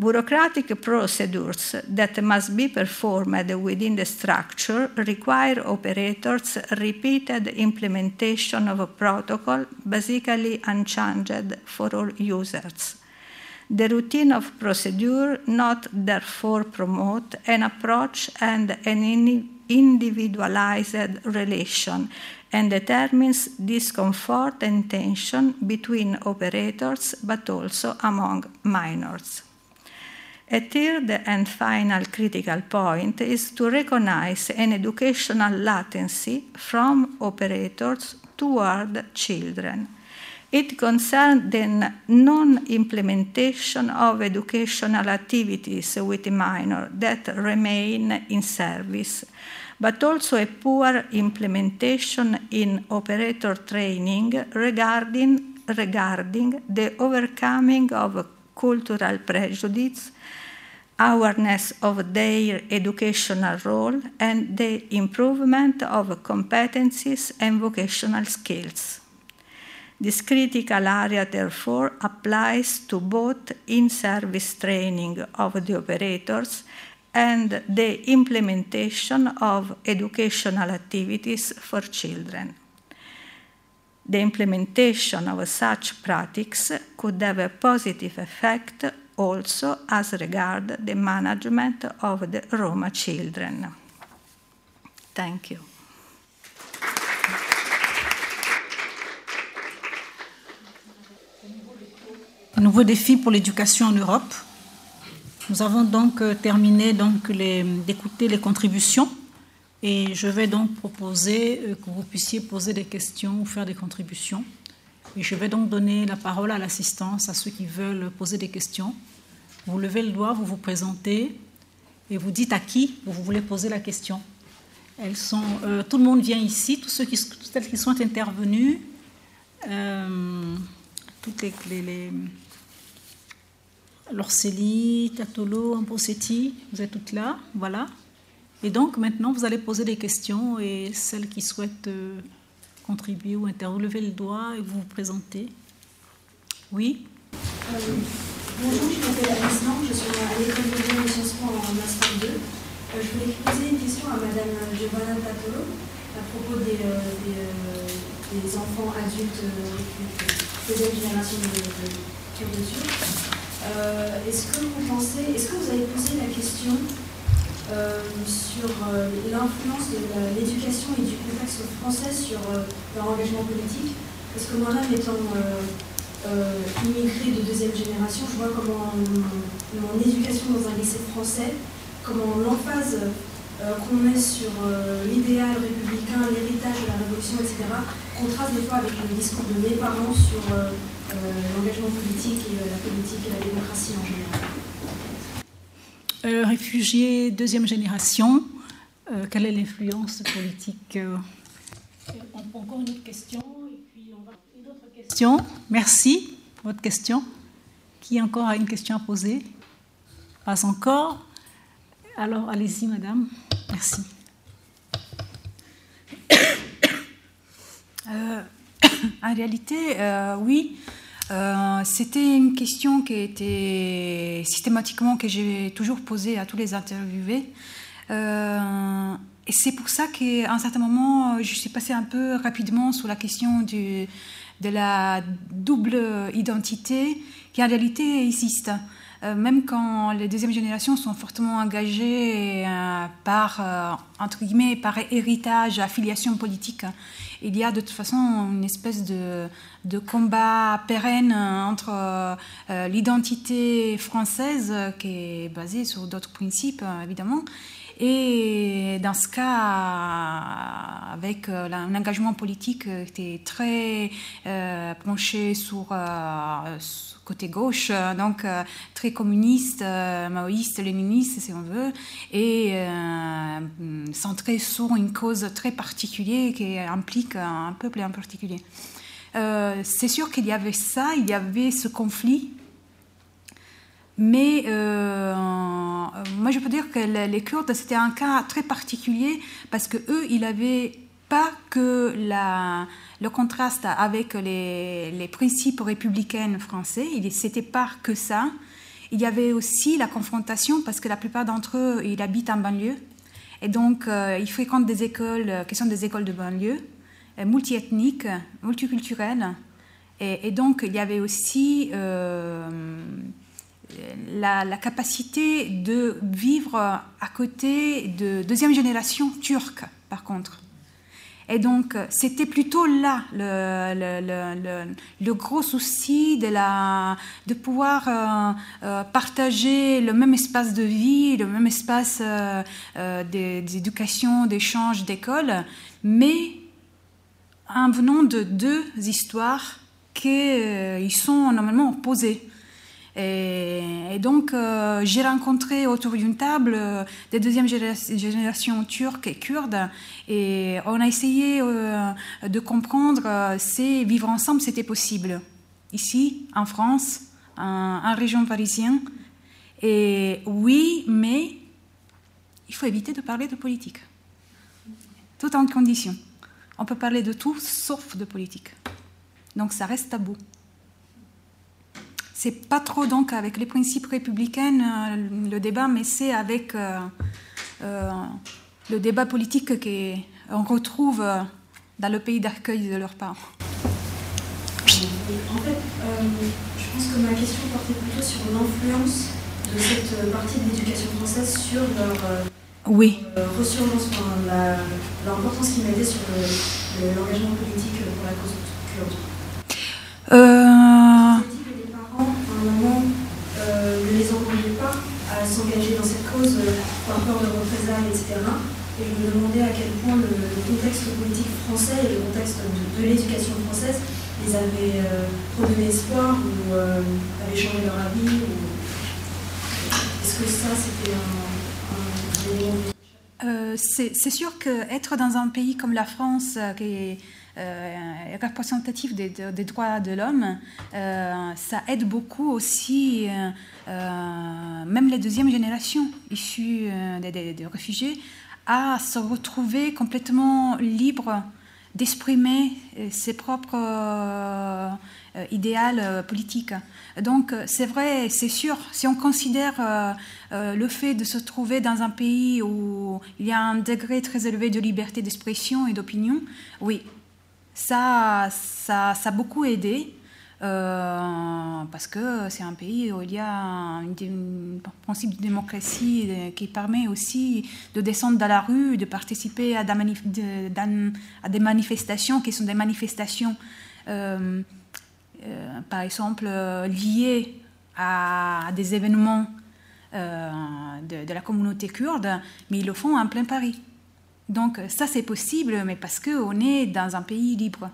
Bureaucratic procedures that must be performed within the structure require operators repeated implementation of a protocol basically unchanged for all users. The routine of procedure not therefore promote an approach and an individualized relation and determines discomfort and tension between operators but also among minors. A third and final critical point is to recognize an educational latency from operators toward children. It concerns the non implementation of educational activities with minors that remain in service, but also a poor implementation in operator training regarding, regarding the overcoming of cultural prejudice awareness of their educational role and the improvement of competencies and vocational skills. This critical area, therefore, applies to both in service training of the operators and the implementation of educational activities for children. The implementation of such practices could have a positive effect also as regard the management of the Roma children. Thank you. Un nouveau défi pour l'éducation en Europe. Nous avons donc euh, terminé donc d'écouter les contributions et je vais donc proposer euh, que vous puissiez poser des questions ou faire des contributions. Et je vais donc donner la parole à l'assistance, à ceux qui veulent poser des questions. Vous levez le doigt, vous vous présentez et vous dites à qui vous voulez poser la question. Elles sont, euh, tout le monde vient ici, tous ceux qui, celles qui sont intervenus, euh, toutes les, les, les Lorceli, Tatolo, vous êtes toutes là, voilà. Et donc maintenant, vous allez poser des questions et celles qui souhaitent euh, contribuer ou intervenir, levez le doigt et vous vous présentez. Oui? Euh, Bonjour, je m'appelle Alice Lang, je suis à l'école de Sciences Po en Master 2. Euh, je voulais poser une question à Madame Giovanna Tatolo à propos des, euh, des enfants adultes deuxième génération de, de Est-ce que vous pensez, est-ce que vous avez posé la question sur l'influence de l'éducation et du contexte français sur leur engagement politique? Parce que moi-même, étant euh, immigré de deuxième génération, je vois comment mon, éducation dans un lycée français, comment l'emphase euh, qu'on met sur euh, l'idéal républicain, l'héritage de la révolution, etc., contraste des fois avec le discours de mes parents sur l'engagement politique et la politique et la démocratie en général. réfugié deuxième génération, quelle est l'influence politique Encore une autre question question Merci. Votre question Qui encore a une question à poser? Pas encore Alors, allez-y, madame. Merci. Euh, en réalité, euh, oui. Euh, c'était une question qui était systématiquement que j'ai toujours posée à tous les interviewés. et c'est pour ça qu'à un certain moment, je suis passée un peu rapidement sur la question du, de la double identité qui en réalité existe. Euh, même quand les deuxièmes générations sont fortement engagées euh, par, euh, entre guillemets, par héritage, affiliation politique, il y a de toute façon une espèce de, de combat pérenne entre l'identité française, qui est basée sur d'autres principes, évidemment, et dans ce cas, avec euh, un engagement politique qui était très euh, penché sur, euh, côté gauche, donc très communiste, maoïste, léniniste, si on veut, et centré sur une cause très particulière qui implique un peuple en particulier. c'est sûr qu'il y avait ça, il y avait ce conflit mais euh, moi, je peux dire que les Kurdes, c'était un cas très particulier parce que eux, ils n'avaient pas que le contraste avec les, principes républicains français, c'était pas que ça. Il y avait aussi la confrontation parce que la plupart d'entre eux, ils habitent en banlieue. Et donc, euh, ils fréquentent des écoles qui sont des écoles de banlieue, euh, multiethniques, multiculturelles. Et, donc, il y avait aussi la, capacité de vivre à côté de deuxième génération turque, par contre. Et donc, c'était plutôt là le, gros souci de, la, de pouvoir euh, euh, partager le même espace de vie, le même espace euh, d'éducation, d'échange, d'école, mais en venant de deux histoires qui sont normalement opposées. Et, donc, euh, j'ai rencontré autour d'une table euh, des deuxième génération turques et kurdes, et on a essayé euh, de comprendre si vivre ensemble c'était possible, ici, en France, en, en, région parisienne. Et oui, mais il faut éviter de parler de politique, tout en condition. On peut parler de tout sauf de politique. Donc, ça reste tabou c'est pas trop donc avec les principes républicains euh, le débat, mais c'est avec euh, euh, le débat politique qu'on retrouve dans le pays d'accueil de leurs parents. En fait, je pense que ma question portait plutôt sur l'influence de cette partie de l'éducation française sur leur oui. ressurgence, l'importance qu'ils mettaient sur l'engagement politique pour la cause kurde. Euh, moment euh, ne les encourageait pas à s'engager dans cette cause euh, par peur de représailles, etc. Et je me demandais à quel point le, contexte politique français et le contexte de, l'éducation française les avait euh, redonné espoir ou avait changé leur avis. Est-ce que ça, c'était un, élément C'est sûr qu'être dans un pays comme la France, qui est euh, représentatif des, des, droits de l'homme, euh, ça aide beaucoup aussi, euh, même les deuxièmes générations issues des, réfugiés, à se retrouver complètement libres d'exprimer ses propres euh, idéal politique. Donc c'est vrai, c'est sûr, si on considère le fait de se trouver dans un pays où il y a un degré très élevé de liberté d'expression et d'opinion, oui, ça, ça, ça a beaucoup aidé. Euh, parce que c'est un pays où il y a un, principe de démocratie qui permet aussi de descendre dans la rue, de participer à, des manifestations qui sont des manifestations, euh, euh, par exemple, liées à, des événements de, de, la communauté kurde, mais ils le font en plein Paris. Donc ça c'est possible, mais parce qu'on est dans un pays libre.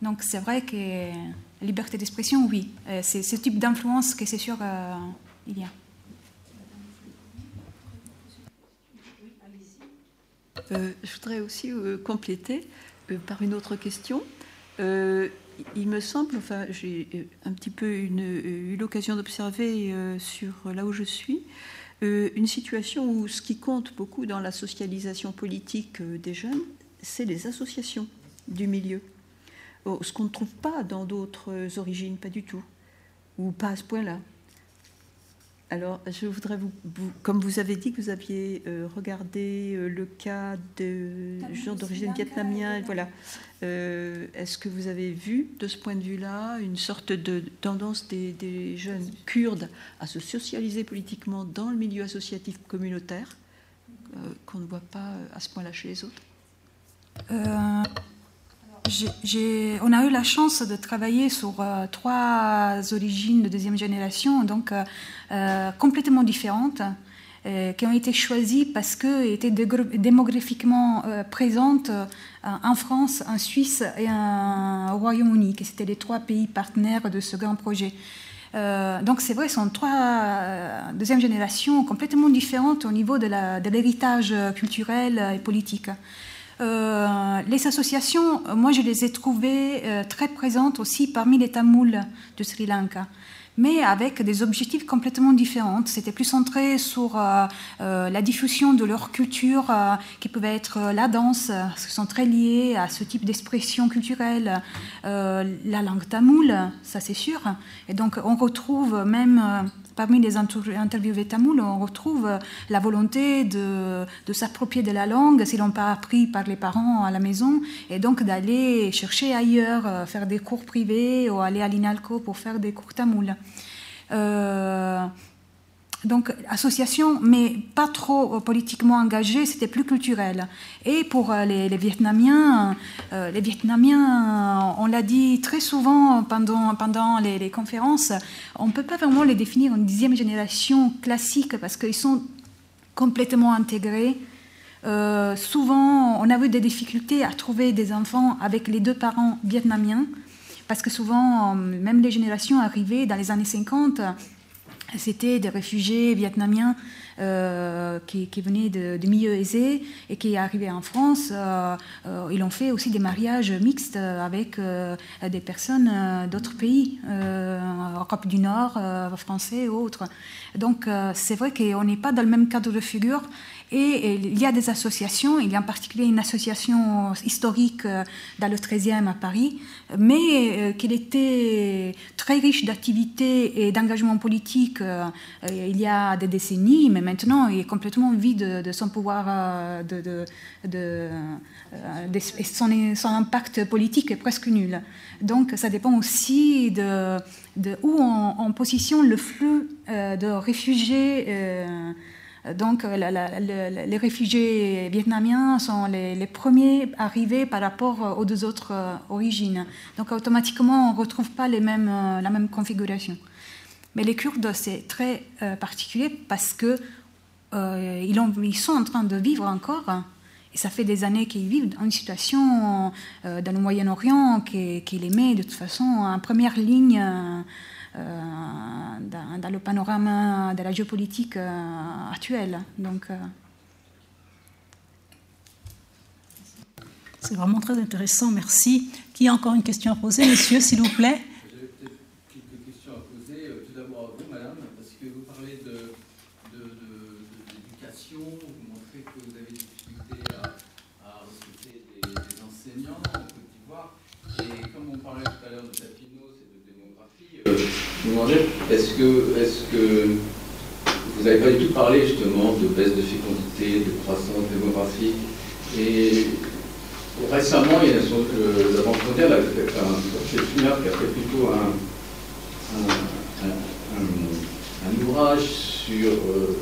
Donc c'est vrai que liberté d'expression, oui. Euh, c'est ce type d'influence que c'est sûr euh, il y a. Euh, je voudrais aussi compléter par une autre question. il me semble, enfin, j'ai un petit peu eu l'occasion d'observer sur là où je suis, une situation où ce qui compte beaucoup dans la socialisation politique des jeunes, c'est les associations du milieu. Oh, ce qu'on ne trouve pas dans d'autres origines, pas du tout, ou pas à ce point-là. Alors, je voudrais vous, comme vous avez dit que vous aviez euh, regardé euh, le cas de gens d'origine vietnamien, voilà. Euh, est-ce que vous avez vu, de ce point de vue-là, une sorte de tendance des, des, jeunes kurdes à se socialiser politiquement dans le milieu associatif communautaire, qu'on ne voit pas à ce point-là chez les autres? On a eu la chance de travailler sur euh, trois origines de deuxième génération, donc euh, euh, complètement différentes, qui ont été choisies parce qu'elles étaient démographiquement présentes en France, en Suisse et au Royaume-Uni, qui étaient les trois pays partenaires de ce grand projet. donc c'est vrai, ce sont trois deuxième générations complètement différentes au niveau de l'héritage culturel et politique. Euh, les associations, euh, moi je les ai trouvées euh, très présentes aussi parmi les Tamouls de Sri Lanka mais avec des objectifs complètement différents. C'était plus centré sur la diffusion de leur culture, qui pouvait être la danse, qu'ils sont très liés à ce type d'expression culturelle, la langue tamoule, ça c'est sûr. Et donc on retrouve même parmi les interviewés tamouls, on retrouve la volonté de, s'approprier de la langue si l'on pas appris par les parents à la maison, et donc d'aller chercher ailleurs, euh, faire des cours privés ou aller à l'INALCO pour faire des cours tamouls. Euh, donc association, mais pas trop euh, politiquement engagée, c'était plus culturel. Et pour euh, les, Vietnamiens, euh, les Vietnamiens, on l'a dit très souvent pendant, pendant les, conférences, on ne peut pas vraiment les définir en dixième génération classique parce qu'ils sont complètement intégrés. souvent, on a eu des difficultés à trouver des enfants avec les deux parents vietnamiens, parce que souvent, même les générations arrivées dans les années 50, c'était des réfugiés vietnamiens euh, qui, venaient de, milieux aisés et qui arrivaient en France. Euh, euh, ils ont fait aussi des mariages mixtes avec des personnes d'autres pays, Europe du Nord, français ou autres. Donc c'est vrai qu'on n'est pas dans le même cadre de figure et, il y a des associations, il y a en particulier une association historique euh, dans le 13e à Paris, mais euh, qui était très riche d'activités et d'engagement politique euh, il y a des décennies, mais maintenant il est complètement vide de, son pouvoir, de, son, son, impact politique est presque nul. Donc ça dépend aussi de, où on, positionne le flux de réfugiés. Donc les réfugiés vietnamiens sont les, premiers arrivés par rapport aux deux autres euh, origines. Donc automatiquement, on ne retrouve pas les mêmes, euh, la même configuration. Mais les Kurdes, c'est très euh, particulier parce que ils, sont en train de vivre encore, et ça fait des années qu'ils vivent dans une situation dans le Moyen-Orient qui, les met de toute façon en première ligne euh, dans, le panorama de la géopolitique euh, actuelle. Donc, euh, C'est vraiment très intéressant, merci. Qui a encore une question à poser, monsieur, s'il vous plaît quelques questions à poser. Tout d'abord à vous, madame, parce que vous parlez de, d'éducation, vous montrez que vous avez des difficultés à, à recruter des, enseignants en Côte d'Ivoire. Et comme on parlait tout à l'heure de tapinos et de est-ce que, est que vous n'avez pas du tout parlé justement de baisse de fécondité, de croissance démographique Et récemment, il y a euh, la Banque mondiale a fait un, qui a fait plutôt un, ouvrage sur, euh,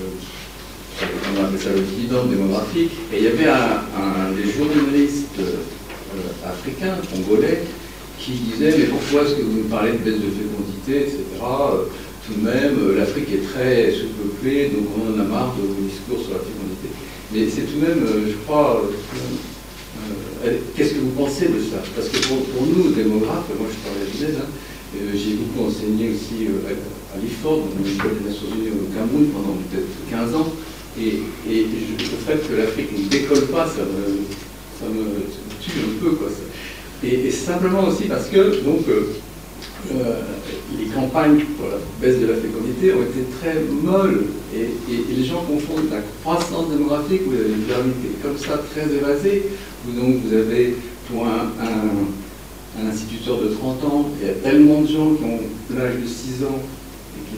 euh, ça le dividende démographique, et il y avait un, des journalistes euh, africains, congolais, qui disait mais pourquoi est-ce que vous nous parlez de baisse de fécondité, etc. Tout de même, l'Afrique est très sous-peuplée, donc on en a marre de vos discours sur la fécondité. Mais c'est tout de même, je crois, qu'est-ce que vous pensez de ça? Parce que pour, nous, démographes, moi je parle à euh, j'ai beaucoup enseigné aussi euh, à, l'IFOR, dans l'école des Nations Unies au Cameroun, pendant peut-être 15 ans. Et, le fait que l'Afrique ne décolle pas, ça me, ça me, tue un peu. Quoi, Et, simplement aussi parce que donc, euh, les campagnes pour la baisse de la fécondité ont été très molles. Et, les gens confondent la croissance démographique, vous avez une pyramide comme ça, très évasée, où donc vous avez pour un un instituteur de 30 ans, il y a tellement de gens qui ont l'âge de 6 ans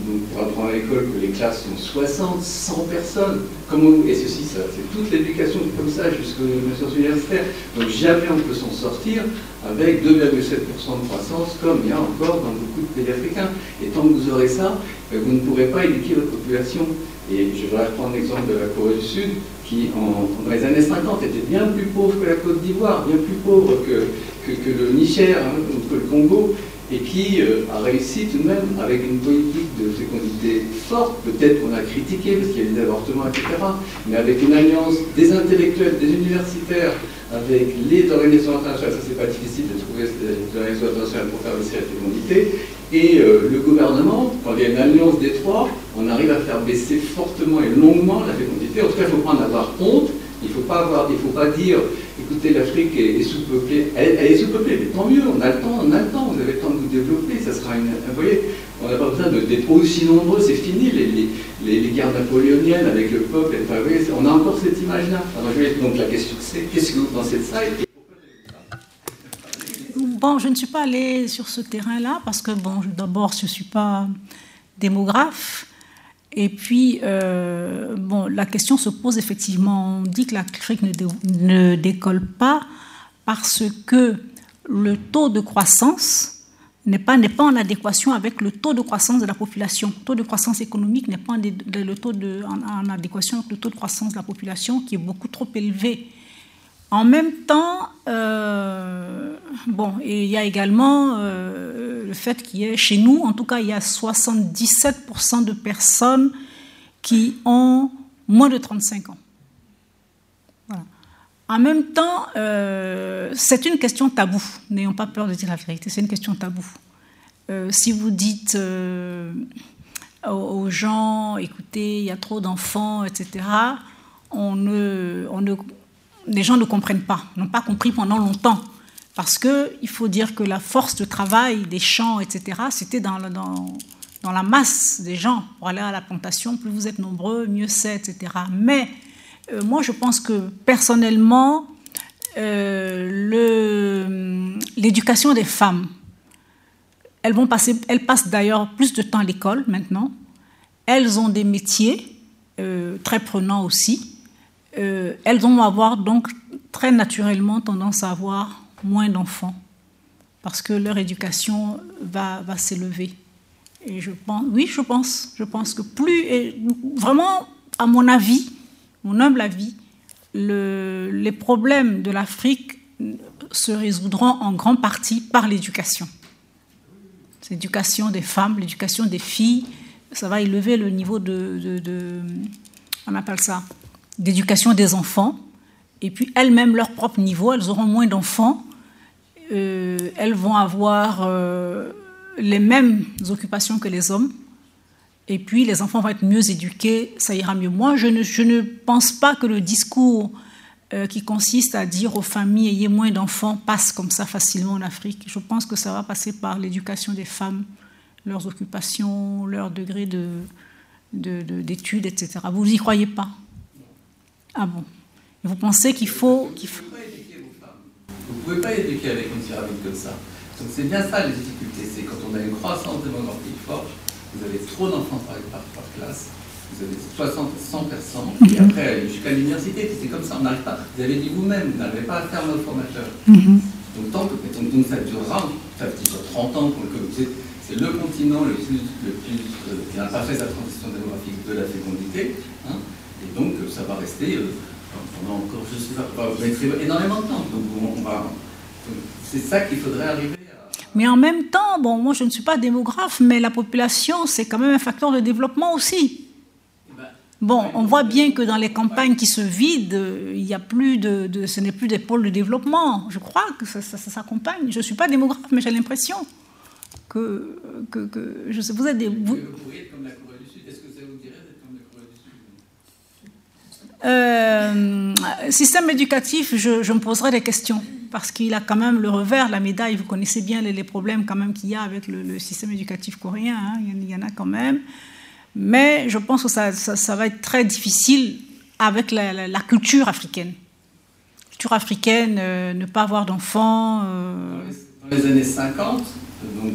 donc pour apprendre à l'école que les classes sont 60, 100 personnes. Comment, et ceci, ça, c'est toute l'éducation comme ça jusqu'aux sciences universitaires. Donc jamais on peut s'en sortir avec 2,7% de croissance comme il y a encore dans beaucoup de pays africains. Et tant que vous aurez ça, ben, vous ne pourrez pas éduquer votre population. Et je voudrais reprendre l'exemple de la Corée du Sud, qui dans les années 50 était bien plus pauvre que la Côte d'Ivoire, bien plus pauvre que, le Niger hein, que le Congo, et qui euh, a réussi tout de même avec une politique de fécondité forte, peut-être qu'on a critiqué parce qu'il y a des avortements, etc., mais avec une alliance des intellectuels, des universitaires, avec les organisations internationales, ça c'est pas difficile de trouver des organisations internationales pour faire baisser la fécondité, et euh, le gouvernement, quand il y a une alliance des trois, on arrive à faire baisser fortement et longuement la fécondité. En tout cas, il ne faut pas en avoir honte, il ne faut, il faut pas dire écoutez, l'Afrique est, sous-peuplée. Elle, est sous-peuplée, mais tant mieux, on a le temps, on a le temps, vous avez le temps de vous développer, ça sera une. Vous voyez, on n'a pas besoin d'être aussi nombreux, c'est fini, les, les, guerres napoléoniennes avec le peuple, enfin, on a encore cette image-là. Donc la question c'est, qu'est-ce que vous pensez de ça Bon, je ne suis pas allée sur ce terrain-là parce que, bon, d'abord, je ne suis pas démographe. Et puis, euh, bon, la question se pose effectivement. On dit que l'Afrique ne, ne, décolle pas parce que le taux de croissance n'est pas, pas en adéquation avec le taux de croissance de la population. Le taux de croissance économique n'est pas le taux de, en, adéquation avec le taux de croissance de la population qui est beaucoup trop élevé. En même temps, euh, bon, il y a également euh, le fait qu'il y ait chez nous, en tout cas, il y a 77% de personnes qui ont moins de 35 ans. En même temps, euh, c'est une question taboue. N'ayons pas peur de dire la vérité, c'est une question taboue. si vous dites aux gens, écoutez, il y a trop d'enfants, etc., on ne, on ne les gens ne comprennent pas, n'ont pas compris pendant longtemps. Parce qu'il faut dire que la force de travail des champs, etc., c'était dans, la masse des gens. Pour aller à la plantation, plus vous êtes nombreux, mieux c'est, etc. Mais euh, moi, je pense que personnellement, euh, l'éducation des femmes, elles, vont passer, elles passent d'ailleurs plus de temps à l'école maintenant. Elles ont des métiers euh, très prenants aussi. Euh, elles vont avoir donc très naturellement tendance à avoir moins d'enfants parce que leur éducation va, s'élever. Et je pense, oui, je pense, je pense que plus, vraiment, à mon avis, mon humble avis, le, les problèmes de l'Afrique se résoudront en grande partie par l'éducation. L'éducation des femmes, l'éducation des filles, ça va élever le niveau de on appelle ça, d'éducation des enfants, et puis elles-mêmes leur propre niveau, elles auront moins d'enfants, euh, elles vont avoir euh, les mêmes occupations que les hommes, et puis les enfants vont être mieux éduqués, ça ira mieux. Moi, je ne, je ne pense pas que le discours euh, qui consiste à dire aux familles ayez moins d'enfants passe comme ça facilement en Afrique. Je pense que ça va passer par l'éducation des femmes, leurs occupations, leur degré d'études, de, de, etc. Vous n'y croyez pas? Ah bon Vous pensez qu'il faut... Qu faut... Vous ne pouvez pas éduquer avec une pyramide comme ça. Donc c'est bien ça les difficultés, c'est quand on a une croissance démographique forte, vous avez trop d'enfants par, par, classe, vous avez 60 100 personnes, et après aller jusqu'à l'université, c'est comme ça, on n'arrive pas. Vous avez dit vous-même, vous n'arrivez pas à faire nos formateurs. Mhm. Donc, tant que, donc, donc ça durera, ça fait 30 ans que c'est c'est le continent le plus, le plus euh, qui n'a pas fait sa transition démographique de la fécondité, hein, et donc euh, ça va rester euh, pendant encore, je sais pas, va énormément de temps. Donc, on, va, c'est ça qu'il faudrait arriver. Mais en même temps, bon, moi je ne suis pas démographe, mais la population, c'est quand même un facteur de développement aussi. Bon, on voit bien que dans les campagnes qui se vident, il y a plus de, de ce n'est plus des pôles de développement. Je crois que ça, ça, ça s'accompagne. Je ne suis pas démographe, mais j'ai l'impression que, que, que, je sais, vous êtes des. Vous, Vous pourriez être comme la Corée du Sud. Est-ce que ça vous dirait d'être comme la Corée du Sud Euh, système éducatif, je, me poserai des questions parce qu'il a quand même le revers, la médaille. Vous connaissez bien les, problèmes quand même qu'il y a avec le, système éducatif coréen. Hein, il y en a quand même. Mais je pense que ça, va être très difficile avec la, culture africaine. Culture africaine, euh, ne pas avoir d'enfants. Euh... Dans les années 50, donc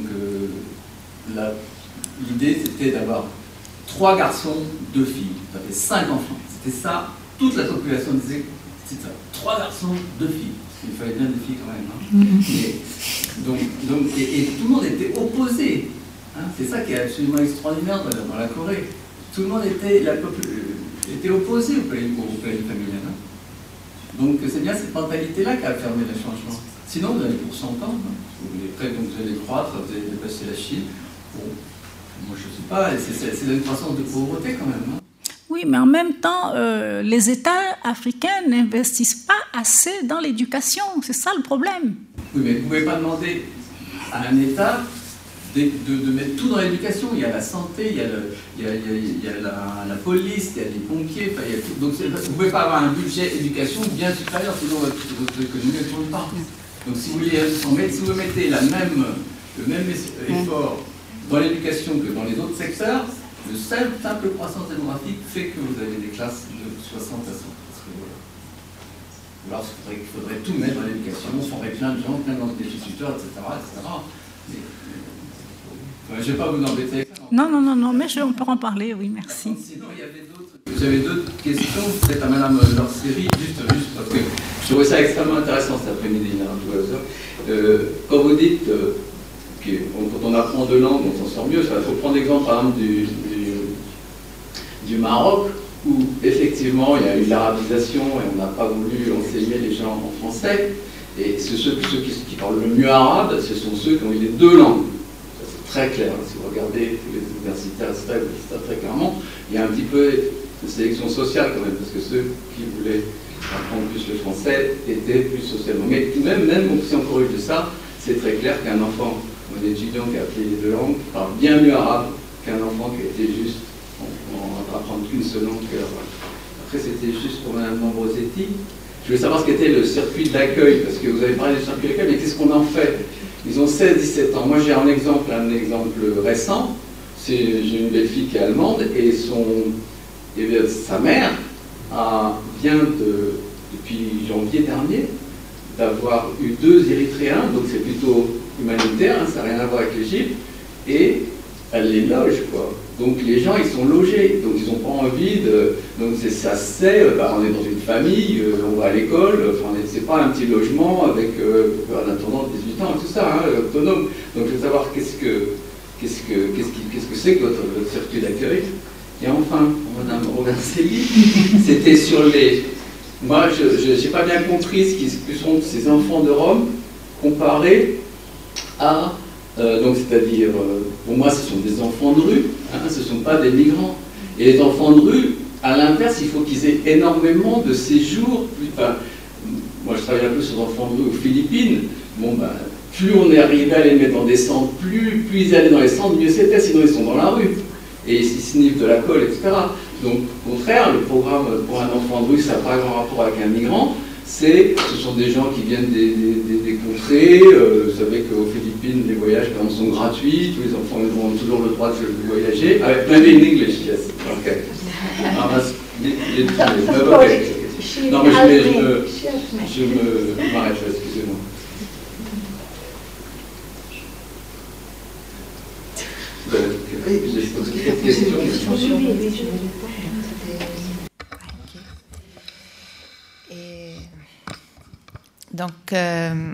l'idée c'était d'avoir trois garçons, deux filles. Ça fait cinq enfants. C'était ça. Toute la population disait c'est ça. Trois garçons, deux filles. Il fallait bien des filles quand même. Hein. Mm -hmm. et, donc, donc, et, et, tout le monde était opposé. Hein. C'est ça qui est absolument extraordinaire dans, la Corée. Tout le monde était, la, était opposé au planning familial. Hein. Donc c'est bien cette mentalité-là qui a fermé le changement. Sinon, vous allez pour 100 ans. Hein. Vous allez prêt, donc vous allez croître, vous allez dépasser la Chine. Bon, moi je ne sais pas, c'est une croissance de pauvreté quand même. Oui, mais en même temps, euh, les États africains n'investissent pas assez dans l'éducation. C'est ça le problème. Oui, mais vous ne pouvez pas demander à un État de, de, de mettre tout dans l'éducation. Il y a la santé, il y a, le, il y a, il y a, il y a la, la, police, il y a les pompiers. Enfin, il y a tout. Donc vous ne pouvez pas avoir un budget éducation bien supérieur, sinon votre, votre économie ne tourne pas. Donc si vous, voulez, si vous mettez la même, le même effort dans l'éducation que dans les autres secteurs, le simple, simple croissance démographique fait que vous avez des classes de 60 à 100. Parce que, voilà. Alors il faudrait, il faudrait, tout mettre dans l'éducation, on ferait plein de gens, plein d'instituteurs, etc. etc. Mais, je ne vais pas vous embêter avec ça. Non, non, non, non, mais je, on peut en parler, oui, merci. Sinon, il y avait d'autres. J'avais d'autres questions, peut-être à Madame Lorsérie, juste, juste parce que je trouvais ça extrêmement intéressant cet après-midi, euh, Quand vous dites euh, quand on apprend deux langues, on s'en sort mieux, il faut prendre l'exemple par exemple du, Maroc, où effectivement il y a eu l'arabisation et on n'a pas voulu enseigner les gens en français. Et ceux, ceux qui, parlent le mieux arabe, ce sont ceux qui ont eu les deux langues. C'est très clair. Si vous regardez tous les universitaires, etc., très clairement. Il y a un petit peu de sélection sociale quand même, parce que ceux qui voulaient apprendre plus le français étaient plus socialement. Mais même, même si on corrige ça, c'est très clair qu'un enfant, un étudiant qui a appris les deux langues, parle bien mieux arabe qu'un enfant qui été juste en, en apprendre qu'une seule langue Après, c'était juste pour Mme Ambrosetti. Je voulais savoir ce qu'était le circuit d'accueil, parce que vous avez parlé du circuit d'accueil, mais qu'est-ce qu'on en fait? Ils ont 16-17 ans. Moi, j'ai un exemple, un exemple récent. J'ai une belle fille qui est allemande et son, sa mère a, vient de, depuis janvier dernier d'avoir eu deux Érythréens, donc c'est plutôt humanitaire, hein, ça n'a rien à voir avec l'Égypte, et elle les loge, quoi. Donc les gens, ils sont logés, donc ils n'ont pas envie de... Donc ça se sait, bah, on est dans une famille, euh, on va à l'école, enfin, c'est pas un petit logement avec euh, un attendant de 18 ans tout ça, hein, autonome. Donc je veux savoir qu'est-ce que qu'est-ce que qu'est-ce que c'est que votre, votre circuit d'accueil et enfin, Madame Roverselli, c'était sur les. Moi, je n'ai pas bien compris ce que sont ces enfants de Rome comparés Euh, donc, c'est-à-dire, euh, pour moi, ce sont des enfants de rue, hein, ce ne sont pas des migrants. Et les enfants de rue, à l'inverse, il faut qu'ils aient énormément de séjours. Moi, je travaille un peu sur les enfants de rue aux Philippines. Bon, ben, plus on est arrivé à les mettre dans des centres, plus, ils allaient dans les centres, mieux c'était, sinon ils sont dans la rue et ils sniffent de la colle, etc. Donc, au contraire, le programme pour un enfant de rue, ça n'a pas grand rapport avec un migrant. C'est, ce sont des gens qui viennent des, des, des contrées. Euh, vous savez qu'aux Philippines, les voyages exemple, sont gratuits. Tous les enfants ont toujours le droit de voyager. Avec plein in English, yes. Okay. Ah, non, mais je, je, me, je me m'arrête, excusez-moi. Oui, vous avez posé quelques questions. Donc, euh,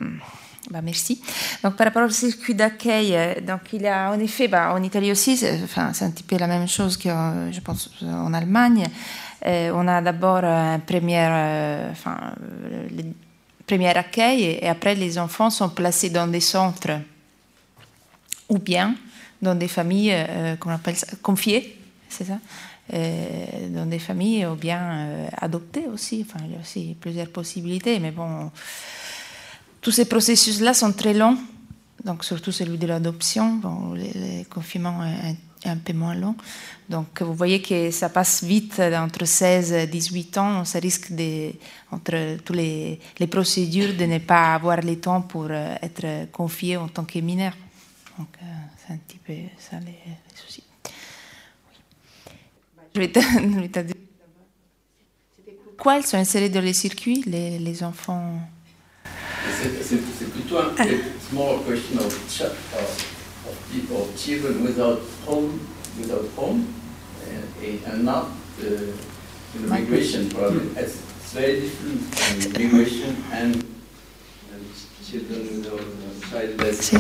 bah, merci. Donc, par rapport au circuit d'accueil, euh, donc il a en effet, bah, en Italie aussi, c'est, enfin, c'est un petit peu la même chose que, en Allemagne. Euh, on a d'abord un premier, enfin, premier accueil et, après les enfants sont placés dans des centres ou bien dans des familles, comment on appelle ça, confiées, c'est ça? Dans des familles ou bien euh, adoptées aussi. Enfin, il y a aussi plusieurs possibilités, mais bon, tous ces processus-là sont très longs. Donc, surtout celui de l'adoption, bon, les confinements est un, un peu moins long. Donc, vous voyez que ça passe vite entre 16 et 18 ans. Ça risque de, entre tous les, les procédures de ne pas avoir le temps pour euh, être confié en tant que mineur. Donc, euh, c'est un petit peu ça les. Je vais te, dire pourquoi ils sont insérés dans les circuits, les, les enfants? C'est- plutôt un it's more a question of, of, of children without home, without home, and, and not the, the migration problem. It's, it's very different from migration and, and children without uh, childless.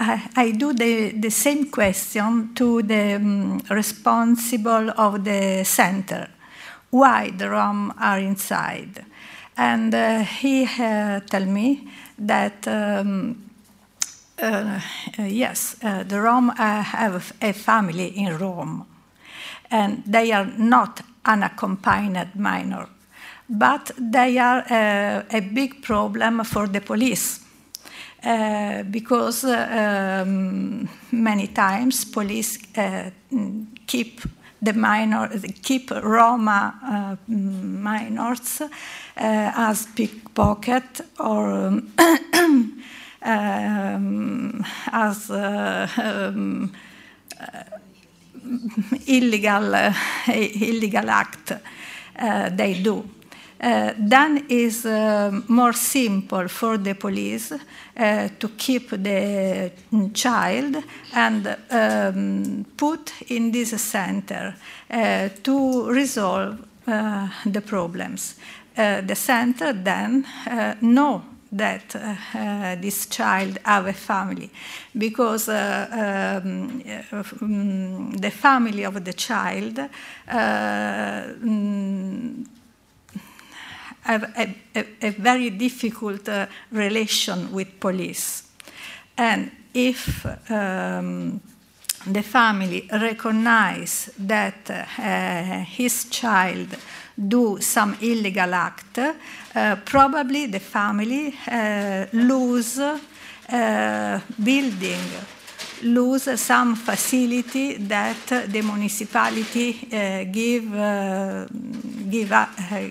I, I do the, the same question to the um, responsible of the center. Why the Rom are inside? And uh, he uh, tell me that um, uh, uh, yes, uh, the Rom uh, have a family in Rome, and they are not unaccompanied minor, but they are a big problem for the police uh, because uh, um, many times police uh, keep the minor keep Roma uh, minors as pickpocket or um, um, as um, illegal illegal act they do. Uh, then is uh, more simple for the police uh, to keep the child and um, put in this center uh, to resolve uh, the problems. Uh, the center then know that this child have a family because um, um, the family of the child mm, have a, a, a very difficult uh, relation with police. And if um, the family recognize that uh, his child do some illegal act, uh, probably the family uh, lose uh, building, lose some facility that the municipality uh, give, uh, give, uh,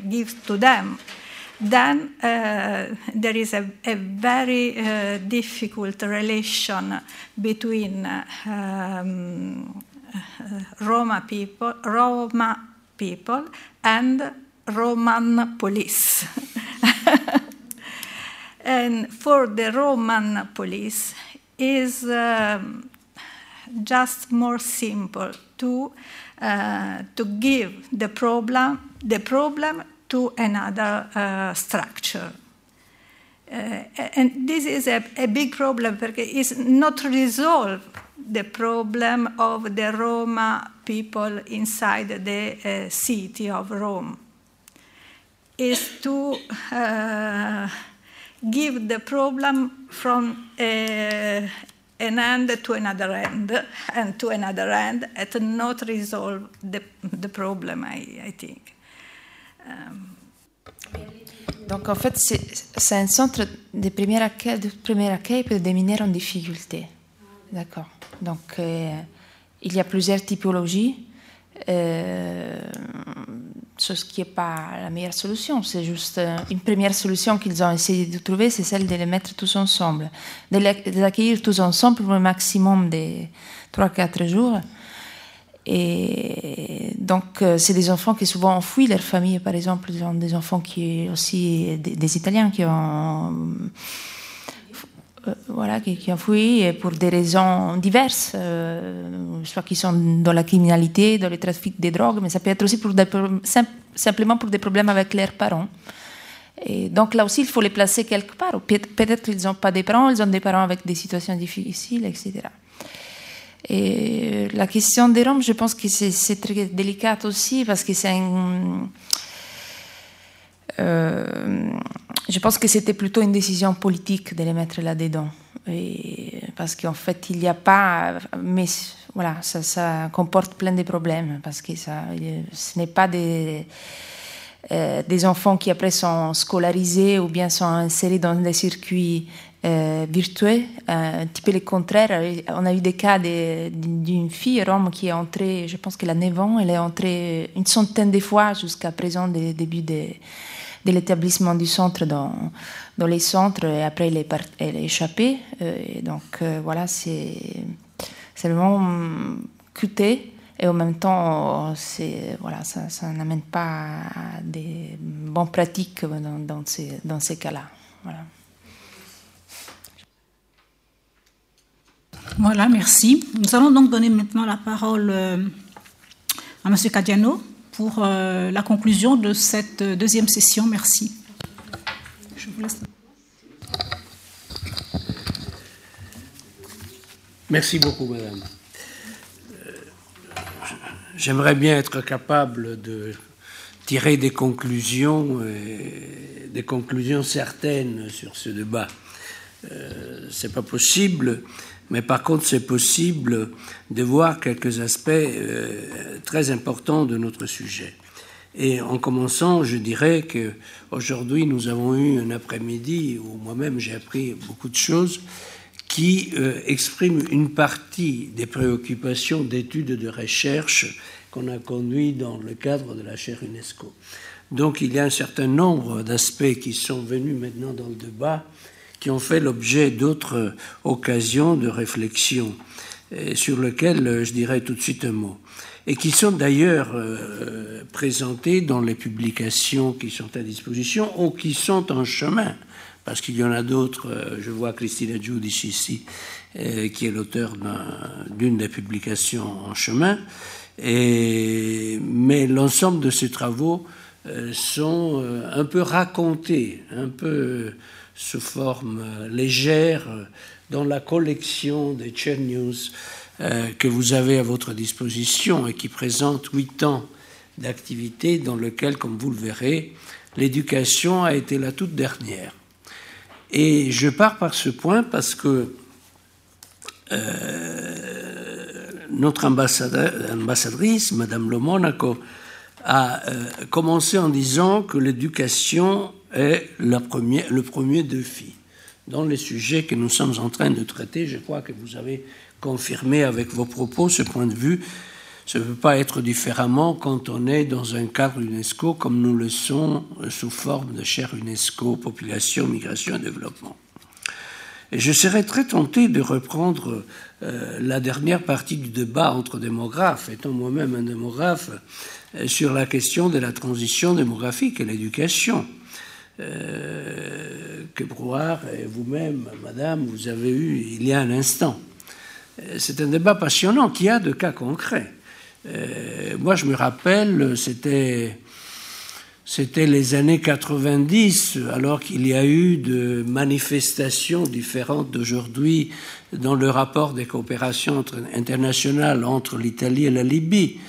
give to them. Then uh, there is a, a very uh, difficult relation between um, Roma people, Roma people and Roman police. and for the Roman police is um, just more simple to uh, to give the problem the problem to another uh, structure. Uh, and this is a, a big problem because it's not resolve the problem of the Roma people inside the uh, city of Rome. Is to uh, give the problem from uh, an end to another end and to another end and not resolve the, the problem, I, I think. Um, Donc en fait, c'est un centre de premier accueil, de premier accueil pour des mineurs en difficulté. D'accord. Donc euh, il y a plusieurs typologies. Euh, chose qui n'est pas la meilleure solution. C'est juste euh, une première solution qu'ils ont essayé de trouver, c'est celle de les mettre tous ensemble, de les, accueillir tous ensemble pour un maximum de 3-4 jours. Et donc, euh, c'est des enfants qui souvent ont fui leur famille, par exemple, des enfants qui aussi, des, Italiens qui ont, voilà, qui, ont fui pour des raisons diverses, soit qui sont dans la criminalité, dans le trafic des drogues, mais ça peut être aussi pour simplement pour des problèmes avec leurs parents. Et donc là aussi, il faut les placer quelque part. Peut-être qu'ils n'ont pas des parents, ils ont des parents avec des situations difficiles, etc. Et la question des Roms, je pense que c'est très délicat aussi parce que c'est un... Euh, je pense que c'était plutôt une décision politique de les mettre là-dedans. Parce qu'en fait, il n'y a pas. Mais voilà, ça, comporte plein de problèmes. Parce que ça, ce n'est pas des euh, des enfants qui après sont scolarisés ou bien sont insérés dans des circuits euh, virtuels, euh, un petit peu le contraire. On a eu des cas d'une fille rome qui est entrée, je pense qu'elle a 9 ans, elle est entrée une centaine de fois jusqu'à présent, dès début de, de l'établissement du centre dans, dans les centres, et après elle est, elle échappée. et donc voilà, c'est vraiment cuté et en même temps, voilà, ça, n'amène pas à des bonnes pratiques dans, dans ces, dans ces cas-là. Voilà. Voilà, merci. Nous allons donc donner maintenant la parole euh, à M. Cadiano pour euh, la conclusion de cette deuxième session. Merci. Je vous laisse. Merci beaucoup, Madame. J'aimerais bien être capable de tirer des conclusions, des conclusions certaines sur ce débat. Euh, c'est pas possible, mais par contre, c'est possible de voir quelques aspects euh, très importants de notre sujet. Et en commençant, je dirais que aujourd'hui, nous avons eu un après-midi où moi-même j'ai appris beaucoup de choses qui euh, exprime une partie des préoccupations d'études de recherche qu'on a conduit dans le cadre de la chaire UNESCO. Donc il y a un certain nombre d'aspects qui sont venus maintenant dans le débat, qui ont fait l'objet d'autres occasions de réflexion, sur lesquelles euh, je dirais tout de suite un mot, et qui sont d'ailleurs euh, présentés dans les publications qui sont à disposition ou qui sont en chemin parce qu'il y en a d'autres. Euh, je vois Christina Giudici ici, euh, qui est l'auteur d'une des publications en chemin. Mais l'ensemble de ces travaux euh, sont un peu racontés, un peu sous forme légère dans la collection des Chair News que vous avez à votre disposition et qui présente huit ans d'activité dans lequel, comme vous le verrez, l'éducation a été la toute dernière. Et je pars par ce point parce que euh, notre ambassadrice, Madame Le Monaco, a euh, commencé en disant que l'éducation est le premier défi. Dans les sujets que nous sommes en train de traiter, je crois que vous avez confirmé avec vos propos ce point de vue ça ne peut pas être différemment quand on est dans un cadre UNESCO comme nous le sommes sous forme de chaire UNESCO, population, migration et développement. Et je serais très tenté de reprendre euh, la dernière partie du débat entre démographes, étant moi-même un démographe, euh, sur la question de la transition démographique et l'éducation. Euh, que Brouard et vous-même, Madame, vous avez eu il y a un instant. C'est un débat passionnant qui a de cas concrets. Euh, moi, je me rappelle, c'était c'était les années 90, alors qu'il y a eu de manifestations différentes d'aujourd'hui dans le rapport des coopérations internationales entre l'Italie et la Libye.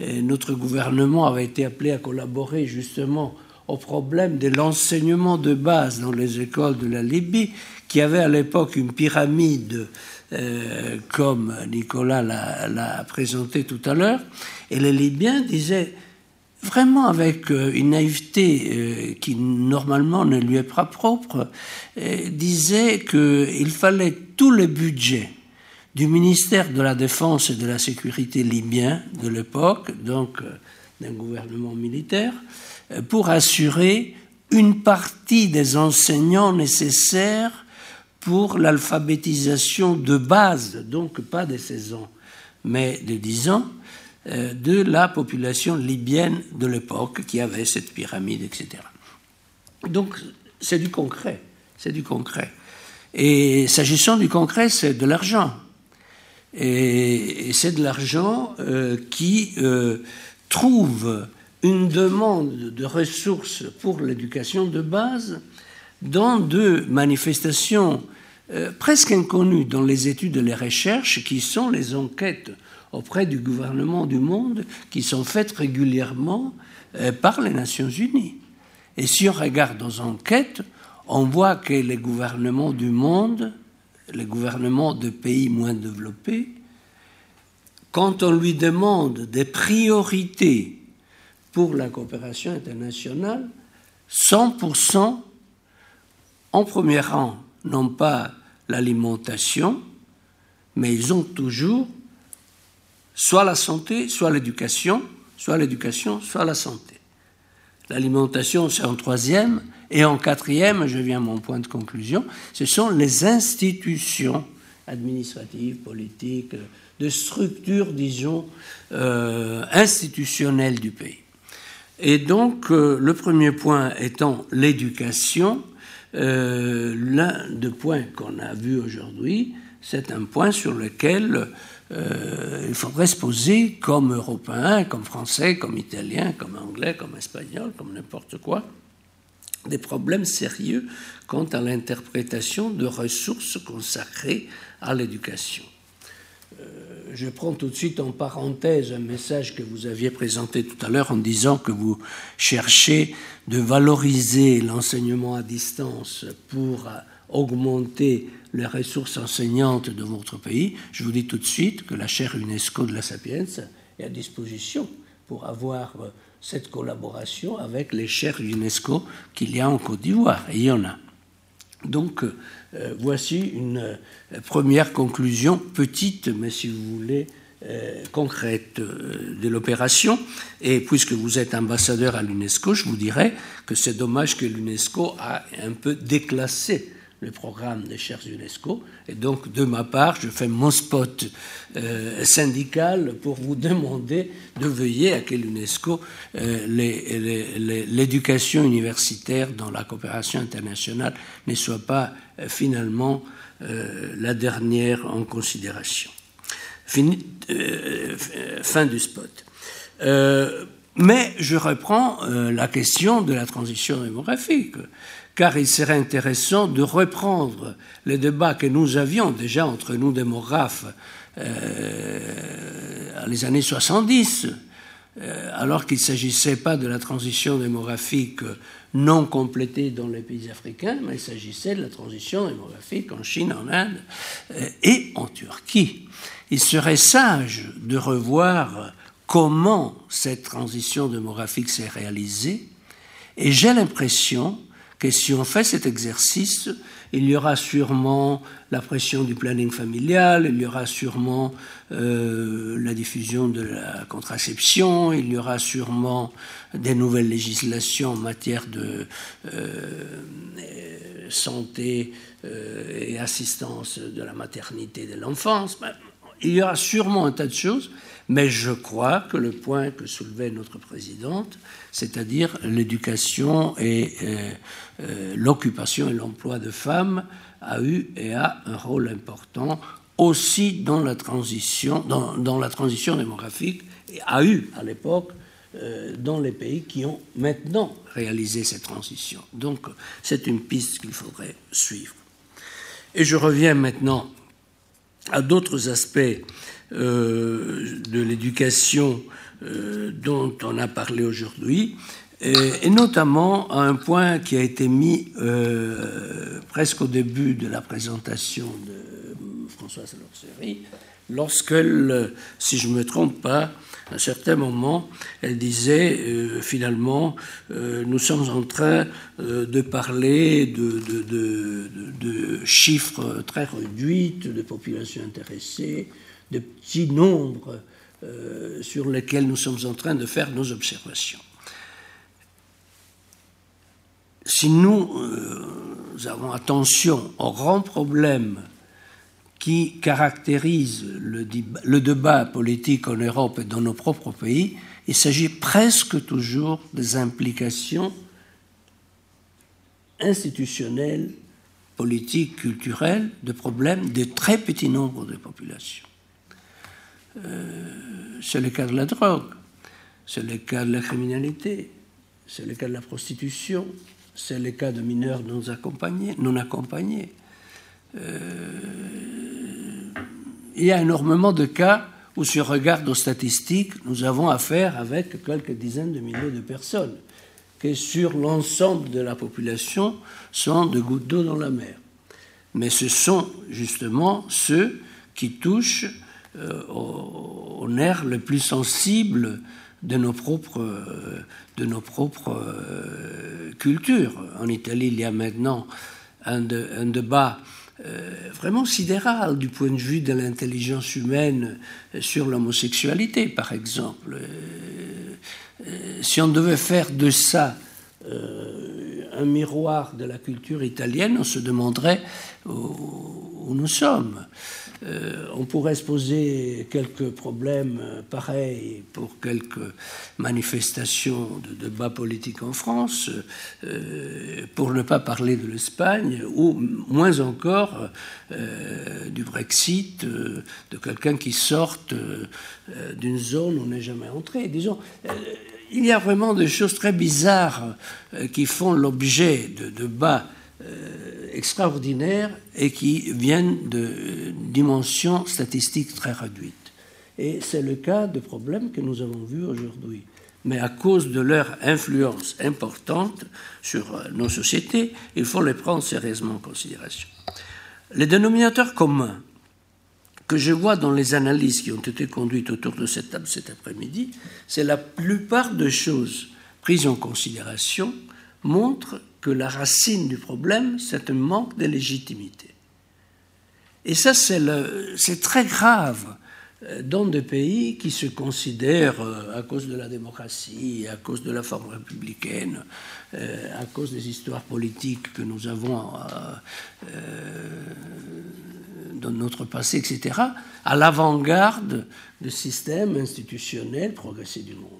notre gouvernement avait été appelé à collaborer justement au problème de l'enseignement de base dans les écoles de la Libye, qui avait à l'époque une pyramide euh, comme Nicolas l'a présenté tout à l'heure. Et les Libyens disaient vraiment avec euh, une naïveté euh, qui normalement ne lui est pas propre, disaient qu'il fallait tout le budget du ministère de la Défense et de la Sécurité libyen de l'époque, donc d'un gouvernement militaire, pour assurer une partie des enseignants nécessaires pour l'alphabétisation de base, donc pas de 16 ans, mais de 10 ans, euh, de la population libyenne de l'époque qui avait cette pyramide, etc. Donc c'est du concret, c'est du concret. Et s'agissant du concret, c'est de l'argent. Et, c'est de l'argent euh, qui euh, trouve une demande de ressources pour l'éducation de base dans deux manifestations euh, presque inconnues dans les études et les recherches, qui sont les enquêtes auprès du gouvernement du monde, qui sont faites régulièrement par les Nations Unies. Et si on regarde aux enquêtes, on voit que les gouvernements du monde, les gouvernements de pays moins développés, quand on lui demande des priorités pour la coopération internationale, 100% en premier rang, non pas l'alimentation, mais ils ont toujours soit la santé, soit l'éducation, soit l'éducation, soit la santé. L'alimentation, c'est en troisième. Et en quatrième, je viens à mon point de conclusion, ce sont les institutions administratives, politiques, de structures, disons, euh, institutionnelles du pays. Et donc, euh, le premier point étant l'éducation, euh, l'un des points qu'on a vu aujourd'hui, c'est un point sur lequel euh, il faudrait se poser comme Européen, comme Français, comme Italien, comme Anglais, comme Espagnol, comme n'importe quoi, des problèmes sérieux quant à l'interprétation de ressources consacrées à l'éducation. Euh, je prends tout de suite en parenthèse un message que vous aviez présenté tout à l'heure en disant que vous cherchez de valoriser l'enseignement à distance pour augmenter les ressources enseignantes de votre pays, je vous dis tout de suite que la chaire UNESCO de la Sapiens est à disposition pour avoir euh, cette collaboration avec les chaires UNESCO qu'il y a en Côte d'Ivoire, et il y en a. Donc, euh, voici une euh, première conclusion, petite, mais si vous voulez, concrète de l'opération. Et puisque vous êtes ambassadeur à l'UNESCO, je vous dirais que c'est dommage que l'UNESCO a un peu déclassé le programme des chaires UNESCO. Et donc, de ma part, je fais mon spot euh, syndical pour vous demander de veiller à que l'UNESCO, euh, l'éducation universitaire dans la coopération internationale ne soit pas euh, finalement la dernière en considération. Fin du spot. mais je reprends la question de la transition démographique car il serait intéressant de reprendre les débats que nous avions déjà entre nous démographes euh, les années 70, euh, alors qu'il ne s'agissait pas de la transition démographique non complétée dans les pays africains, mais il s'agissait de la transition démographique en Chine, en Inde euh, et en Turquie. Il serait sage de revoir comment cette transition démographique s'est réalisée, et j'ai l'impression que si on fait cet exercice, il y aura sûrement la pression du planning familial, il y aura sûrement euh, la diffusion de la contraception, il y aura sûrement des nouvelles législations en matière de euh, santé euh, et assistance de la maternité et de l'enfance. Il y aura sûrement un tas de choses, mais je crois que le point que soulevait notre présidente, c'est-à-dire l'éducation et l'occupation et l'emploi de femmes, a eu et a un rôle important aussi dans la transition, dans, la transition démographique, et a eu à l'époque euh, dans les pays qui ont maintenant réalisé cette transition. Donc c'est une piste qu'il faudrait suivre. Et je reviens maintenant à d'autres aspects euh, de l'éducation euh, dont on a parlé aujourd'hui, et, notamment à un point qui a été mis euh, presque au début de la présentation de Françoise Lorcerie, lorsqu'elle, si je ne me trompe pas, à un certain moment, elle disait euh, finalement, euh, nous sommes en train euh, de parler de, de, chiffres très réduits, de populations intéressées, de petits nombres sur lesquels nous sommes en train de faire nos observations. Si nous, nous avons attention aux grands problèmes qui caractérise le, débat politique en Europe et dans nos propres pays, il s'agit presque toujours des implications institutionnelles politiques, culturels, de problèmes de très petits nombres de populations. Euh, c'est le cas de la drogue, c'est le cas de la criminalité, c'est le cas de la prostitution, c'est le cas de mineurs non accompagnés. Euh, il y a énormément de cas où, si on regarde aux statistiques, nous avons affaire avec quelques dizaines de milliers de personnes qui, sur l'ensemble de la population, sont de gouttes d'eau dans la mer. Mais ce sont justement ceux qui touchent euh, au, nerf le plus sensible de nos propres, de nos propres euh, cultures. En Italie, il y a maintenant un, un débat euh, vraiment sidéral du point de vue de l'intelligence humaine sur l'homosexualité, par exemple. si on devait faire de ça un miroir de la culture italienne, on se demanderait où nous sommes. Euh, on pourrait se poser quelques problèmes pareils pour quelques manifestations de débat politique en France, euh, pour ne pas parler de l'Espagne, ou moins encore euh, du Brexit, de quelqu'un qui sorte d'une zone où on n'est jamais entré. Disons, il y a vraiment des choses très bizarres qui font l'objet de débats euh, extraordinaires et qui viennent de dimensions statistiques très réduites. Et c'est le cas de problèmes que nous avons vus aujourd'hui. Mais à cause de leur influence importante sur euh, nos sociétés, il faut les prendre sérieusement en considération. Les dénominateurs communs que je vois dans les analyses qui ont été conduites autour de cette table cet après-midi, c'est la plupart des choses prises en considération montrent que la racine du problème, c'est un manque de légitimité. Et ça, c'est très grave euh, dans des pays qui se considèrent, euh, à cause de la démocratie, à cause de la forme républicaine, euh, à cause des histoires politiques que nous avons dans notre passé, etc., à l'avant-garde du système institutionnel progressé du monde.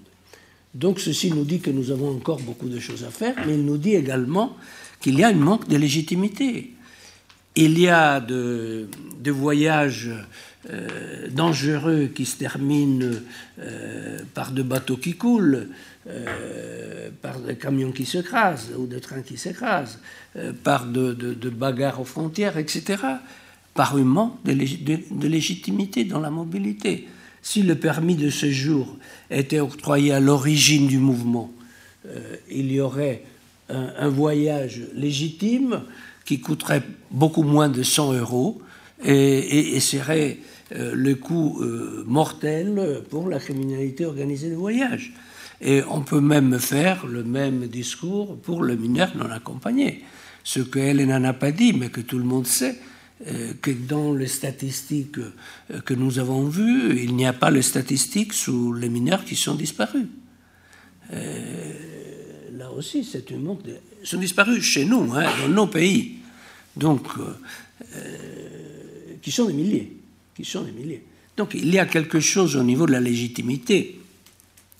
Donc ceci nous dit que nous avons encore beaucoup de choses à faire, mais il nous dit également qu'il y a un manque de légitimité. Il y a de, voyages euh, dangereux qui se terminent euh, par de bateaux qui coulent, euh, par des camions qui s'écrasent ou des trains qui s'écrasent, par de, bagarres aux frontières, etc., par un manque de légitimité dans la mobilité. Si le permis de séjour était octroyé à l'origine du mouvement, euh, il y aurait un, voyage légitime qui coûterait beaucoup moins de 100 euros et, serait euh, le coût euh, mortel pour la criminalité organisée de voyage. Et on peut même faire le même discours pour le mineur non accompagné. Ce qu'elle n'en a pas dit, mais que tout le monde sait, que dans les statistiques euh, que nous avons vues, il n'y a pas les statistiques sur les mineurs qui sont disparus. Euh, là aussi, c'est une montre. Ils sont disparus chez nous, hein, dans nos pays. Donc, qui sont des milliers. Qui sont des milliers. Donc, il y a quelque chose au niveau de la légitimité.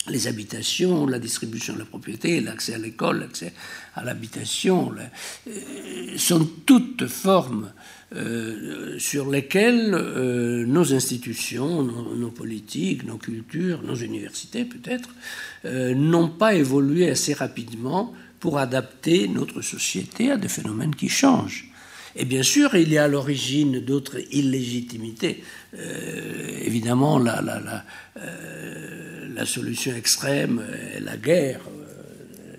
Les habitations, la distribution de la propriété, l'accès à l'école, l'accès à l'habitation, sont toutes formes euh, sur lesquels euh, nos institutions, nos, politiques, nos cultures, nos universités peut-être, euh, n'ont pas évolué assez rapidement pour adapter notre société à des phénomènes qui changent. Et bien sûr, il y a à l'origine d'autres illégitimités. évidemment, la, la, solution extrême est la guerre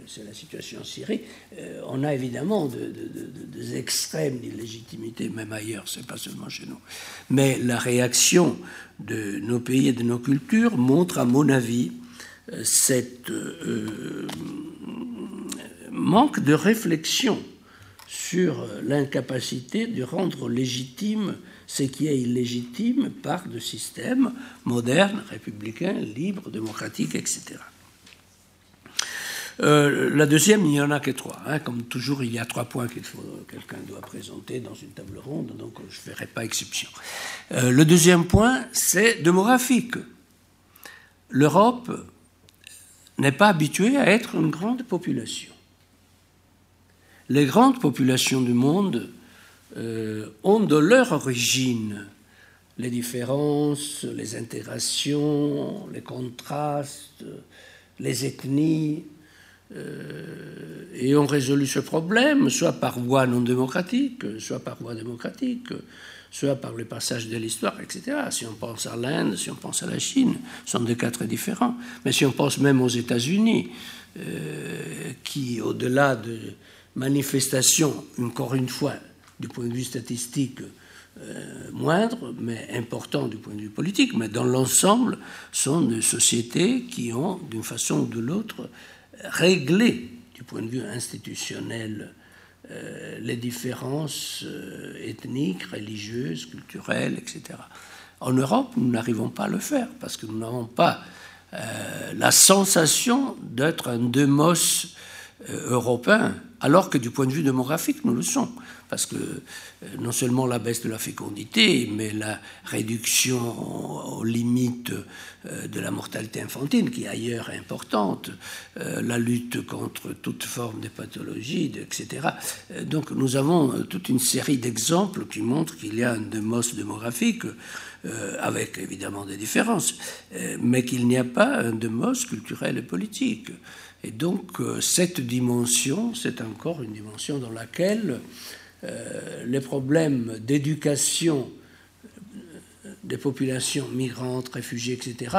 c'est la situation en Syrie, euh, on a évidemment des extrêmes d'illégitimité, même ailleurs, c'est pas seulement chez nous. Mais la réaction de nos pays et de nos cultures montre, à mon avis, euh, cette euh, manque de réflexion sur l'incapacité de rendre légitime ce qui est illégitime par des systèmes modernes, républicains, libres, démocratiques, etc. Euh, la deuxième, il n'y en a que trois. Hein. Comme toujours, il y a trois points que quelqu'un doit présenter dans une table ronde, donc je ne ferai pas exception. Euh, le deuxième point, c'est démographique. L'Europe n'est pas habituée à être une grande population. Les grandes populations du monde ont de leur origine les différences, les intégrations, les contrastes, les ethnies, et ont résolu ce problème, soit par voie non démocratique, soit par voie démocratique, soit par le passage de l'histoire, etc. Si on pense à l'Inde, si on pense à la Chine, ce sont des cas très différents. Mais si on pense même aux États-Unis, euh, qui, au-delà de manifestations, encore une fois, du point de vue statistique, euh, moindre, mais important du point de vue politique, mais dans l'ensemble, sont des sociétés qui ont, d'une façon ou de l'autre, réglé du point de vue institutionnel euh, les différences euh, ethniques, religieuses, culturelles, etc. En Europe, nous n'arrivons pas à le faire parce que nous n'avons pas euh, la sensation d'être un demos européen, alors que du point de vue démographique, nous le sommes parce que euh, non seulement la baisse de la fécondité, mais la réduction aux limites euh, de la mortalité infantile, qui ailleurs est importante, euh, la lutte contre toute forme de pathologie, etc. Donc nous avons toute une série d'exemples qui montrent qu'il y a un démos démographique, avec évidemment des différences, mais qu'il n'y a pas un démos culturel et politique. Et donc cette dimension, c'est encore une dimension dans laquelle les problèmes d'éducation des populations migrantes, réfugiées, etc.,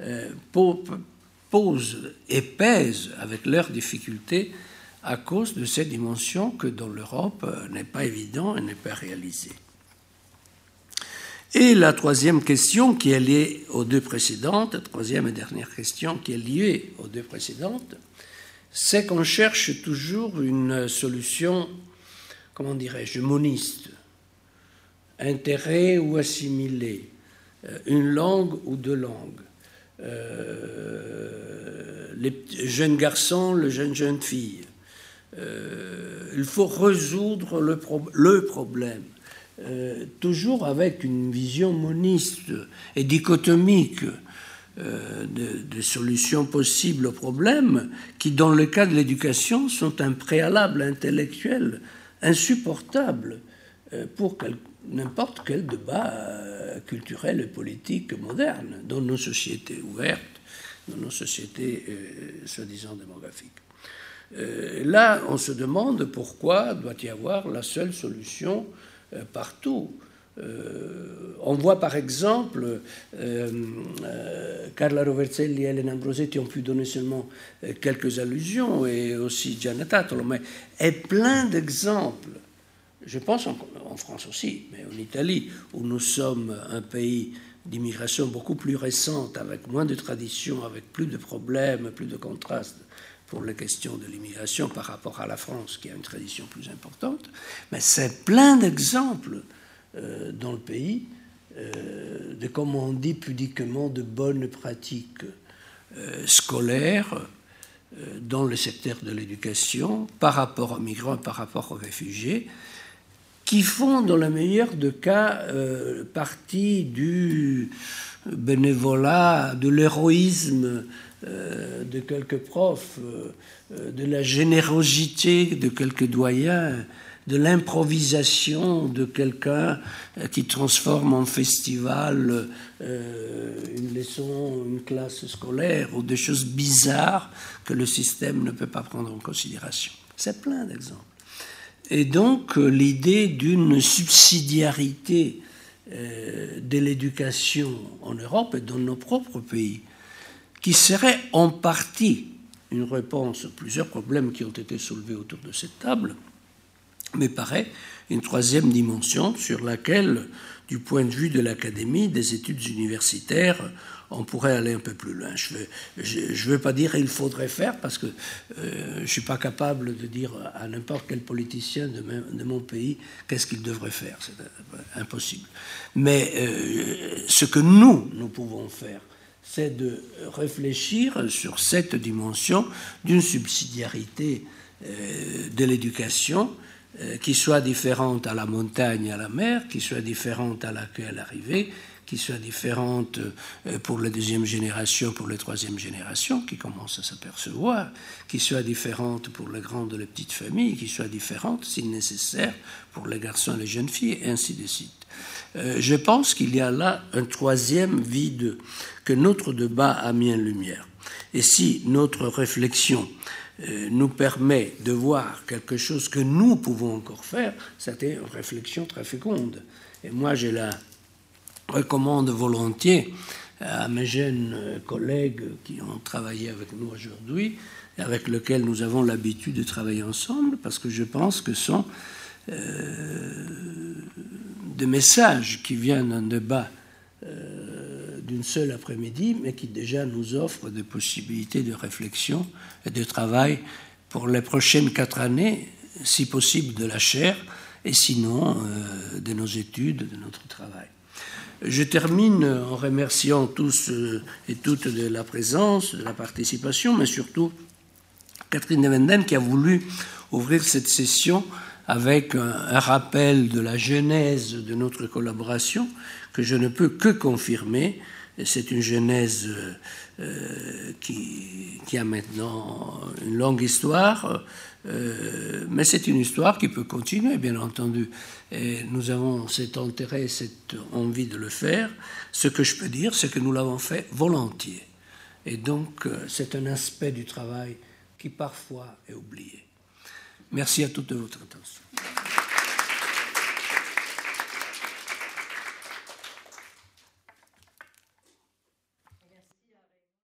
euh, posent et pèsent avec leurs difficultés à cause de cette dimension que dans l'Europe euh, n'est pas évident et n'est pas réalisée. Et la troisième question qui est liée aux deux précédentes, la troisième et dernière question qui est liée aux deux précédentes, c'est qu'on cherche toujours une solution comment dirais-je, moniste, intérêt ou assimilé, euh, une langue ou deux langues, euh, les jeunes garçons, les jeunes jeunes filles. Euh, il faut résoudre le, problème, toujours avec une vision moniste et dichotomique. de, solutions possibles aux problèmes qui, dans le cas de l'éducation, sont un préalable intellectuel insupportable euh, pour n'importe quel débat euh, culturel et politique moderne dans nos sociétés ouvertes, dans nos sociétés euh, soi-disant démographiques. là, on se demande pourquoi doit y avoir la seule solution partout. On voit par exemple, Carla Roverselli et Elena Ambrosetti ont pu donner seulement quelques allusions, et aussi Gianna Tatolo, mais est plein d'exemples. Je pense en, France aussi, mais en Italie, où nous sommes un pays d'immigration beaucoup plus récente, avec moins de traditions, avec plus de problèmes, plus de contrastes pour les questions de l'immigration par rapport à la France, qui a une tradition plus importante. Mais c'est plein d'exemples euh, dans le pays euh, de, comme on dit pudiquement, de bonnes pratiques euh, scolaires dans le secteur de l'éducation par rapport aux migrants, par rapport aux réfugiés, qui font, dans le meilleur des cas, partie du bénévolat, de l'héroïsme de quelques profs, de la générosité de quelques doyens, de l'improvisation de quelqu'un euh, qui transforme en festival euh, une leçon, une classe scolaire ou des choses bizarres que le système ne peut pas prendre en considération. C'est plein d'exemples. Et donc euh, l'idée d'une subsidiarité de l'éducation en Europe et dans nos propres pays, qui serait en partie une réponse à plusieurs problèmes qui ont été soulevés autour de cette table, mais paraît une troisième dimension sur laquelle, du point de vue de l'académie, des études universitaires, on pourrait aller un peu plus loin. Je ne veux, pas dire il faudrait faire, parce que euh, je ne suis pas capable de dire à n'importe quel politicien de, mon pays qu'est-ce qu'il devrait faire. C'est euh, impossible. Mais euh, ce que nous, nous pouvons faire, c'est de réfléchir sur cette dimension d'une subsidiarité de l'éducation qui soit différente à la montagne, à la mer, qui soit différente à l'accueil, à l'arrivée, qui soit différente euh, pour la deuxième génération, pour la troisième génération, qui commence à s'apercevoir, qui soit différente pour les grandes et les petites familles, qui soit différente, si nécessaire, pour les garçons et les jeunes filles, et ainsi de suite. Euh, je pense qu'il y a là un troisième vide que notre débat a mis en lumière. Et si notre réflexion euh, nous permet de voir quelque chose que nous pouvons encore faire, c'était une réflexion très féconde. Et moi, je la recommande volontiers à mes jeunes collègues qui ont travaillé avec nous aujourd'hui, avec lesquels nous avons l'habitude de travailler ensemble, parce que je pense que ce sont euh, des messages qui viennent d'un débat euh, d'une seule après-midi, mais qui déjà nous offrent des possibilités de réflexion et de travail pour les prochaines quatre années, si possible de la chair, et sinon euh, de nos études, de notre travail. Je termine en remerciant tous euh, et toutes de la présence, de la participation, mais surtout Catherine Nevenden qui a voulu ouvrir cette session avec un, rappel de la genèse de notre collaboration que je ne peux que confirmer. C'est une genèse euh, qui, qui, a maintenant une longue histoire, euh, mais c'est une histoire qui peut continuer, bien entendu. Nous avons cet intérêt, cette envie de le faire. Ce que je peux dire, c'est que nous l'avons fait volontiers. Et donc, euh, c'est un aspect du travail qui parfois est oublié. Merci à toute votre attention.